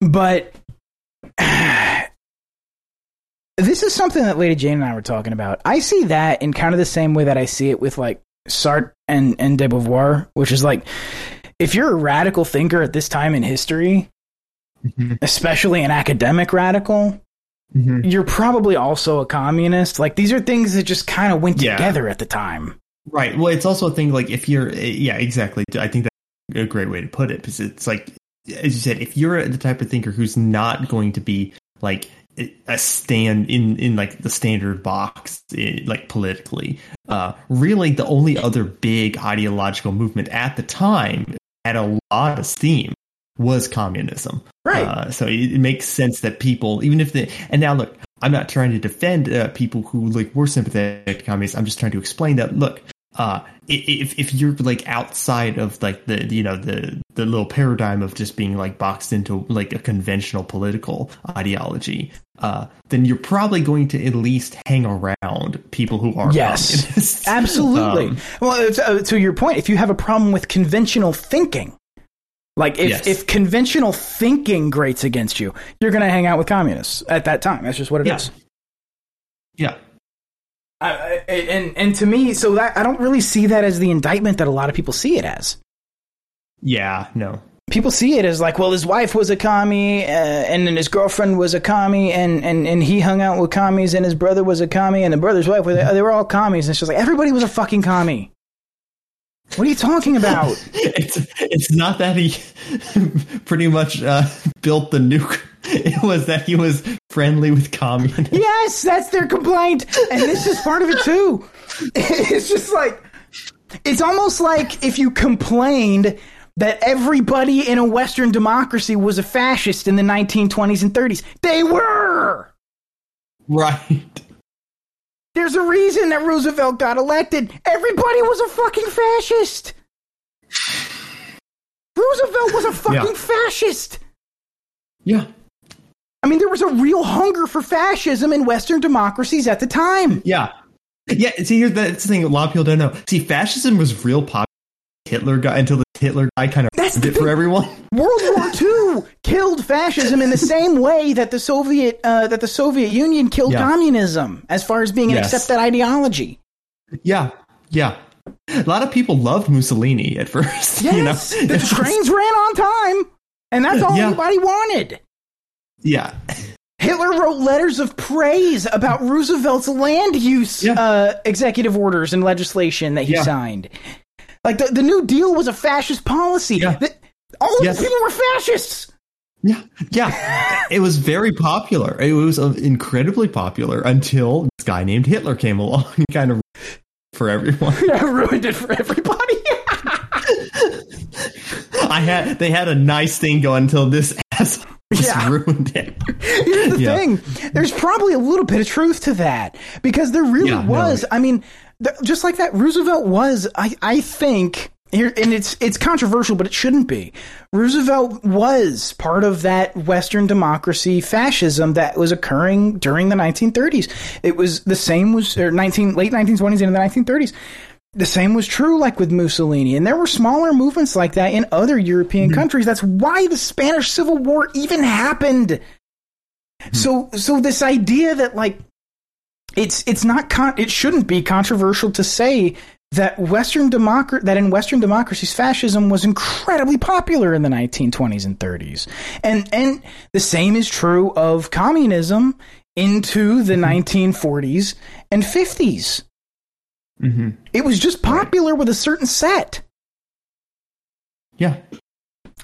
but this is something that Lady Jane and I were talking about. I see that in kind of the same way that I see it with like Sartre and and de Beauvoir, which is like if you're a radical thinker at this time in history, Mhm. especially an academic radical, Mhm. you're probably also a communist. Like these are things that just kind of went Yeah. together at the time. right. Well, it's also a thing like if you're, yeah, exactly. I think that's a great way to put it because it's like, as you said, if you're the type of thinker who's not going to be like a stand in in like the standard box eh, like politically uh really the only other big ideological movement at the time had a lot of steam was communism Right. uh, so it, it makes sense that people even if they and now look i'm not trying to defend uh, people who like were sympathetic to communists i'm just trying to explain that look uh if if you're like outside of like the you know the the little paradigm of just being like boxed into like a conventional political ideology uh then you're probably going to at least hang around people who are Yes, communists. absolutely. Um, well, it's, uh, to your point, if you have a problem with conventional thinking, like if, Yes. if conventional thinking grates against you, you're going to hang out with communists at that time. That's just what it is. yeah yeah I, I- and and to me, so that I don't really see that as the indictment that a lot of people see it as. yeah no People see it as like, well, his wife was a commie, uh, and then his girlfriend was a commie, and, and, and he hung out with commies, and his brother was a commie, and the brother's wife was they were all commies, and it's just like everybody was a fucking commie. What are you talking about? it's it's not that he pretty much uh, built the nuke. It was that he was friendly with communists. Yes, that's their complaint, and this is part of it too. It's just like it's almost like if you complained that everybody in a Western democracy was a fascist in the 1920s and 30s. They were. Right. There's a reason that Roosevelt got elected. Everybody was a fucking fascist. Roosevelt was a fucking Yeah. fascist. Yeah. I mean, there was a real hunger for fascism in Western democracies at the time. Yeah. Yeah. See, here's the, that's the thing. A lot of people don't know. See, fascism was real popular. Hitler got until the Hitler guy kind of That's it for everyone. World War II killed fascism in the same way that the Soviet uh, that the Soviet Union killed Yeah. communism, as far as being an Yes. accepted ideology. Yeah. Yeah. A lot of people loved Mussolini at first. Yes, You know? the It was- trains ran on time, and that's all Yeah. anybody wanted. Yeah. Hitler wrote letters of praise about Roosevelt's land use Yeah. uh, executive orders and legislation that he Yeah. signed. Like the, the New Deal was a fascist policy. Yeah. The- all of Yes. these people were fascists. Yeah, yeah. it was very popular. It was uh, incredibly popular until this guy named Hitler came along and kind of for everyone. Yeah, ruined it for everybody. I had they had a nice thing going until this ass just Yeah. ruined it. Here's the Yeah. thing: there's probably a little bit of truth to that because there really Yeah, no. was. I mean, th- just like that, Roosevelt was. I I think here, and it's it's controversial, but it shouldn't be. Roosevelt was part of that Western democracy fascism that was occurring during the 1930s. It was the same was or 19 late 1920s into the 1930s. The same was true, like with Mussolini, and there were smaller movements like that in other European Mm-hmm. countries. That's why the Spanish Civil War even happened. So, so this idea that like it's it's not con- it shouldn't be controversial to say that Western democra- that in Western democracies, fascism was incredibly popular in the 1920s and 30s, and and the same is true of communism into the 1940s and 50s. Mm-hmm. It was just popular with a certain set. Yeah.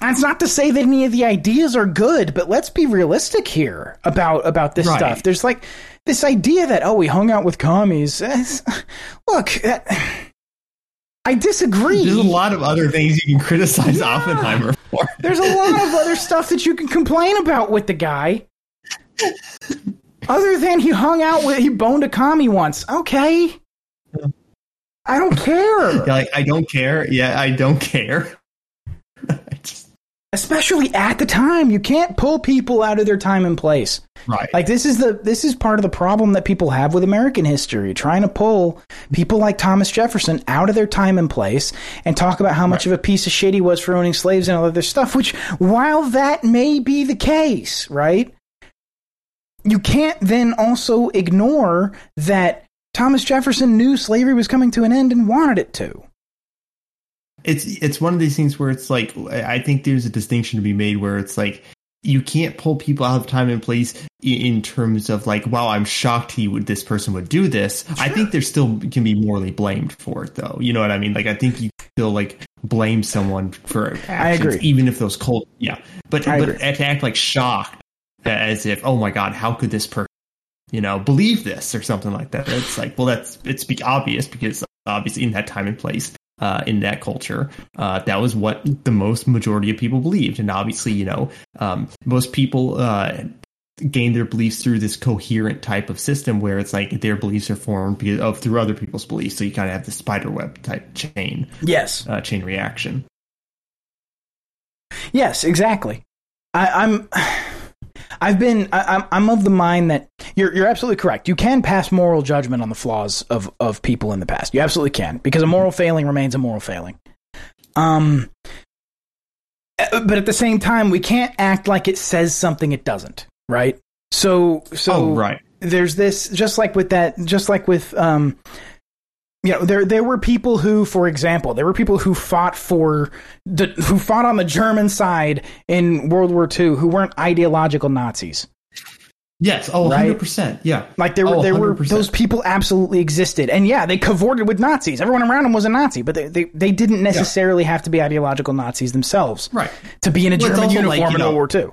That's not to say that any of the ideas are good, but let's be realistic here about about this Right. stuff. There's like this idea that oh, we hung out with commies. Look, that, I disagree. There's a lot of other things you can criticize Oppenheimer for. There's a lot of other stuff that you can complain about with the guy. Other than he hung out with, he boned a commie once. Okay. I don't care. Yeah, like I don't care. Yeah, I don't care. Especially at the time. You can't pull people out of their time and place. right. Like this is the this is part of the problem that people have with American history, trying to pull people like Thomas Jefferson out of their time and place and talk about how much of a piece of shit he was for owning slaves and all other stuff, which while that may be the case, right? You can't then also ignore that Thomas Jefferson knew slavery was coming to an end and wanted it to. It's it's one of these things where it's like I think there's a distinction to be made where it's like you can't pull people out of time and place i- in terms of like, wow, I'm shocked he would this person would do this. I think there still can be morally blamed for it though. You know what I mean? Like I think you still like blame someone for actions, agree. even if those cold yeah. But I but to act like shocked as if, oh my god, how could this person you know, believe this or something like that. It's like, well, that's it's be obvious because obviously in that time and place, uh, in that culture, uh, that was what the most majority of people believed, and obviously, you know, um, most people uh, gain their beliefs through this coherent type of system where it's like their beliefs are formed because of through other people's beliefs. So you kind of have the spider web type chain, Yes. uh, chain reaction. Yes, exactly. I, I'm. I've been. I, I'm. I'm of the mind that you're. You're absolutely correct. You can pass moral judgment on the flaws of of people in the past. You absolutely can because a moral failing remains a moral failing. Um. But at the same time, we can't act like it says something it doesn't. Right. So. So. oh, right. there's this just like with that just like with um you know there there were people who for example there were people who fought for the who fought on the German side in World War II who weren't ideological Nazis Yes. Oh, Right? 100%. Yeah. like there were Oh, there were those people absolutely existed and yeah they cavorted with Nazis everyone around them was a Nazi but they they, they didn't necessarily have to be ideological Nazis themselves Right. to be in a Well, German uniform like, in know, World War II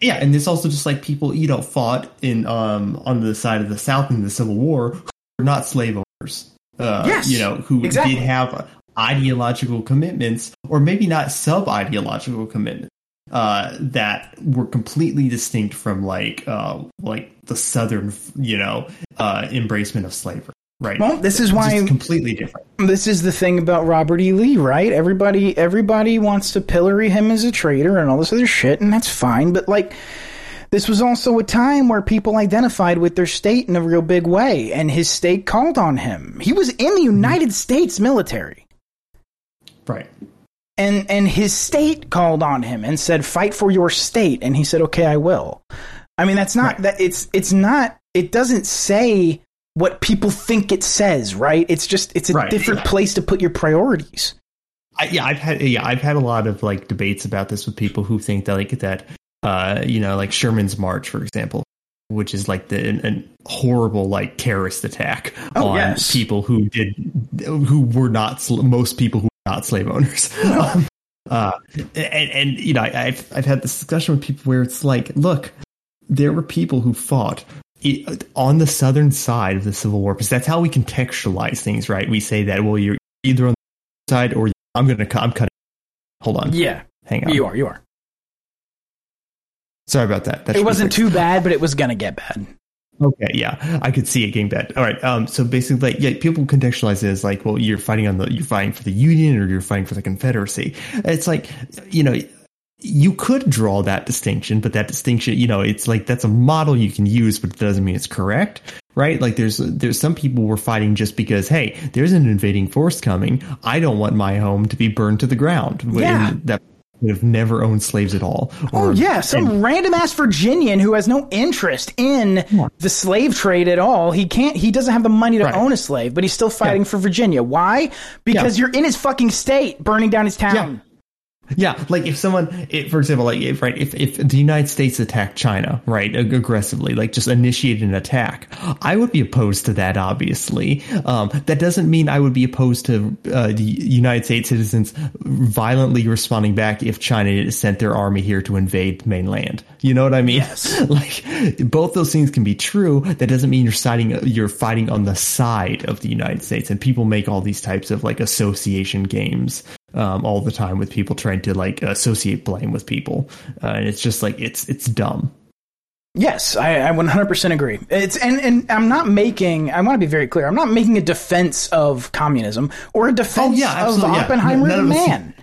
Yeah, and it's also just like people, you know, fought in um on the side of the South in the Civil War who were not slave owners. Uh, Yes, you know, who exactly. did have ideological commitments, or maybe not sub ideological commitments. Uh, that were completely distinct from like uh, like the southern, you know, uh, embracement of slavery. Right. Well, this is Just why- completely different. this is the thing about Robert E. Lee, right? Everybody everybody wants to pillory him as a traitor and all this other shit, and that's fine. But like, this was also a time where people identified with their state in a real big way, and his state called on him. He was in the United States military, Right. and and his state called on him and said, "Fight for your state," and he said, "Okay, I will." I mean, that's not Right. that it's it's not it doesn't say what people think it says, right? It's just it's a Right. different place to put your priorities. I, yeah, I've had yeah, I've had a lot of like debates about this with people who think that like that, uh, you know, like Sherman's March, for example, which is like the an, an horrible like terrorist attack Oh, on yes. people who did who were not sl- most people who were not slave owners. Um, uh, and, and you know, I, I've I've had this discussion with people where it's like, look, there were people who fought on the southern side of the Civil War because that's how we contextualize things, right? We say that well, you're either on the side or I'm gonna. I'm cutting. Hold on. Yeah, Hang on. you are. You are. Sorry about that. That It wasn't too bad, but it was gonna get bad. Okay, yeah, I could see it getting bad. All right, um, so basically, like, yeah, people contextualize it as like, well, you're fighting on the, you're fighting for the Union or you're fighting for the Confederacy. It's like, you know, you could draw that distinction, but that distinction, you know, it's like that's a model you can use, but it doesn't mean it's correct, right? Like, there's there's some people were fighting just because, hey, there's an invading force coming. I don't want my home to be burned to the ground. Yeah. That have never owned slaves at all. Oh Or- yeah, some and- random ass Virginian who has no interest in the slave trade at all. He can't. He doesn't have the money to Right. own a slave, but he's still fighting Yeah. for Virginia. Why? Because Yeah. you're in his fucking state, burning down his town. Yeah, like if someone, it, for example, like if right, if if the United States attacked China, right, ag- aggressively, like just initiated an attack, I would be opposed to that. Obviously, um, that doesn't mean I would be opposed to uh, the United States citizens violently responding back if China sent their army here to invade mainland. You know what I mean? Yes. like both those things can be true. That doesn't mean you're siding, you're fighting on the side of the United States. And people make all these types of like association games um, all the time with people trying to like associate blame with people, uh, and it's just like it's it's dumb. Yes, I, I 100% agree. It's and and I'm not making. I want to be very clear. I'm not making a defense of communism or a defense Oh, yeah, of yeah. Oppenheimer None the man.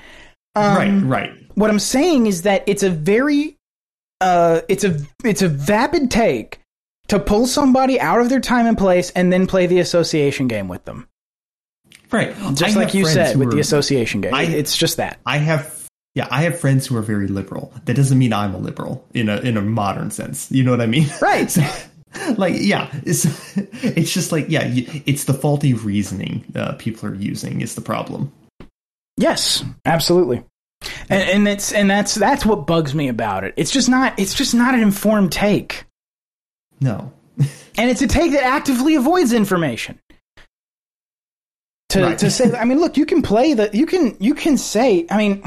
Um, right, right. what I'm saying is that it's a very uh it's a it's a vapid take to pull somebody out of their time and place and then play the association game with them. Right. Just I like you said with the association game. I- it's just that. I have yeah, I have friends who are very liberal. That doesn't mean I'm a liberal in a in a modern sense. You know what I mean? Right. So, like yeah, it's it's just like yeah, it's the faulty reasoning uh, people are using is the problem. Yes, absolutely. And, and it's and that's that's what bugs me about it. It's just not it's just not an informed take. No. And it's a take that actively avoids information. To Right. to say I mean look, you can play the you can you can say I mean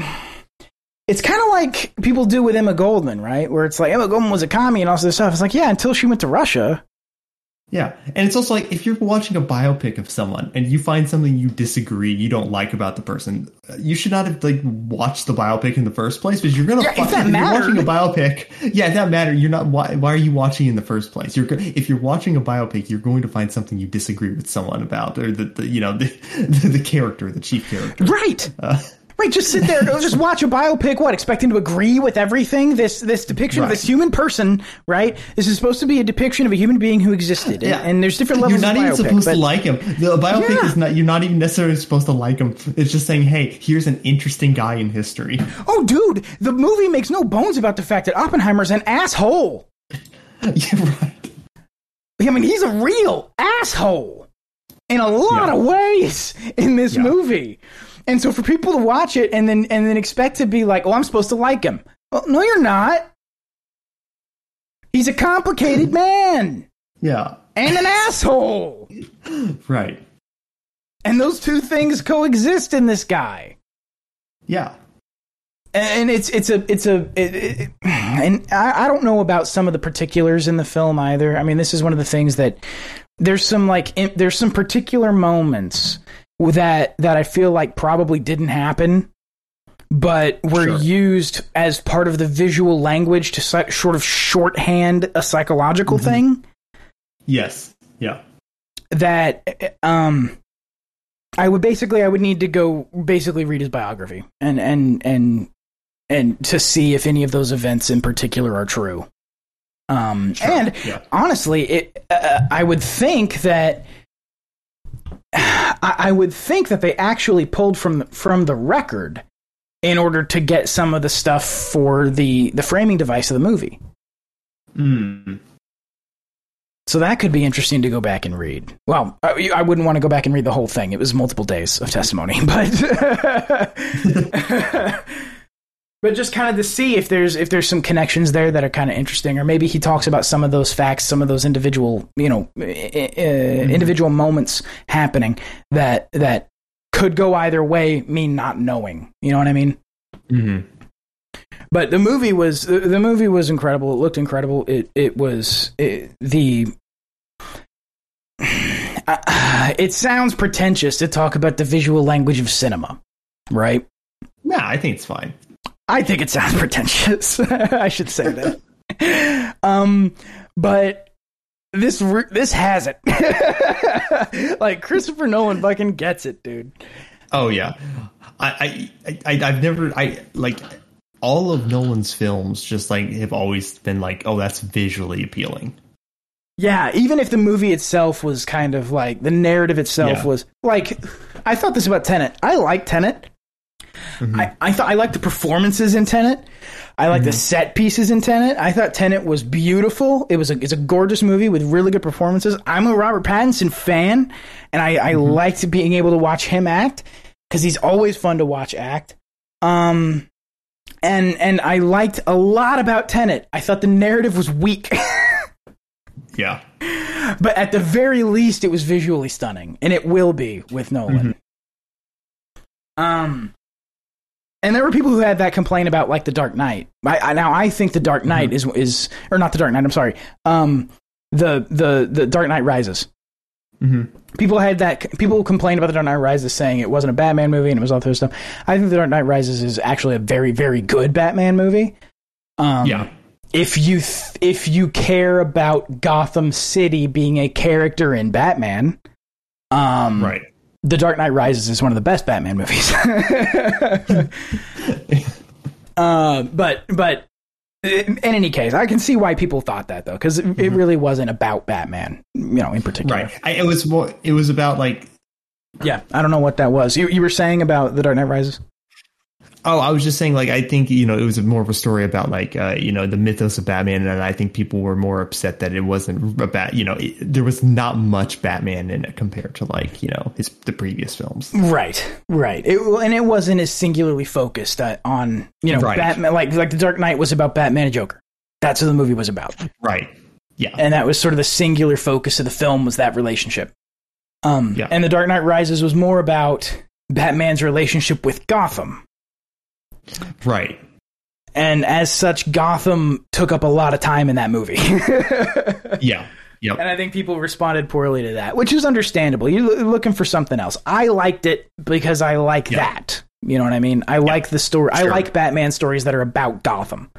it's kind of like people do with Emma Goldman, right? Where it's like Emma Goldman was a commie and all this stuff. It's like, yeah, until she went to Russia. Yeah, and it's also like if you're watching a biopic of someone and you find something you disagree, you don't like about the person, uh, you should not have like watched the biopic in the first place because you're gonna. Yeah, if you're watching a biopic, yeah, if that matter. You're not. Why, why are you watching in the first place? You're if you're watching a biopic, you're going to find something you disagree with someone about, or the, the you know the, the the character, the chief character. Right. Uh, Right, just sit there, just watch a biopic. What, expecting to agree with everything? This this depiction of this human person, right? This is supposed to be a depiction of a human being who existed, Yeah. and there's different levels. You're not of even biopic, supposed but- to like him. The biopic Yeah. is not. You're not even necessarily supposed to like him. It's just saying, hey, here's an interesting guy in history. Oh, dude, the movie makes no bones about the fact that Oppenheimer's an asshole. yeah, right. I mean, he's a real asshole in a lot Yeah. of ways in this Yeah. movie. And so for people to watch it and then and then expect to be like, "Oh, I'm supposed to like him." Well, no, you're not. He's a complicated man Yeah, and an asshole. right. And those two things coexist in this guy. Yeah. and it's it's a it's a it, it, and I, I don't know about some of the particulars in the film either. I mean, this is one of the things that there's some like in, there's some particular moments that that I feel like probably didn't happen, but were Sure. used as part of the visual language to sort of shorthand a psychological thing Yes. Yeah. that um I would basically I would need to go basically read his biography and and and and to see if any of those events in particular are true. Um Sure, and yeah. honestly it uh, I would think that I, I would think that they actually pulled from the, from the record in order to get some of the stuff for the the framing device of the movie. Mm. So that could be interesting to go back and read. Well, I, I wouldn't want to go back and read the whole thing. It was multiple days of testimony, but but just kind of to see if there's if there's some connections there that are kind of interesting, or maybe he talks about some of those facts, some of those individual you know uh, individual moments happening that that could go either way. Me not knowing, you know what I mean? hmm but the movie was the, the movie was incredible. It looked incredible. It it was it, the. Uh, it sounds pretentious to talk about the visual language of cinema, right? Yeah, I think it's fine. I think it sounds pretentious. I should say that. um, but this this has it. like Christopher Nolan fucking gets it, dude. Oh yeah, I, I, I, I've never, I like all of Nolan's films. Just like have always been like, oh, that's visually appealing. Yeah, even if the movie itself was kind of like the narrative itself Yeah. was like I thought this about Tenet. I like Tenet. I, I thought I liked the performances in Tenet. I like the set pieces in Tenet. I thought Tenet was beautiful. It was a it's a gorgeous movie with really good performances. I'm a Robert Pattinson fan, and I, I liked being able to watch him act because he's always fun to watch act. Um, and and I liked a lot about Tenet. I thought the narrative was weak. Yeah. but at the very least, it was visually stunning, and it will be with Nolan. Um, and there were people who had that complaint about like the Dark Knight. I, I now I think the Dark Knight is is or not the Dark Knight. I'm sorry. Um, the the the Dark Knight Rises. hmm People had that. People complained about the Dark Knight Rises, saying it wasn't a Batman movie and it was all this stuff. I think the Dark Knight Rises is actually a very very good Batman movie. Um, Yeah. if you th- if you care about Gotham City being a character in Batman, um, Right. The Dark Knight Rises is one of the best Batman movies. uh, but but in any case, I can see why people thought that though, because it, it really wasn't about Batman, you know, in particular. Right. I, it was more. It was about like. Yeah, I don't know what that was. You you were saying about The Dark Knight Rises? Oh, I was just saying. Like, I think you know, it was more of a story about like uh, you know the mythos of Batman, and I think people were more upset that it wasn't about you know it, there was not much Batman in it compared to like you know his the previous films. Right, right. It, and it wasn't as singularly focused uh, on you know Right. Batman. Like like The Dark Knight was about Batman and Joker. That's what the movie was about. Right. Yeah. and that was sort of the singular focus of the film was that relationship. Um, Yeah. and The Dark Knight Rises was more about Batman's relationship with Gotham, right. and as such, Gotham took up a lot of time in that movie. Yeah. Yep. and I think people responded poorly to that, which is understandable. You're looking for something else. I liked it because I like Yeah. that. You know what I mean? I like the story. I like Batman stories that are about Gotham.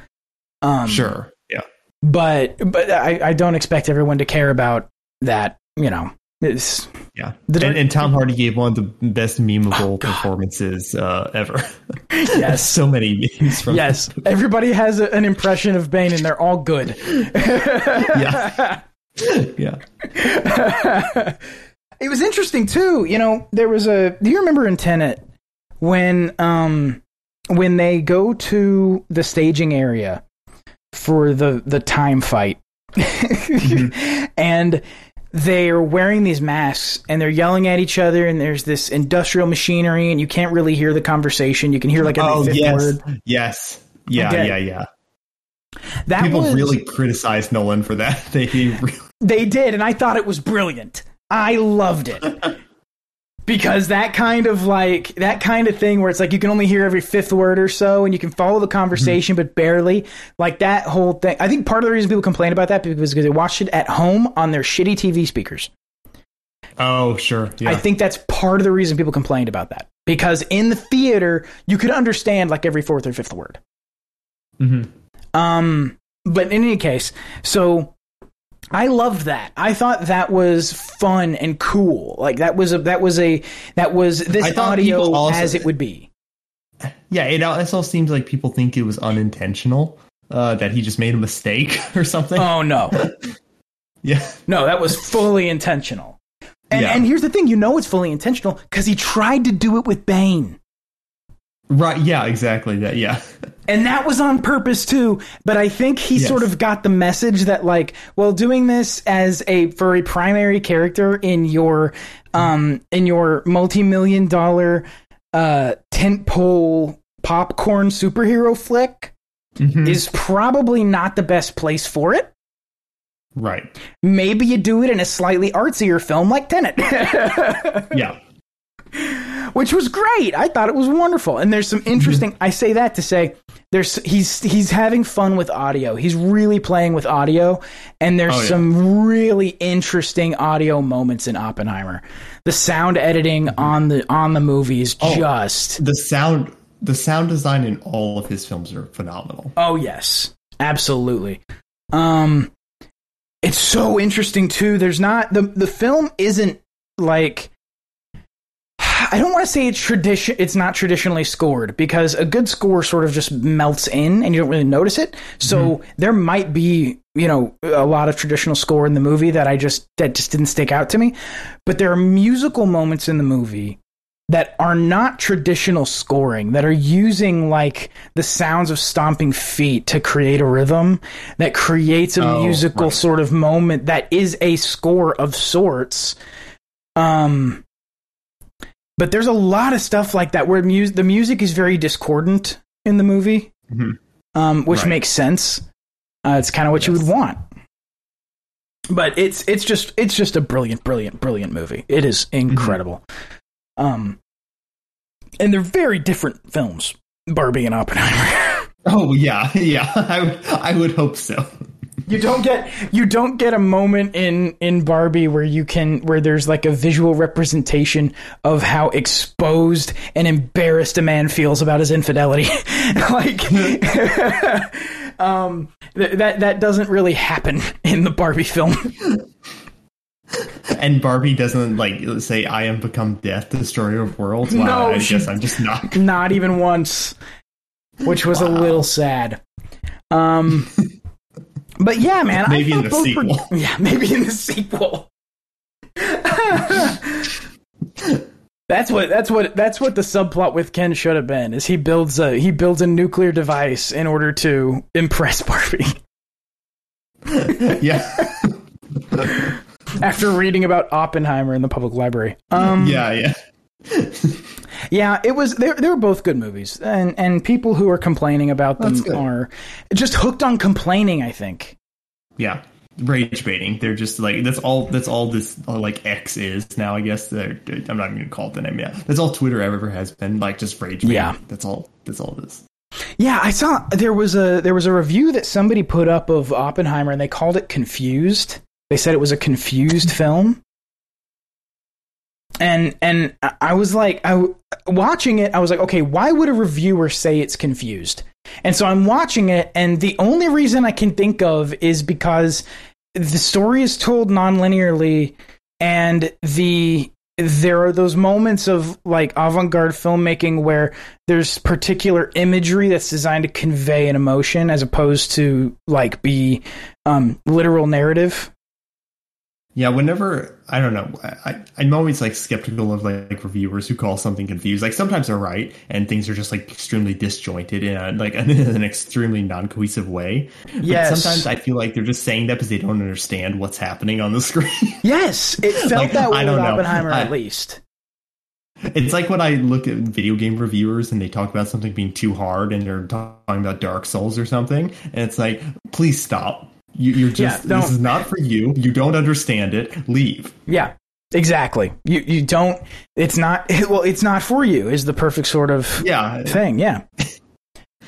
Um, Sure. Yeah. but but I, I don't expect everyone to care about that. You know, it's Yeah. And, and Tom Hardy gave one of the best memeable performances uh, ever. yes. so many memes from Yes, everybody has a, an impression of Bane, and they're all good. Yeah. yeah. it was interesting too. You know, there was a. Do you remember in Tenet when um when they go to the staging area for the the time fight, and they're wearing these masks and they're yelling at each other and there's this industrial machinery and you can't really hear the conversation you can hear like every Oh fifth yes. word Yes. Yeah. Yeah. Yeah. that People was, really criticized Nolan for that. They really They did, and I thought it was brilliant. I loved it. because that kind of like that kind of thing where it's like you can only hear every fifth word or so and you can follow the conversation but barely like that whole thing i think part of the reason people complain about that because they watched it at home on their shitty tv speakers Oh, sure. Yeah. i think that's part of the reason people complained about that because in the theater you could understand like every fourth or fifth word Mhm. um, but in any case, so I loved that. I thought that was fun and cool. Like that was a that was a that was this thought audio also- as it would be. Yeah, it also seems like people think it was unintentional. Uh, that he just made a mistake or something. Oh no, yeah. no, that was fully intentional. And Yeah. and here's the thing, you know it's fully intentional because he tried to do it with Bane. Right. Yeah. Exactly. That. Yeah. And that was on purpose too. But I think he Yes. sort of got the message that like, well, doing this as a for a primary character in your um in your multi-million dollar uh tentpole popcorn superhero flick Mhm. is probably not the best place for it. Right. Maybe you do it in a slightly artsier film like Tenet. Yeah. Which was great. I thought it was wonderful. And there's some interesting. I say that to say there's he's he's having fun with audio. He's really playing with audio, and there's Oh, yeah. some really interesting audio moments in Oppenheimer. The sound editing on the on the movie is Oh. just The sound. The sound design in all of his films are phenomenal. Oh yes, absolutely. Um, it's so interesting too. There's not the the film isn't like I don't want to say it's tradition. It's not traditionally scored because a good score sort of just melts in and you don't really notice it. So there might be you know a lot of traditional score in the movie that I just that just didn't stick out to me. But there are musical moments in the movie that are not traditional scoring, that are using like the sounds of stomping feet to create a rhythm that creates a Oh, musical right. sort of moment that is a score of sorts. Um, but there's a lot of stuff like that where mu- the music is very discordant in the movie, Mhm. um, which Right. makes sense. Uh, it's kind of what you would want. But it's it's just it's just a brilliant, brilliant, brilliant movie. It is incredible. Um, and they're very different films, Barbie and Oppenheimer. Oh yeah, yeah. I I would hope so. You don't get you don't get a moment in in Barbie where you can where there's like a visual representation of how exposed and embarrassed a man feels about his infidelity. like um th- that that doesn't really happen in the Barbie film. And Barbie doesn't like say, "I am become death, destroyer of worlds." Wow, No, I guess I'm just not. Not even once, which was a little sad. Um, but yeah, man, Maybe in the both were- sequel. yeah, maybe in the sequel. that's what that's what that's what the subplot with Ken should have been. Is he builds a he builds a nuclear device in order to impress Barbie. yeah, After reading about Oppenheimer in the public library, um, yeah, yeah. Yeah, it was. They they were both good movies, and and people who are complaining about them are just hooked on complaining. I think. yeah rage baiting they're just like that's all that's all this uh, like x is now i guess They're- i'm not even gonna call it the name yeah that's all twitter ever has been like just rage baiting Yeah. that's all that's all it is Yeah, I saw there was a there was a review that somebody put up of Oppenheimer, and they called it confused. They said it was a confused film. And and I- was like, I watching it, I was like, okay, why would a reviewer say it's confused? And so I'm watching it, and the only reason I can think of is because the story is told non-linearly, and the there are those moments of like avant-garde filmmaking where there's particular imagery that's designed to convey an emotion as opposed to like be um, literal narrative. Yeah whenever i don't know I, i'm always like skeptical of like reviewers who call something confused like sometimes they're right and things are just like extremely disjointed in a, like in an extremely non-cohesive way But Yes. sometimes i feel like they're just saying that because they don't understand what's happening on the screen Yes, it felt Like, that way I with don't know. Oppenheimer I- at least. It's like when I look at video game reviewers and they talk about something being too hard and they're talking about Dark Souls or something, and it's like, please stop. You, you're just Yeah, this is not for you. You don't understand it. Leave. Yeah, exactly. You you don't. It's not. Well, it's not for you. Is the perfect sort of Yeah, thing. Yeah.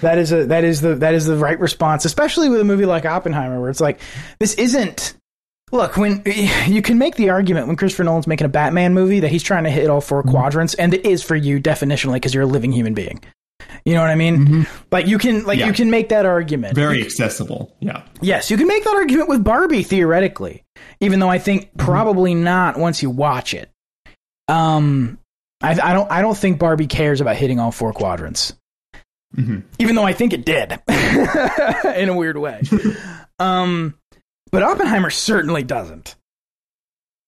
That is a that is the that is the right response, especially with a movie like Oppenheimer, where it's like this isn't. Look, when you can make the argument when Christopher Nolan's making a Batman movie that he's trying to hit all 4 mm-hmm. quadrants, and it is for you definitionally because you're a living human being. You know what I mean? But you can like Yeah. you can make that argument. very accessible. Yeah, Yes, you can make that argument with Barbie theoretically, even though I think probably not once you watch it. Um, I, I don't. I don't think Barbie cares about hitting all four quadrants, Mhm. even though I think it did in a weird way. um, but Oppenheimer certainly doesn't.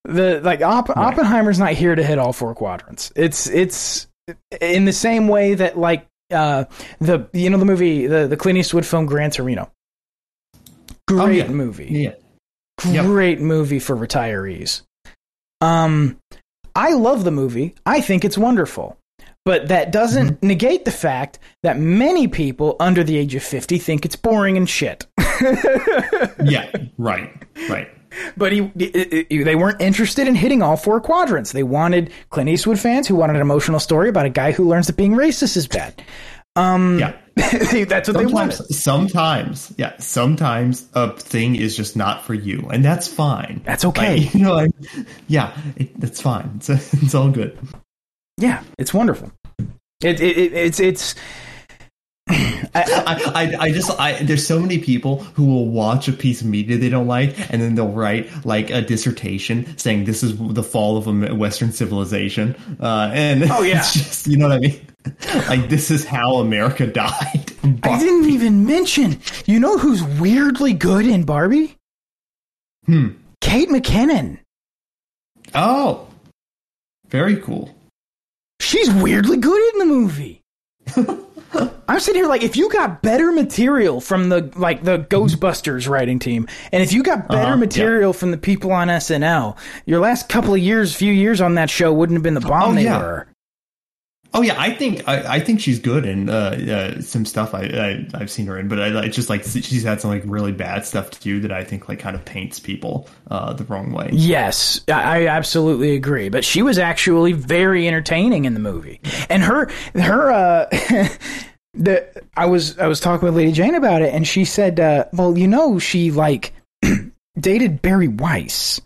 The like Opp- Oppenheimer's not here to hit all four quadrants. It's it's in the same way that like uh the you know the movie the the Clint Eastwood film Gran Torino. Great Oh, yeah. movie yeah. Yep. great movie for retirees. Um, I love the movie. I think it's wonderful. But that doesn't Mm-hmm. negate the fact that many people under the age of 50 think it's boring and shit. Yeah, right, right. But he, he- he- they weren't interested in hitting all four quadrants. They wanted Clint Eastwood fans who wanted an emotional story about a guy who learns that being racist is bad. Um, Yeah. that's what they wanted. Sometimes, sometimes, yeah, sometimes a thing is just not for you, and that's fine. That's okay. Like, you know, like, yeah, it, that's fine. It's it's all good. Yeah, it's wonderful. It, it, it it's it's. I, I, I just I there's so many people who will watch a piece of media they don't like and then they'll write like a dissertation saying this is the fall of a Western civilization uh, and Oh, yeah. it's just you know what I mean like this is how America died. I didn't even mention. You know who's weirdly good in Barbie? Hmm. Kate McKinnon. Oh, very cool. she's weirdly good in the movie. I'm sitting here like, if you got better material from the like the Ghostbusters writing team, and if you got better Uh-huh, material from the people on SNL, your last couple of years, few years on that show wouldn't have been the bomb Oh, they yeah. were. Oh yeah, I think I, I think she's good in uh, uh, some stuff I, I I've seen her in, but I, it's just like she's had some like really bad stuff too that I think like kind of paints people uh, the wrong way. Yes, I I absolutely agree. But she was actually very entertaining in the movie, and her her uh, the I was I was talking with Lady Jane about it, and she said, uh, "Well, you know, she like dated Bari Weiss,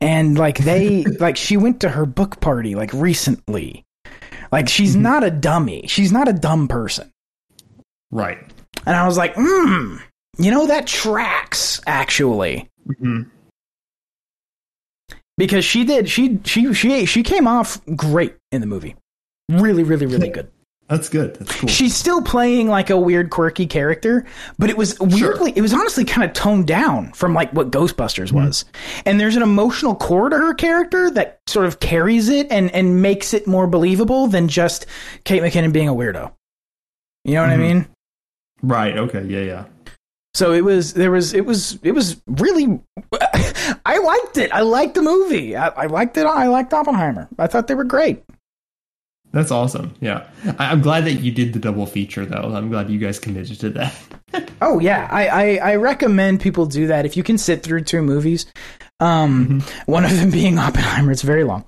and like they like she went to her book party like recently. Like she's not a dummy. She's not a dumb person." Right. And I was like, "Hmm, you know that tracks actually." Mhm. because she did she she she she came off great in the movie really really really good That's good. That's cool. she's still playing like a weird quirky character but it was weirdly it was honestly kind of toned down from like what ghostbusters mm-hmm. was and there's an emotional core to her character that sort of carries it and and makes it more believable than just kate mckinnon being a weirdo you know what i mm-hmm. mean right. Okay. Yeah. Yeah. so it was there was it was it was really i liked it i liked the movie i, I liked it i liked oppenheimer i thought they were great That's awesome. Yeah. I, I'm glad that you did the double feature though. I'm glad you guys committed to that. Oh yeah, I, I, I recommend people do that if you can sit through two movies. Um, one of them being Oppenheimer. It's very long.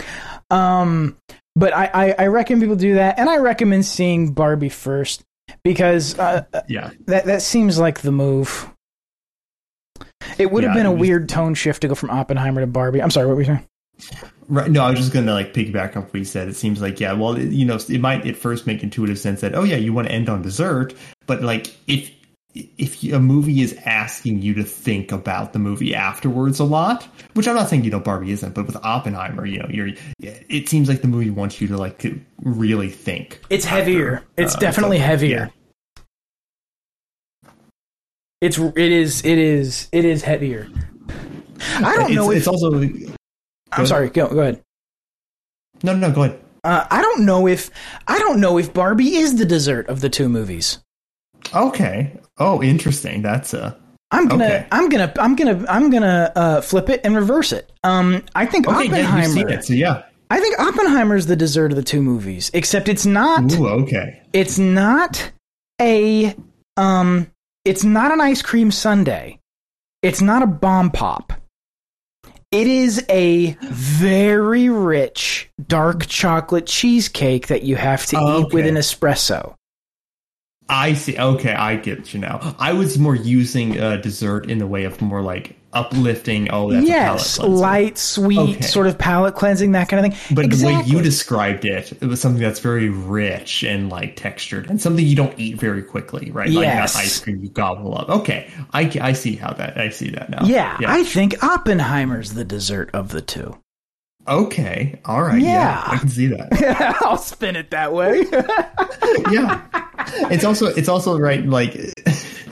Um, but I, I, I recommend people do that, and I recommend seeing Barbie first because uh, yeah. that that seems like the move. It would have been a weird tone shift to go from Oppenheimer to Barbie. I'm sorry, what were you saying? Right. No, I was just gonna like piggyback on what you said. It seems like yeah. Well, it, you know, it might at first make intuitive sense that oh yeah, you want to end on dessert, but like if if a movie is asking you to think about the movie afterwards a lot, which I'm not saying you know Barbie isn't, but with Oppenheimer, you know, you're it seems like the movie wants you to like to really think. It's heavier. It's uh, definitely so, heavier. It's it is it is it is heavier. I don't it's, know if it's also. I'm sorry. Go go ahead. No, no, no. go ahead. Uh, I don't know if I don't know if Barbie is the dessert of the two movies. Okay. Oh, interesting. That's uh I'm gonna Okay. I'm gonna I'm gonna I'm gonna uh, flip it and reverse it. Um, I think okay. Yeah, Oppenheimer. seen it, so yeah. I think Oppenheimer's the dessert of the two movies, except it's not. Ooh, okay. It's not a um. It's not an ice cream sundae. It's not a bomb pop. It is a very rich dark chocolate cheesecake that you have to eat with an espresso. I see. Okay, I get you now. I was more using uh, dessert in the way of more like uplifting. Oh, that's yes, a palate cleanser. light, sweet, Okay. sort of palate cleansing, that kind of thing. But the way you described it, it was something that's very rich and like textured, and something you don't eat very quickly, right? Like Yes. that ice cream you gobble up. Okay, I, I see how that. I see that now. yeah, I think Oppenheimer's the dessert of the two. okay. All right. Yeah. Yeah. I can see that. I'll spin it that way. yeah. It's also it's also right like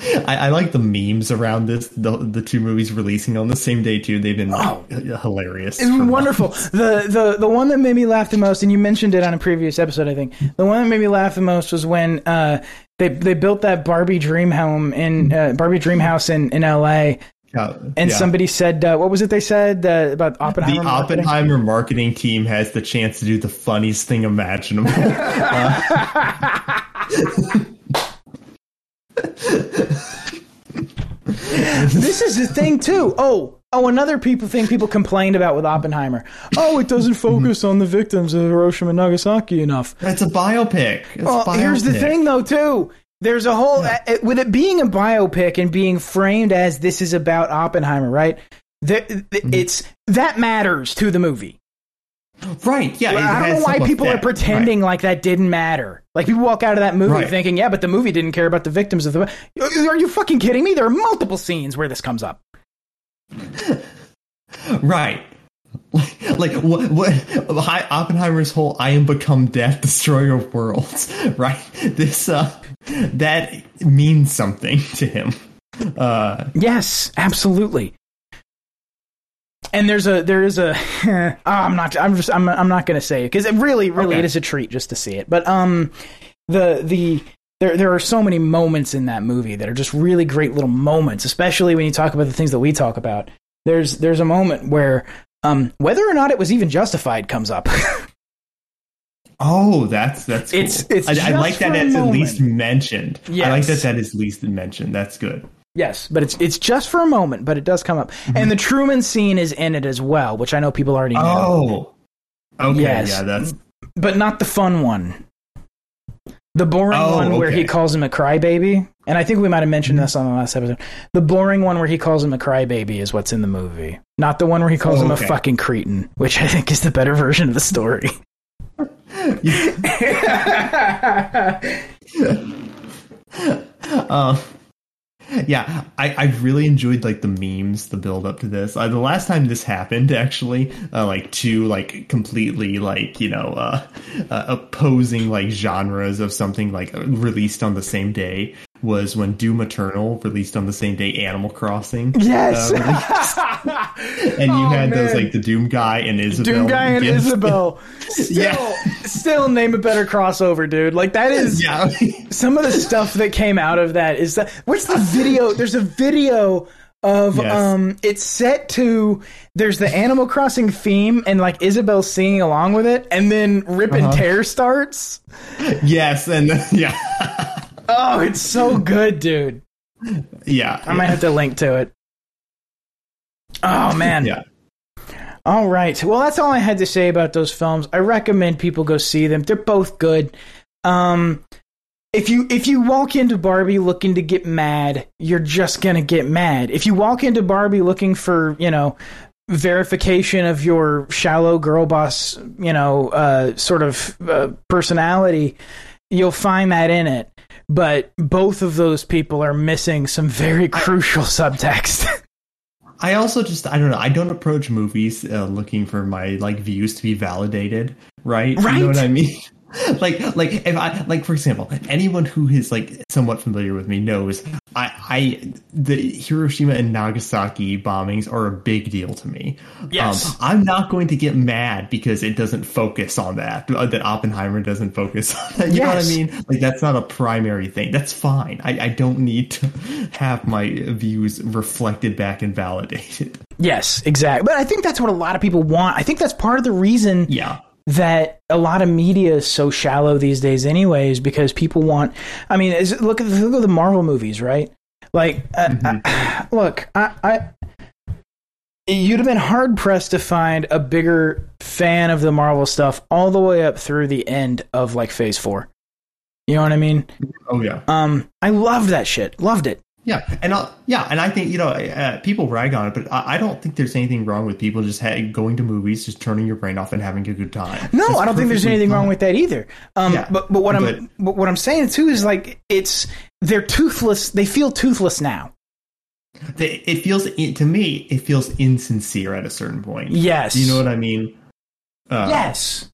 I, I like the memes around this the the two movies releasing on the same day too. They've been Oh. hilarious. It's wonderful. The, the the one that made me laugh the most, and you mentioned it on a previous episode, I think. The one that made me laugh the most was when uh, they they built that Barbie dream home in uh, Barbie dream house in in L.A. Yeah, And yeah. somebody said, uh, what was it they said uh, about Oppenheimer? the marketing? Oppenheimer marketing team has the chance to do the funniest thing imaginable. this is the thing too. Oh, oh, another people thing people complained about with Oppenheimer. Oh, it doesn't focus on the victims of Hiroshima and Nagasaki enough. That's a biopic. It's a Well, here's the thing, though, too. There's a whole uh, with it being a biopic and being framed as this is about Oppenheimer, right? The, the- Mm-hmm. It's that matters to the movie. Right? Yeah, it I don't know why people are pretending like that didn't matter. Like people walk out of that movie Right. thinking, "Yeah, but the movie didn't care about the victims of the." Are you fucking kidding me? There are multiple scenes where this comes up. Right. Like, like what? What? Oppenheimer's whole "I am become death, destroyer of worlds." Right. This uh, that means something to him. Uh, Yes, absolutely. And there's a there is a oh, I'm not I'm just I'm I'm not gonna say it because it really really Okay. it is a treat just to see it. But um the the there there are so many moments in that movie that are just really great little moments, especially when you talk about the things that we talk about. There's there's a moment where um whether or not it was even justified comes up. Oh, that's that's cool. It's- it's I, I like that it's at least mentioned. I like that that is at least mentioned. That's good. Yes, but it's it's just for a moment, but it does come up. Mm-hmm. And the Truman scene is in it as well, which I know people already know. Oh, okay, Yes. yeah, that's but not the fun one. The boring Oh, one where he calls him a crybaby, and I think we might have mentioned this on the last episode. The boring one where he calls him a crybaby is what's in the movie, not the one where he calls Oh, him okay. a fucking cretin, which I think is the better version of the story. Um, yeah, I, I really enjoyed like the memes, the build up to this. Uh, the last time this happened, actually, uh, like two like completely like you know uh, uh, opposing like genres of something like released on the same day was when Doom Eternal released on the same day Animal Crossing. Yes, and you Oh, had those like the Doom guy and Isabelle. Doom guy and. Isabelle. Still, Yeah. still name a better crossover, dude. Like that is Yeah. some of the stuff that came out of that is that what's the video there's a video of Yes. um it's set to there's the animal crossing theme and like isabelle singing along with it and then rip and Uh-huh. tear starts yes, and yeah, oh it's so good dude yeah. i might have to link to it oh man Yeah. all right well that's all i had to say about those films i recommend people go see them they're both good um if you if you walk into Barbie looking to get mad, you're just gonna get mad. If you walk into Barbie looking for you know verification of your shallow girl boss you know uh, sort of uh, personality, you'll find that in it. But both of those people are missing some very crucial subtext. I also just I don't know. I don't approach movies uh, looking for my like views to be validated, right? Right. You know what I mean? like like if I like for example, anyone who is like somewhat familiar with me knows I I the Hiroshima and Nagasaki bombings are a big deal to me. Yes. Um, I'm not going to get mad because it doesn't focus on that. uh, That Oppenheimer doesn't focus on that. You know what I mean? Like that's not a primary thing. That's fine. I, I don't need to have my views reflected back and validated. yes, exactly. But I think that's what a lot of people want. I think that's part of the reason Yeah. That a lot of media is so shallow these days anyways because people want i mean is, look at the, look at the marvel movies right? Like uh, I- look I, I you'd have been hard pressed to find a bigger fan of the marvel stuff all the way up through the end of like phase 4 you know what i mean? Oh yeah. um i loved that shit. Loved it Yeah, and i yeah, and I think you know uh, people rag on it, but I, I don't think there's anything wrong with people just ha- going to movies, just turning your brain off and having a good time. No, That's I don't think there's anything fine. wrong with that either. Um, Yeah, but but what I'm but- but what I'm saying too is like it's they're toothless. They feel toothless now. It, it feels to me, it feels insincere at a certain point. Yes. Do you know what I mean? Uh, Yes.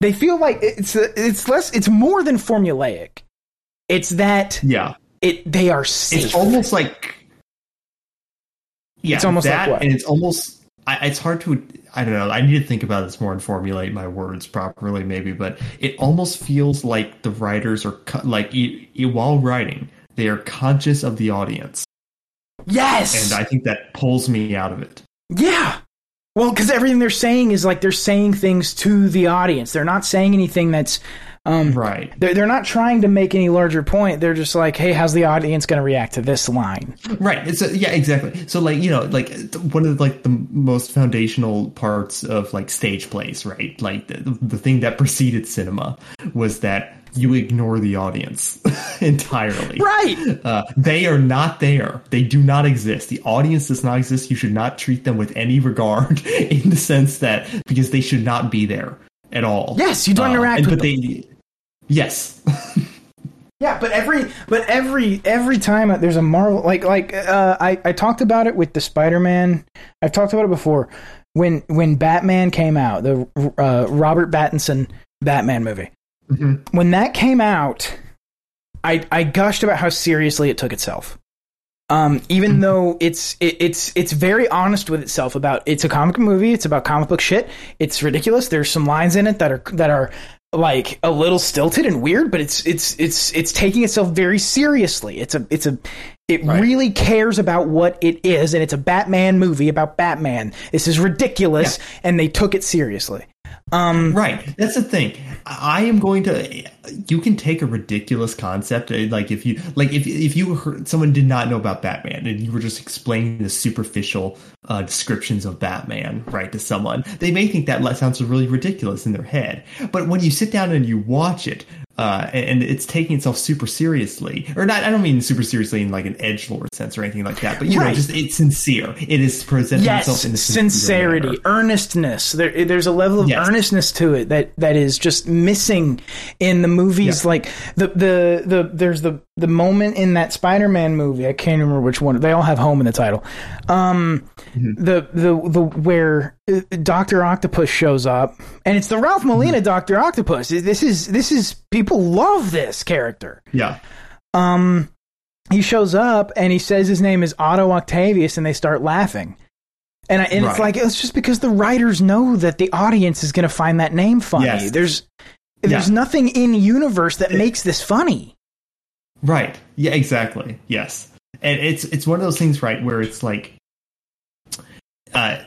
They feel like it's it's less. It's more than formulaic. It's that Yeah. It they are safe. It's almost like yeah, It's almost like that, what? and it's almost. I, it's hard to. I don't know. I need to think about this more and formulate my words properly, maybe. But it almost feels like the writers are co- like e- e- while writing, they are conscious of the audience, yes. and I think that pulls me out of it. yeah. Well, because everything they're saying is like they're saying things to the audience. They're not saying anything that's. Um, Right. They're, they're not trying to make any larger point. They're just like, hey, how's the audience going to react to this line? Right. It's a, yeah, exactly. So like you know, like one of like the most foundational parts of like stage plays, right? Like the, the thing that preceded cinema was that you ignore the audience entirely. Right. Uh, they are not there. They do not exist. The audience does not exist. You should not treat them with any regard in the sense that because they should not be there at all. Yes, you don't Uh, interact and- with but they. Yes. Yeah, but every but every every time there's a Marvel like like uh, I I talked about it with the Spider Man. I've talked about it before when when Batman came out, the uh, Robert Pattinson Batman movie. Mhm. When that came out, I I gushed about how seriously it took itself. Um, even though it's it, it's it's very honest with itself about it's a comic movie, it's about comic book shit. It's ridiculous. There's some lines in it that are that are like a little stilted and weird, but it's it's it's it's taking itself very seriously. It's a it's a it really cares about what it is, and it's a Batman movie about Batman. This is ridiculous, and they took it seriously. Um, Right. That's the thing. I am going to. You can take a ridiculous concept, uh, like if you like if if you heard someone did not know about Batman and you were just explaining the superficial uh, descriptions of Batman, right, to someone, they may think that sounds really ridiculous in their head. But when you sit down and you watch it, uh, and it's taking itself super seriously, or not. I don't mean super seriously in like an edge lord sense or anything like that, but you know, just it's sincere. It is presenting yes, itself in sincerity, manner. earnestness. There, there's a level of Yes. earnestness to it that that is just missing in the movies. Yeah. Like the the the there's the the moment in that Spider-Man movie. I can't remember which one. They all have home in the title. Um, Mm-hmm. the the the where uh, Doctor Octopus shows up, and it's the Ralph Molina Mm-hmm. Doctor Octopus. This is this is people love this character. Yeah. Um, he shows up and he says his name is Otto Octavius, and they start laughing. And, I, and it's like it's just because the writers know that the audience is going to find that name funny. Yes. There's there's Yeah. nothing in universe that makes this funny. Right. Yeah, exactly. Yes. And it's it's one of those things, right, where it's like uh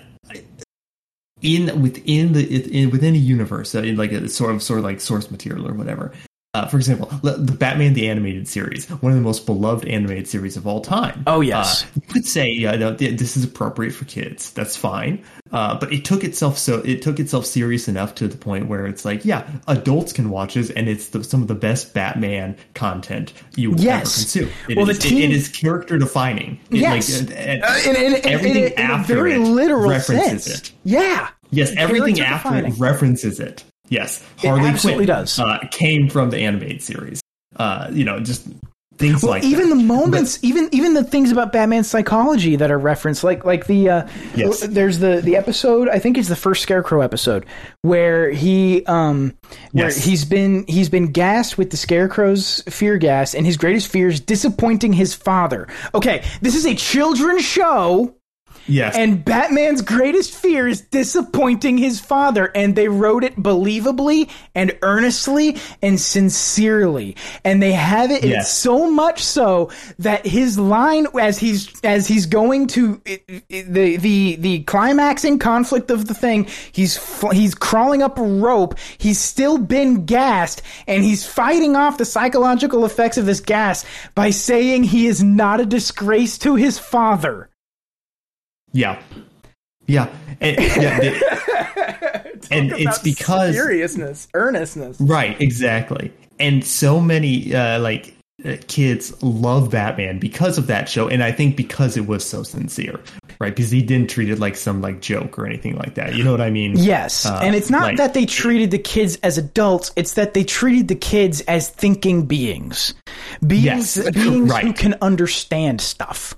in within the in within a universe, uh, in like a sort of sort of like source material or whatever. Uh, for example, the Batman the animated series, one of the most beloved animated series of all time. Oh, yes. uh, you could say, yeah, no, this is appropriate for kids. That's fine, uh, but it took itself so it took itself serious enough to the point where it's like, yeah, adults can watch this, and it's the, some of the best Batman content you will Yes. ever consume. It Well, is- the it- team- it is character defining. It, Yes. like, and in, in, everything in, a, in a after very it literal references sense. it. Yeah. Yes, everything after defining. it references it. Yes, Harley absolutely Quinn does. Uh, came from the animated series. Uh, you know, just things Well, like even that. the moments, even even the things about Batman's psychology that are referenced, like like the uh, Yes. there's the the episode I think it's the first Scarecrow episode where he um where Yes. he's been he's been gassed with the Scarecrow's fear gas, and his greatest fear is disappointing his father. Okay, this is a children's show. Yes, And Batman's greatest fear is disappointing his father, and they wrote it believably and earnestly and sincerely. And they have it, Yes. so much so that his line as he's as he's going to the the the climaxing conflict of the thing, he's he's crawling up a rope. He's still been gassed, and he's fighting off the psychological effects of this gas by saying he is not a disgrace to his father. Yeah, yeah, and, yeah, the- and it's because seriousness, earnestness. Right, exactly. And so many uh, like uh, kids love Batman because of that show, and I think because it was so sincere, right? Because he didn't treat it like some like joke or anything like that. You know what I mean? Yes, Uh, and it's not like- that they treated the kids as adults; it's that they treated the kids as thinking beings, beings, Yes, beings who can understand stuff.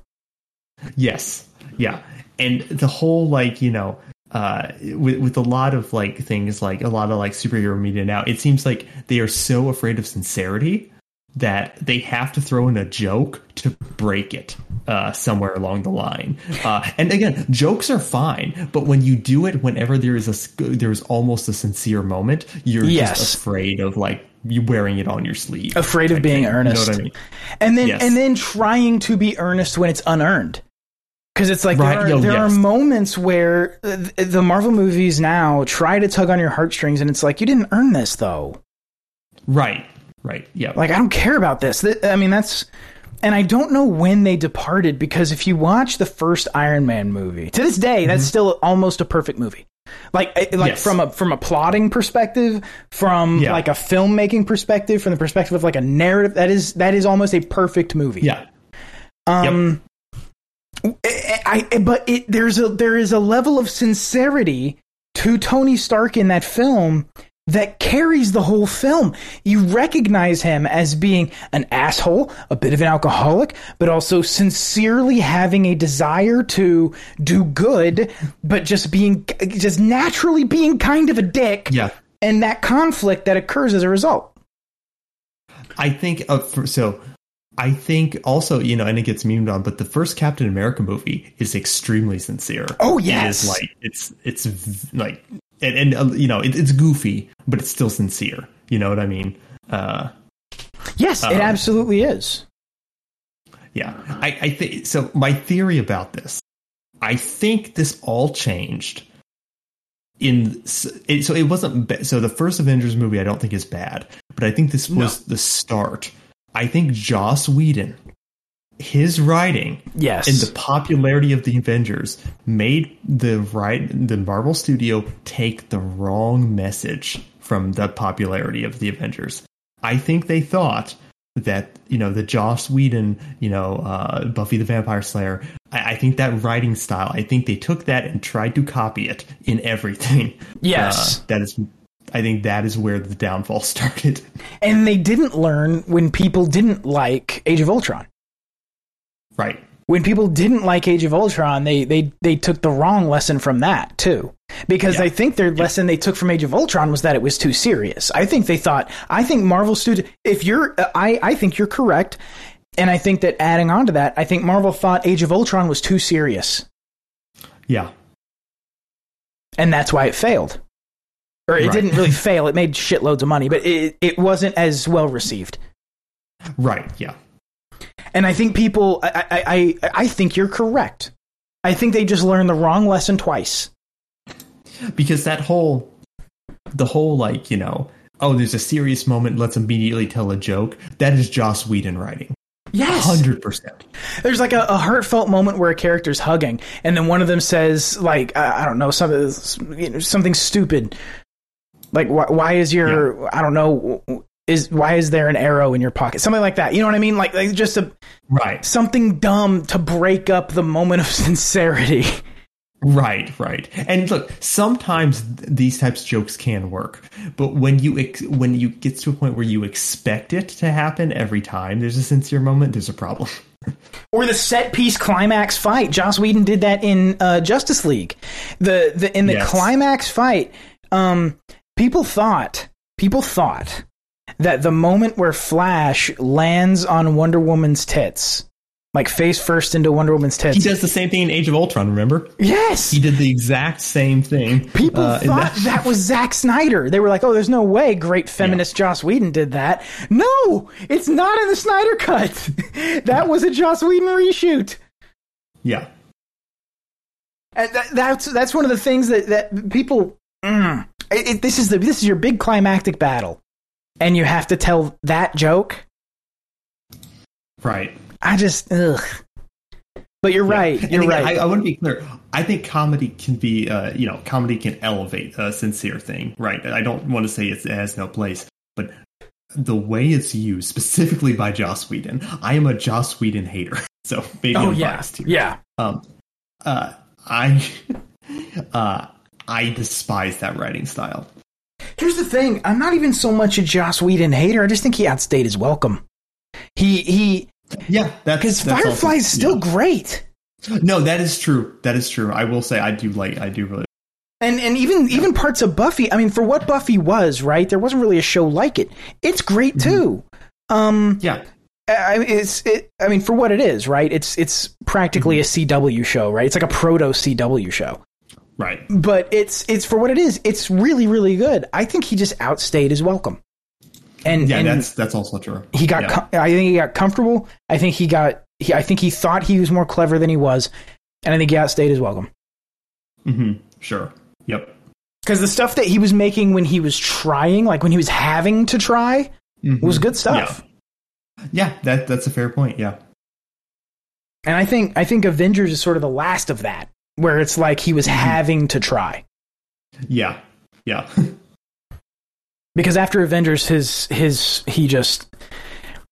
Yes. Yeah. And the whole like, you know, uh with with a lot of like things like a lot of like superhero media now, it seems like they are so afraid of sincerity that they have to throw in a joke to break it uh, somewhere along the line. Uh, and again, jokes are fine, but when you do it, whenever there is a there is almost a sincere moment, you're Yes. just afraid of like you wearing it on your sleeve, Afraid of being thing. earnest. You know what I mean? and then Yes. and then trying to be earnest when it's unearned because it's like Right, there, are, yo, there yes. are moments where the marvel movies now try to tug on your heartstrings and it's like you didn't earn this though Right. Right. Yeah. like i don't care about this i mean that's and i don't know when they departed because if you watch the first iron man movie to this day that's still almost a perfect movie like like Mm-hmm. Yes. from a from a plotting perspective from Yeah. like a filmmaking perspective from the perspective of like a narrative that is that is almost a perfect movie yeah. um, I, I- but it, there's a there is a level of sincerity to Tony Stark in that film that carries the whole film. You recognize him as being an asshole, a bit of an alcoholic, but also sincerely having a desire to do good, but just being just naturally being kind of a dick. Yeah. And that conflict that occurs as a result. I think uh, for, so. I think also, you know, and it gets memed on, but the first Captain America movie is extremely sincere. Oh, It yes. is like it's it's like and, and uh, you know it, it's goofy, but it's still sincere. You know what I mean? Uh, Yes, it Um, absolutely is. yeah, I, I think so. My theory about this, I think this all changed in it, so it wasn't ba- so the first Avengers movie I don't think is bad, but I think this was the start. I think Joss Whedon, his writing Yes. and the popularity of the Avengers made the right the Marvel studio take the wrong message from the popularity of the Avengers. I think they thought that you know the Joss Whedon, you know uh, Buffy the Vampire Slayer. I, I think that writing style. I think they took that and tried to copy it in everything. Yes. Uh, that is. I think that is where the downfall started. and they didn't learn when people didn't like Age of Ultron. Right. When people didn't like Age of Ultron, they they they took the wrong lesson from that too. Because Yeah. I think their lesson they took from Age of Ultron was that it was too serious. I think they thought. I think Marvel studio. If you're, I I think you're correct, and I think that adding on to that, I think Marvel thought Age of Ultron was too serious, Yeah. and that's why it failed. Or it Right. didn't really fail. It made shitloads of money, but it it wasn't as well received. Right. Yeah. And I think people, I, I, I, I think you're correct. I think they just learned the wrong lesson twice. because that whole the whole like you know oh there's a serious moment let's immediately tell a joke that is joss whedon writing Yes. 100% There's like a, a heartfelt moment where a character's hugging, and then one of them says, like, uh, I don't know, something, you know, something stupid. Like, why, why is your, I don't know, is why is there an arrow in your pocket? Something like that. You know what I mean? Like, like just a right something dumb to break up the moment of sincerity. right right and look sometimes these types of jokes can work but when you ex- when you get to a point where you expect it to happen every time there's a sincere moment there's a problem Or the set piece climax fight. Joss Whedon did that in uh, Justice League. The the in the Yes. climax fight, um, people thought people thought that the moment where Flash lands on Wonder Woman's tits, like face first into Wonder Woman's tits, he does the same thing in age of ultron remember yes. he did the exact same thing People uh, thought that was Zack Snyder. They were like, "Oh, there's no way great feminist Joss Whedon did that." No, it's not in the Snyder cut. that was a Joss Whedon reshoot. yeah And that, that's that's one of the things that that people. Mm, it, it- this is the this is your big climactic battle, and you have to tell that joke. right I just ugh. But you're right. You're again, right. I, I want to be clear. I think comedy can be, uh, you know, comedy can elevate a sincere thing, right? I don't want to say it's, it has no place, but the way it's used, specifically by Joss Whedon, I am a Joss Whedon hater, so maybe oh I'm yeah, biased here. yeah. Um, uh, I, uh, I despise that writing style. Here's the thing. I'm not even so much a Joss Whedon hater. I just think he outstayed his welcome. He he Yeah, that's because also- Firefly's still yeah. great. No, that is true. That is true. I will say I do like. I do really. And and even even parts of Buffy. I mean, for what Buffy was, right? There wasn't really a show like it. It's great too. Um, Yeah, I it's it. I mean, for what it is, right? It's it's practically a CW show, right? It's like a proto CW show, right. but it's it's for what it is. It's really really good. I think he just outstayed his welcome, and Yeah, and that's that's also true. he got. Yeah. Com- I think he got comfortable. I think he got. He, I think he thought he was more clever than he was, and I think he outstayed his welcome. Mm-hmm. Sure. Yep. Because the stuff that he was making when he was trying, like when he was having to try, was good stuff. Yeah. Yeah, that that's a fair point. Yeah. And I think I think Avengers is sort of the last of that, where it's like he was mm-hmm. having to try. Yeah. Yeah. Because after Avengers, his his he just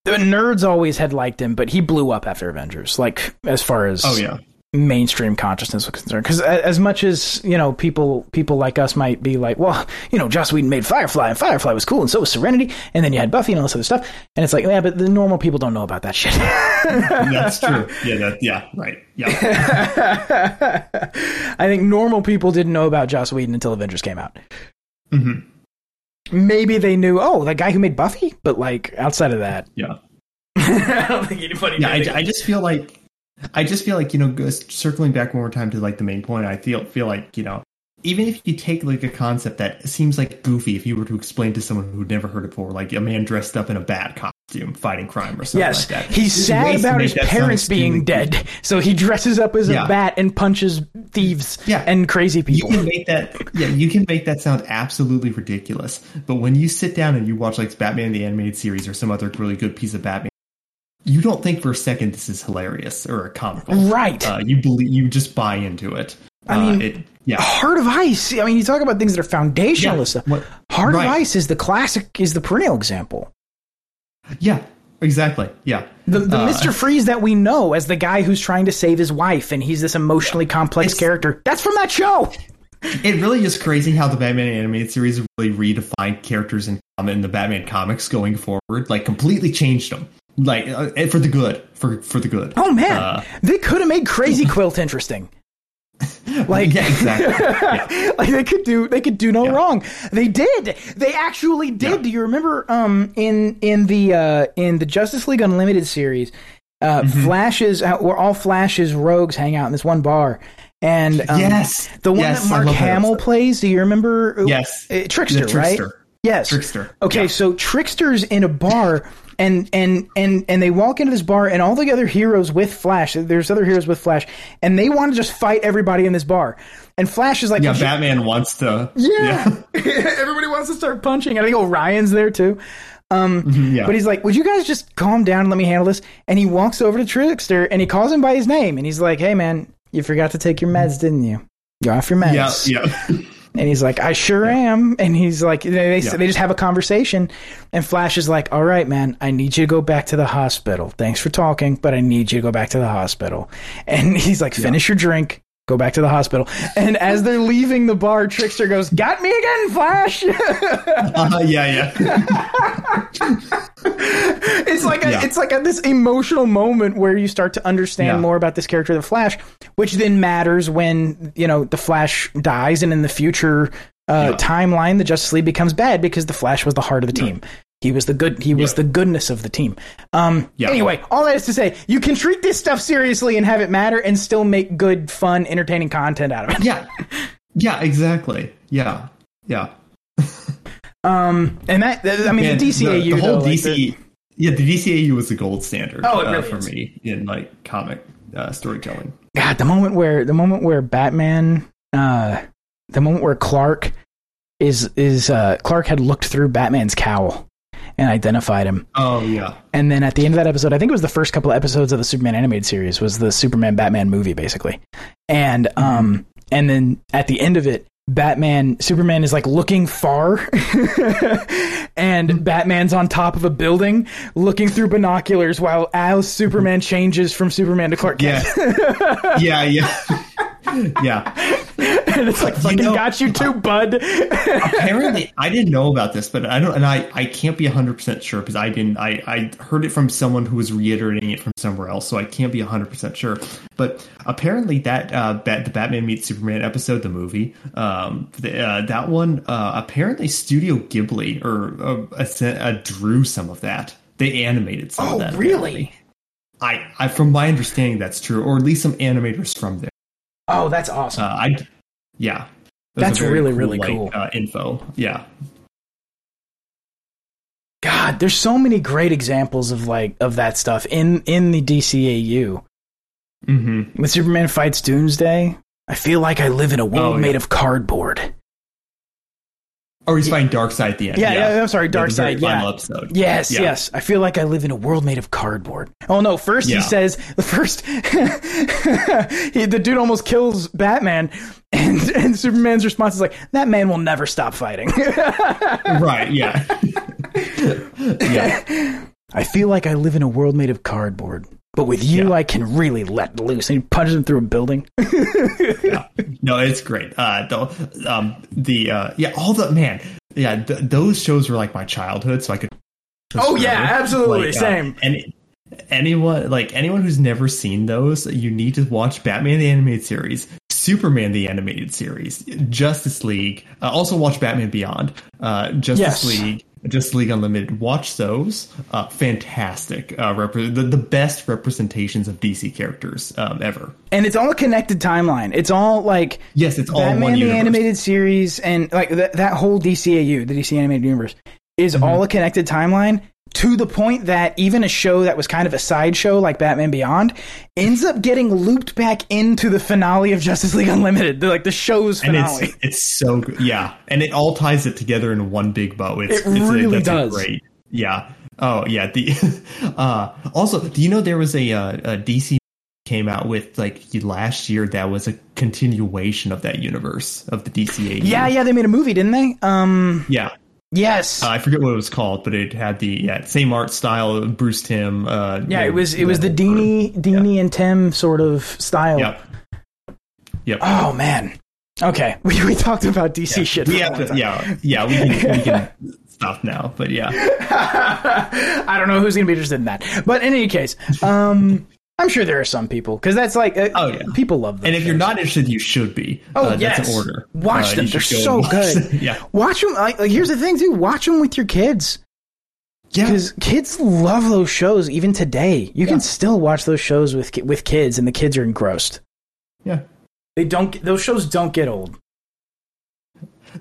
the nerds always had liked him, but he blew up after Avengers. Like as far as oh yeah. Mainstream consciousness was concerned, because as much as you know, people people like us might be like, well, you know, Joss Whedon made Firefly, and Firefly was cool, and so was Serenity, and then you had Buffy and all this other stuff, and it's like, yeah, but the normal people don't know about that shit. That's true. Yeah, that yeah, right. Yeah. I think normal people didn't know about Joss Whedon until Avengers came out. Mhm. Maybe they knew, oh, that guy who made Buffy, but like outside of that, Yeah. I don't think anybody. yeah. I, I just feel like I just feel like you know circling back one more time to like the main point. I feel feel like you know even if you take like a concept that seems like goofy, if you were to explain to someone who'd never heard it before, like a man dressed up in a bat costume fighting crime or something Yes, like that. he's There's sad about his parents being dead, so he dresses up as Yeah. a bat and punches thieves Yeah. and crazy people. you can make that yeah you can make that sound absolutely ridiculous but when you sit down and you watch like batman the animated series or some other really good piece of batman you don't think for a second this is hilarious or a comical Right. uh, you believe you just buy into it I mean- uh, it, yeah Heart of Ice. I mean, you talk about things that are foundational Yeah, stuff. what- Heart right. of Ice is the classic, is the perennial example. yeah exactly yeah The, the Uh, Mr. Freeze that we know as the guy who's trying to save his wife, and he's this emotionally complex character. That's from that show. it really is crazy how the batman animated series really redefined characters in, um, in the batman comics going forward like completely changed them like uh, for the good for for the good Oh man, Uh, they could have made Crazy Quilt interesting. Like yeah exactly yeah. like they could do they could do no Yeah. wrong. They did. They actually did. Do you remember um in in the uh in the Justice League Unlimited series, uh Mm-hmm. Flashes uh, where all flashes rogues hang out in this one bar. And um, Yes. the one Yes, that Mark Hamill plays. Do you remember? Yes. Uh, Trickster, The right? Trickster. Yes, Trickster. Okay, so Trickster's in a bar, and and and and they walk into this bar, and all the other heroes with Flash. There's other heroes with Flash, and they want to just fight everybody in this bar. And Flash is like, Yeah, "Would you- Batman wants to. yeah. Everybody wants to start punching. I think Orion's there too. Um, mm-hmm, yeah. But he's like, Would you guys just calm down and let me handle this? And he walks over to Trickster and he calls him by his name. And he's like, Hey, man, you forgot to take your meds, didn't you? You're off your yeah, meds. yeah, And he's like, I sure am. And he's like, they, they, Yeah. they just have a conversation. And Flash is like, All right, man, I need you to go back to the hospital. Thanks for talking, but I need you to go back to the hospital. And he's like, Finish your drink. Go back to the hospital. And as they're leaving the bar, Trickster goes, Got me again, Flash. uh, yeah, yeah. it's like a, Yeah. it's like a, this emotional moment where you start to understand Yeah. more about this character, the Flash, which then matters when you know the Flash dies, and in the future uh, Yeah. timeline, the Justice League becomes bad because the Flash was the heart of the team. He was the good. He was Yeah. the goodness of the team. Um, Yeah. Anyway, all that is to say, you can treat this stuff seriously and have it matter, and still make good, fun, entertaining content out of it. Yeah, yeah, exactly. Yeah, yeah. Um, and that, I mean, Man, the DCAU, the, the whole though, like, the- yeah, the DCAU was the gold standard. Oh, it uh, for is. me in like comic uh, storytelling. God, the moment where the moment where Batman, uh, the moment where Clark is is uh, Clark had looked through Batman's cowl and identified him, Oh yeah, and then at the end of that episode, I think it was the first couple of episodes of the Superman animated series, was the Superman Batman movie basically, and um, and then at the end of it. Batman, Superman is like looking far, and Batman's on top of a building looking through binoculars while as Superman changes from Superman to Clark Kent. yeah, yeah, yeah, yeah. and it's like fucking know- got you too, bud. apparently i didn't know about this but i don't and i i can't be 100% sure because i didn't i i heard it from someone who was reiterating it from somewhere else so i can't be 100% sure but apparently that uh Bat, the batman meets superman episode the movie um the, uh, that one uh apparently studio ghibli or uh, drew some of that they animated some Oh, of that really? apparently. I, I from my understanding that's true or at least some animators from there Oh, that's awesome. uh, I, yeah. That's, That's a very really, really like, cool. Uh, info. Yeah. God, there's so many great examples of like of that stuff in in the DCAU. Mm-hmm. When Superman fights Doomsday, I feel like I live in a world Oh, yeah. made of cardboard. Or he's fighting Darkseid at the end. Yeah, yeah, I'm sorry, The- the very Darkseid, yeah. Final episode. Yes, Yeah. yes. I feel like I live in a world made of cardboard. Oh no! First he says the first he, the dude almost kills Batman, and and Superman's response is like, "That man will never stop fighting." Right. Yeah. yeah. I feel like I live in a world made of cardboard, but with you, Yeah. I can really let loose. And he punches him through a building. yeah. No, it's great. Uh, the, um, the, uh, yeah, all the, man, yeah, th- those shows were like my childhood, so I could. Oh, yeah, absolutely, Like, uh, same. and anyone, like anyone who's never seen those, you need to watch Batman the Animated Series, Superman the Animated Series, Justice League. Uh, also watch Batman Beyond, uh, Justice Yes. League. Justice League Unlimited. Watch those. Uh, fantastic. Uh, repre- the, the best representations of DC characters um, ever. And it's all a connected timeline. It's all like Yes, it's all Batman one the universe. animated series and like that that whole DCAU, the DC animated universe, is Mm-hmm. all a connected timeline to the point that even a show that was kind of a sideshow like Batman Beyond ends up getting looped back into the finale of Justice League Unlimited, the, like the show's and finale. it's it's so good. Yeah, and it all ties it together in one big bow. It's, It it's a- really that's a does. great. Yeah. Oh yeah. The uh, also, do you know there was a, uh, a DC came out with like last year that was a continuation of that universe of the DCA. yeah, yeah, they made a movie, didn't they? Um, yeah. Yes. Uh, I forget what it was called, but it had the yeah, same art style. Of Bruce Timm. Uh, yeah, you it was it was the Dini Dini and Timm sort of style. Yep. Yep. Oh man. Okay, we, we talked about DC shit. We have to, yeah, yeah, we can, we can stop now, but yeah. I don't know who's going to be interested in that. But in any case, um, I'm sure there are some people because that's like, uh, Oh, yeah. people love them. And if you're not interested, you should be. Oh uh, yes, that's an order. Watch Uh, them; they're go so good. them. yeah, Watch them. Like, like, here's the thing, too. Watch them with your kids yeah. because kids love those shows. Even today, you can still watch those shows with with kids, and the kids are engrossed. yeah. They don't. Those shows don't get old.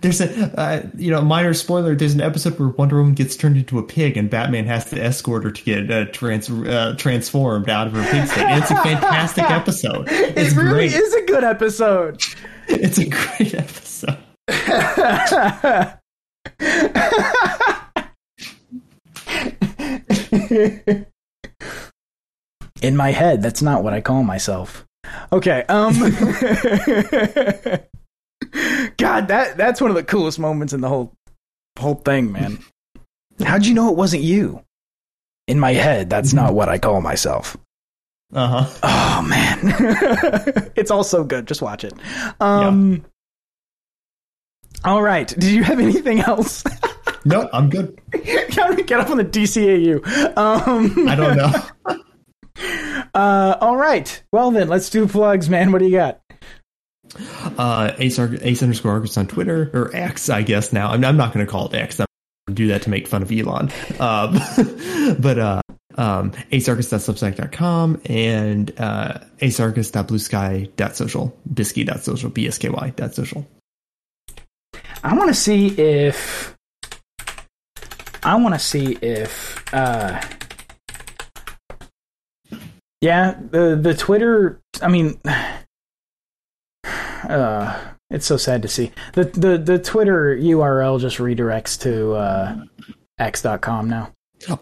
There's a, uh, you know, minor spoiler. There's an episode where Wonder Woman gets turned into a pig, and Batman has to escort her to get uh, trans uh, transformed out of her pig state. And it's a fantastic episode. It's it really great. is a good episode. It's a great episode. In my head, that's not what I call myself. Okay, um God, that that's one of the coolest moments in the whole whole thing, man. How'd you know it wasn't you? In my head, that's not what I call myself. Uh huh. Oh man. it's all so good. Just watch it. Um All right. Did you have anything else? No, I'm good. Get up on the DCAU. Um I don't know. Uh, all right. Well then, let's do plugs, man. What do you got? Uh, ace, ace underscore Archist on Twitter or X, I guess now. I'm, I'm not going to call it X. I'm going to do that to make fun of Elon. Um, but uh, um, acearchist.substack.com and uh, acearchist.bluesky.social, bisky.social, bsky.social. I want to see if I want to see if uh yeah, the the Twitter, I mean uh it's so sad to see. The the the Twitter URL just redirects to uh x.com now.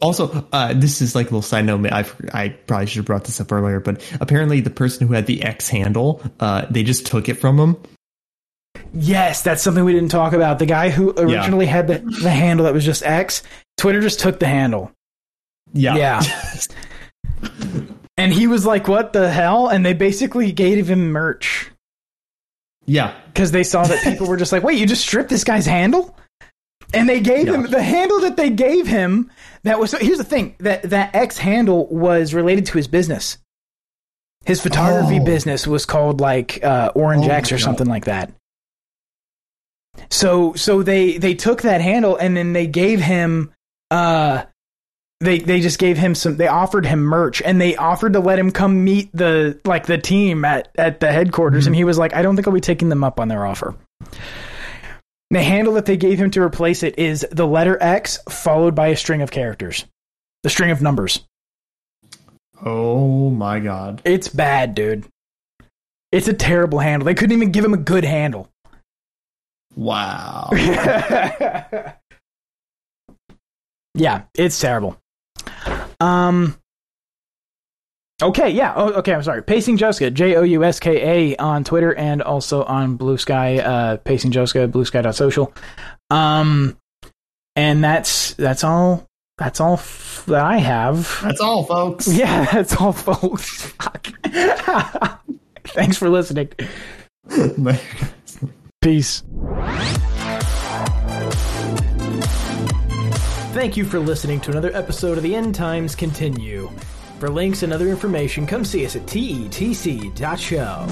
Also, uh, this is like a little side note. I I probably should have brought this up earlier, but apparently the person who had the X handle, uh, they just took it from him. Yes, that's something we didn't talk about. The guy who originally had the, the handle that was just X, Twitter just took the handle. Yeah. Yeah. and he was like, "What the hell?" And they basically gave him merch yeah. because they saw that people were just like, "Wait, you just stripped this guy's handle?" And they gave Yeah. him the handle that they gave him. That was here's the thing that that X handle was related to his business. His photography Oh. business was called like uh, Orange Oh X or God. something like that. So so they they took that handle and then they gave him uh they they just gave him some they offered him merch and they offered to let him come meet the like the team at at the headquarters and mm-hmm. he was like I don't think I'll be taking them up on their offer. The handle that they gave him to replace it is the letter X followed by a string of characters. The string of numbers. Oh my god. It's bad, dude. It's a terrible handle. They couldn't even give him a good handle. Wow. yeah, it's terrible. Um. Okay, yeah. Oh, okay. I'm sorry. Pacing Jouska, J O U S K A on Twitter and also on Blue Sky. Uh, Pacing Jouska, BlueSky.social. Um, and that's that's all. That's all f- that I have. That's all, folks. Yeah, that's all, folks. Thanks for listening. Peace. Thank you for listening to another episode of the End Times Continue. For links and other information, come see us at tetc.show.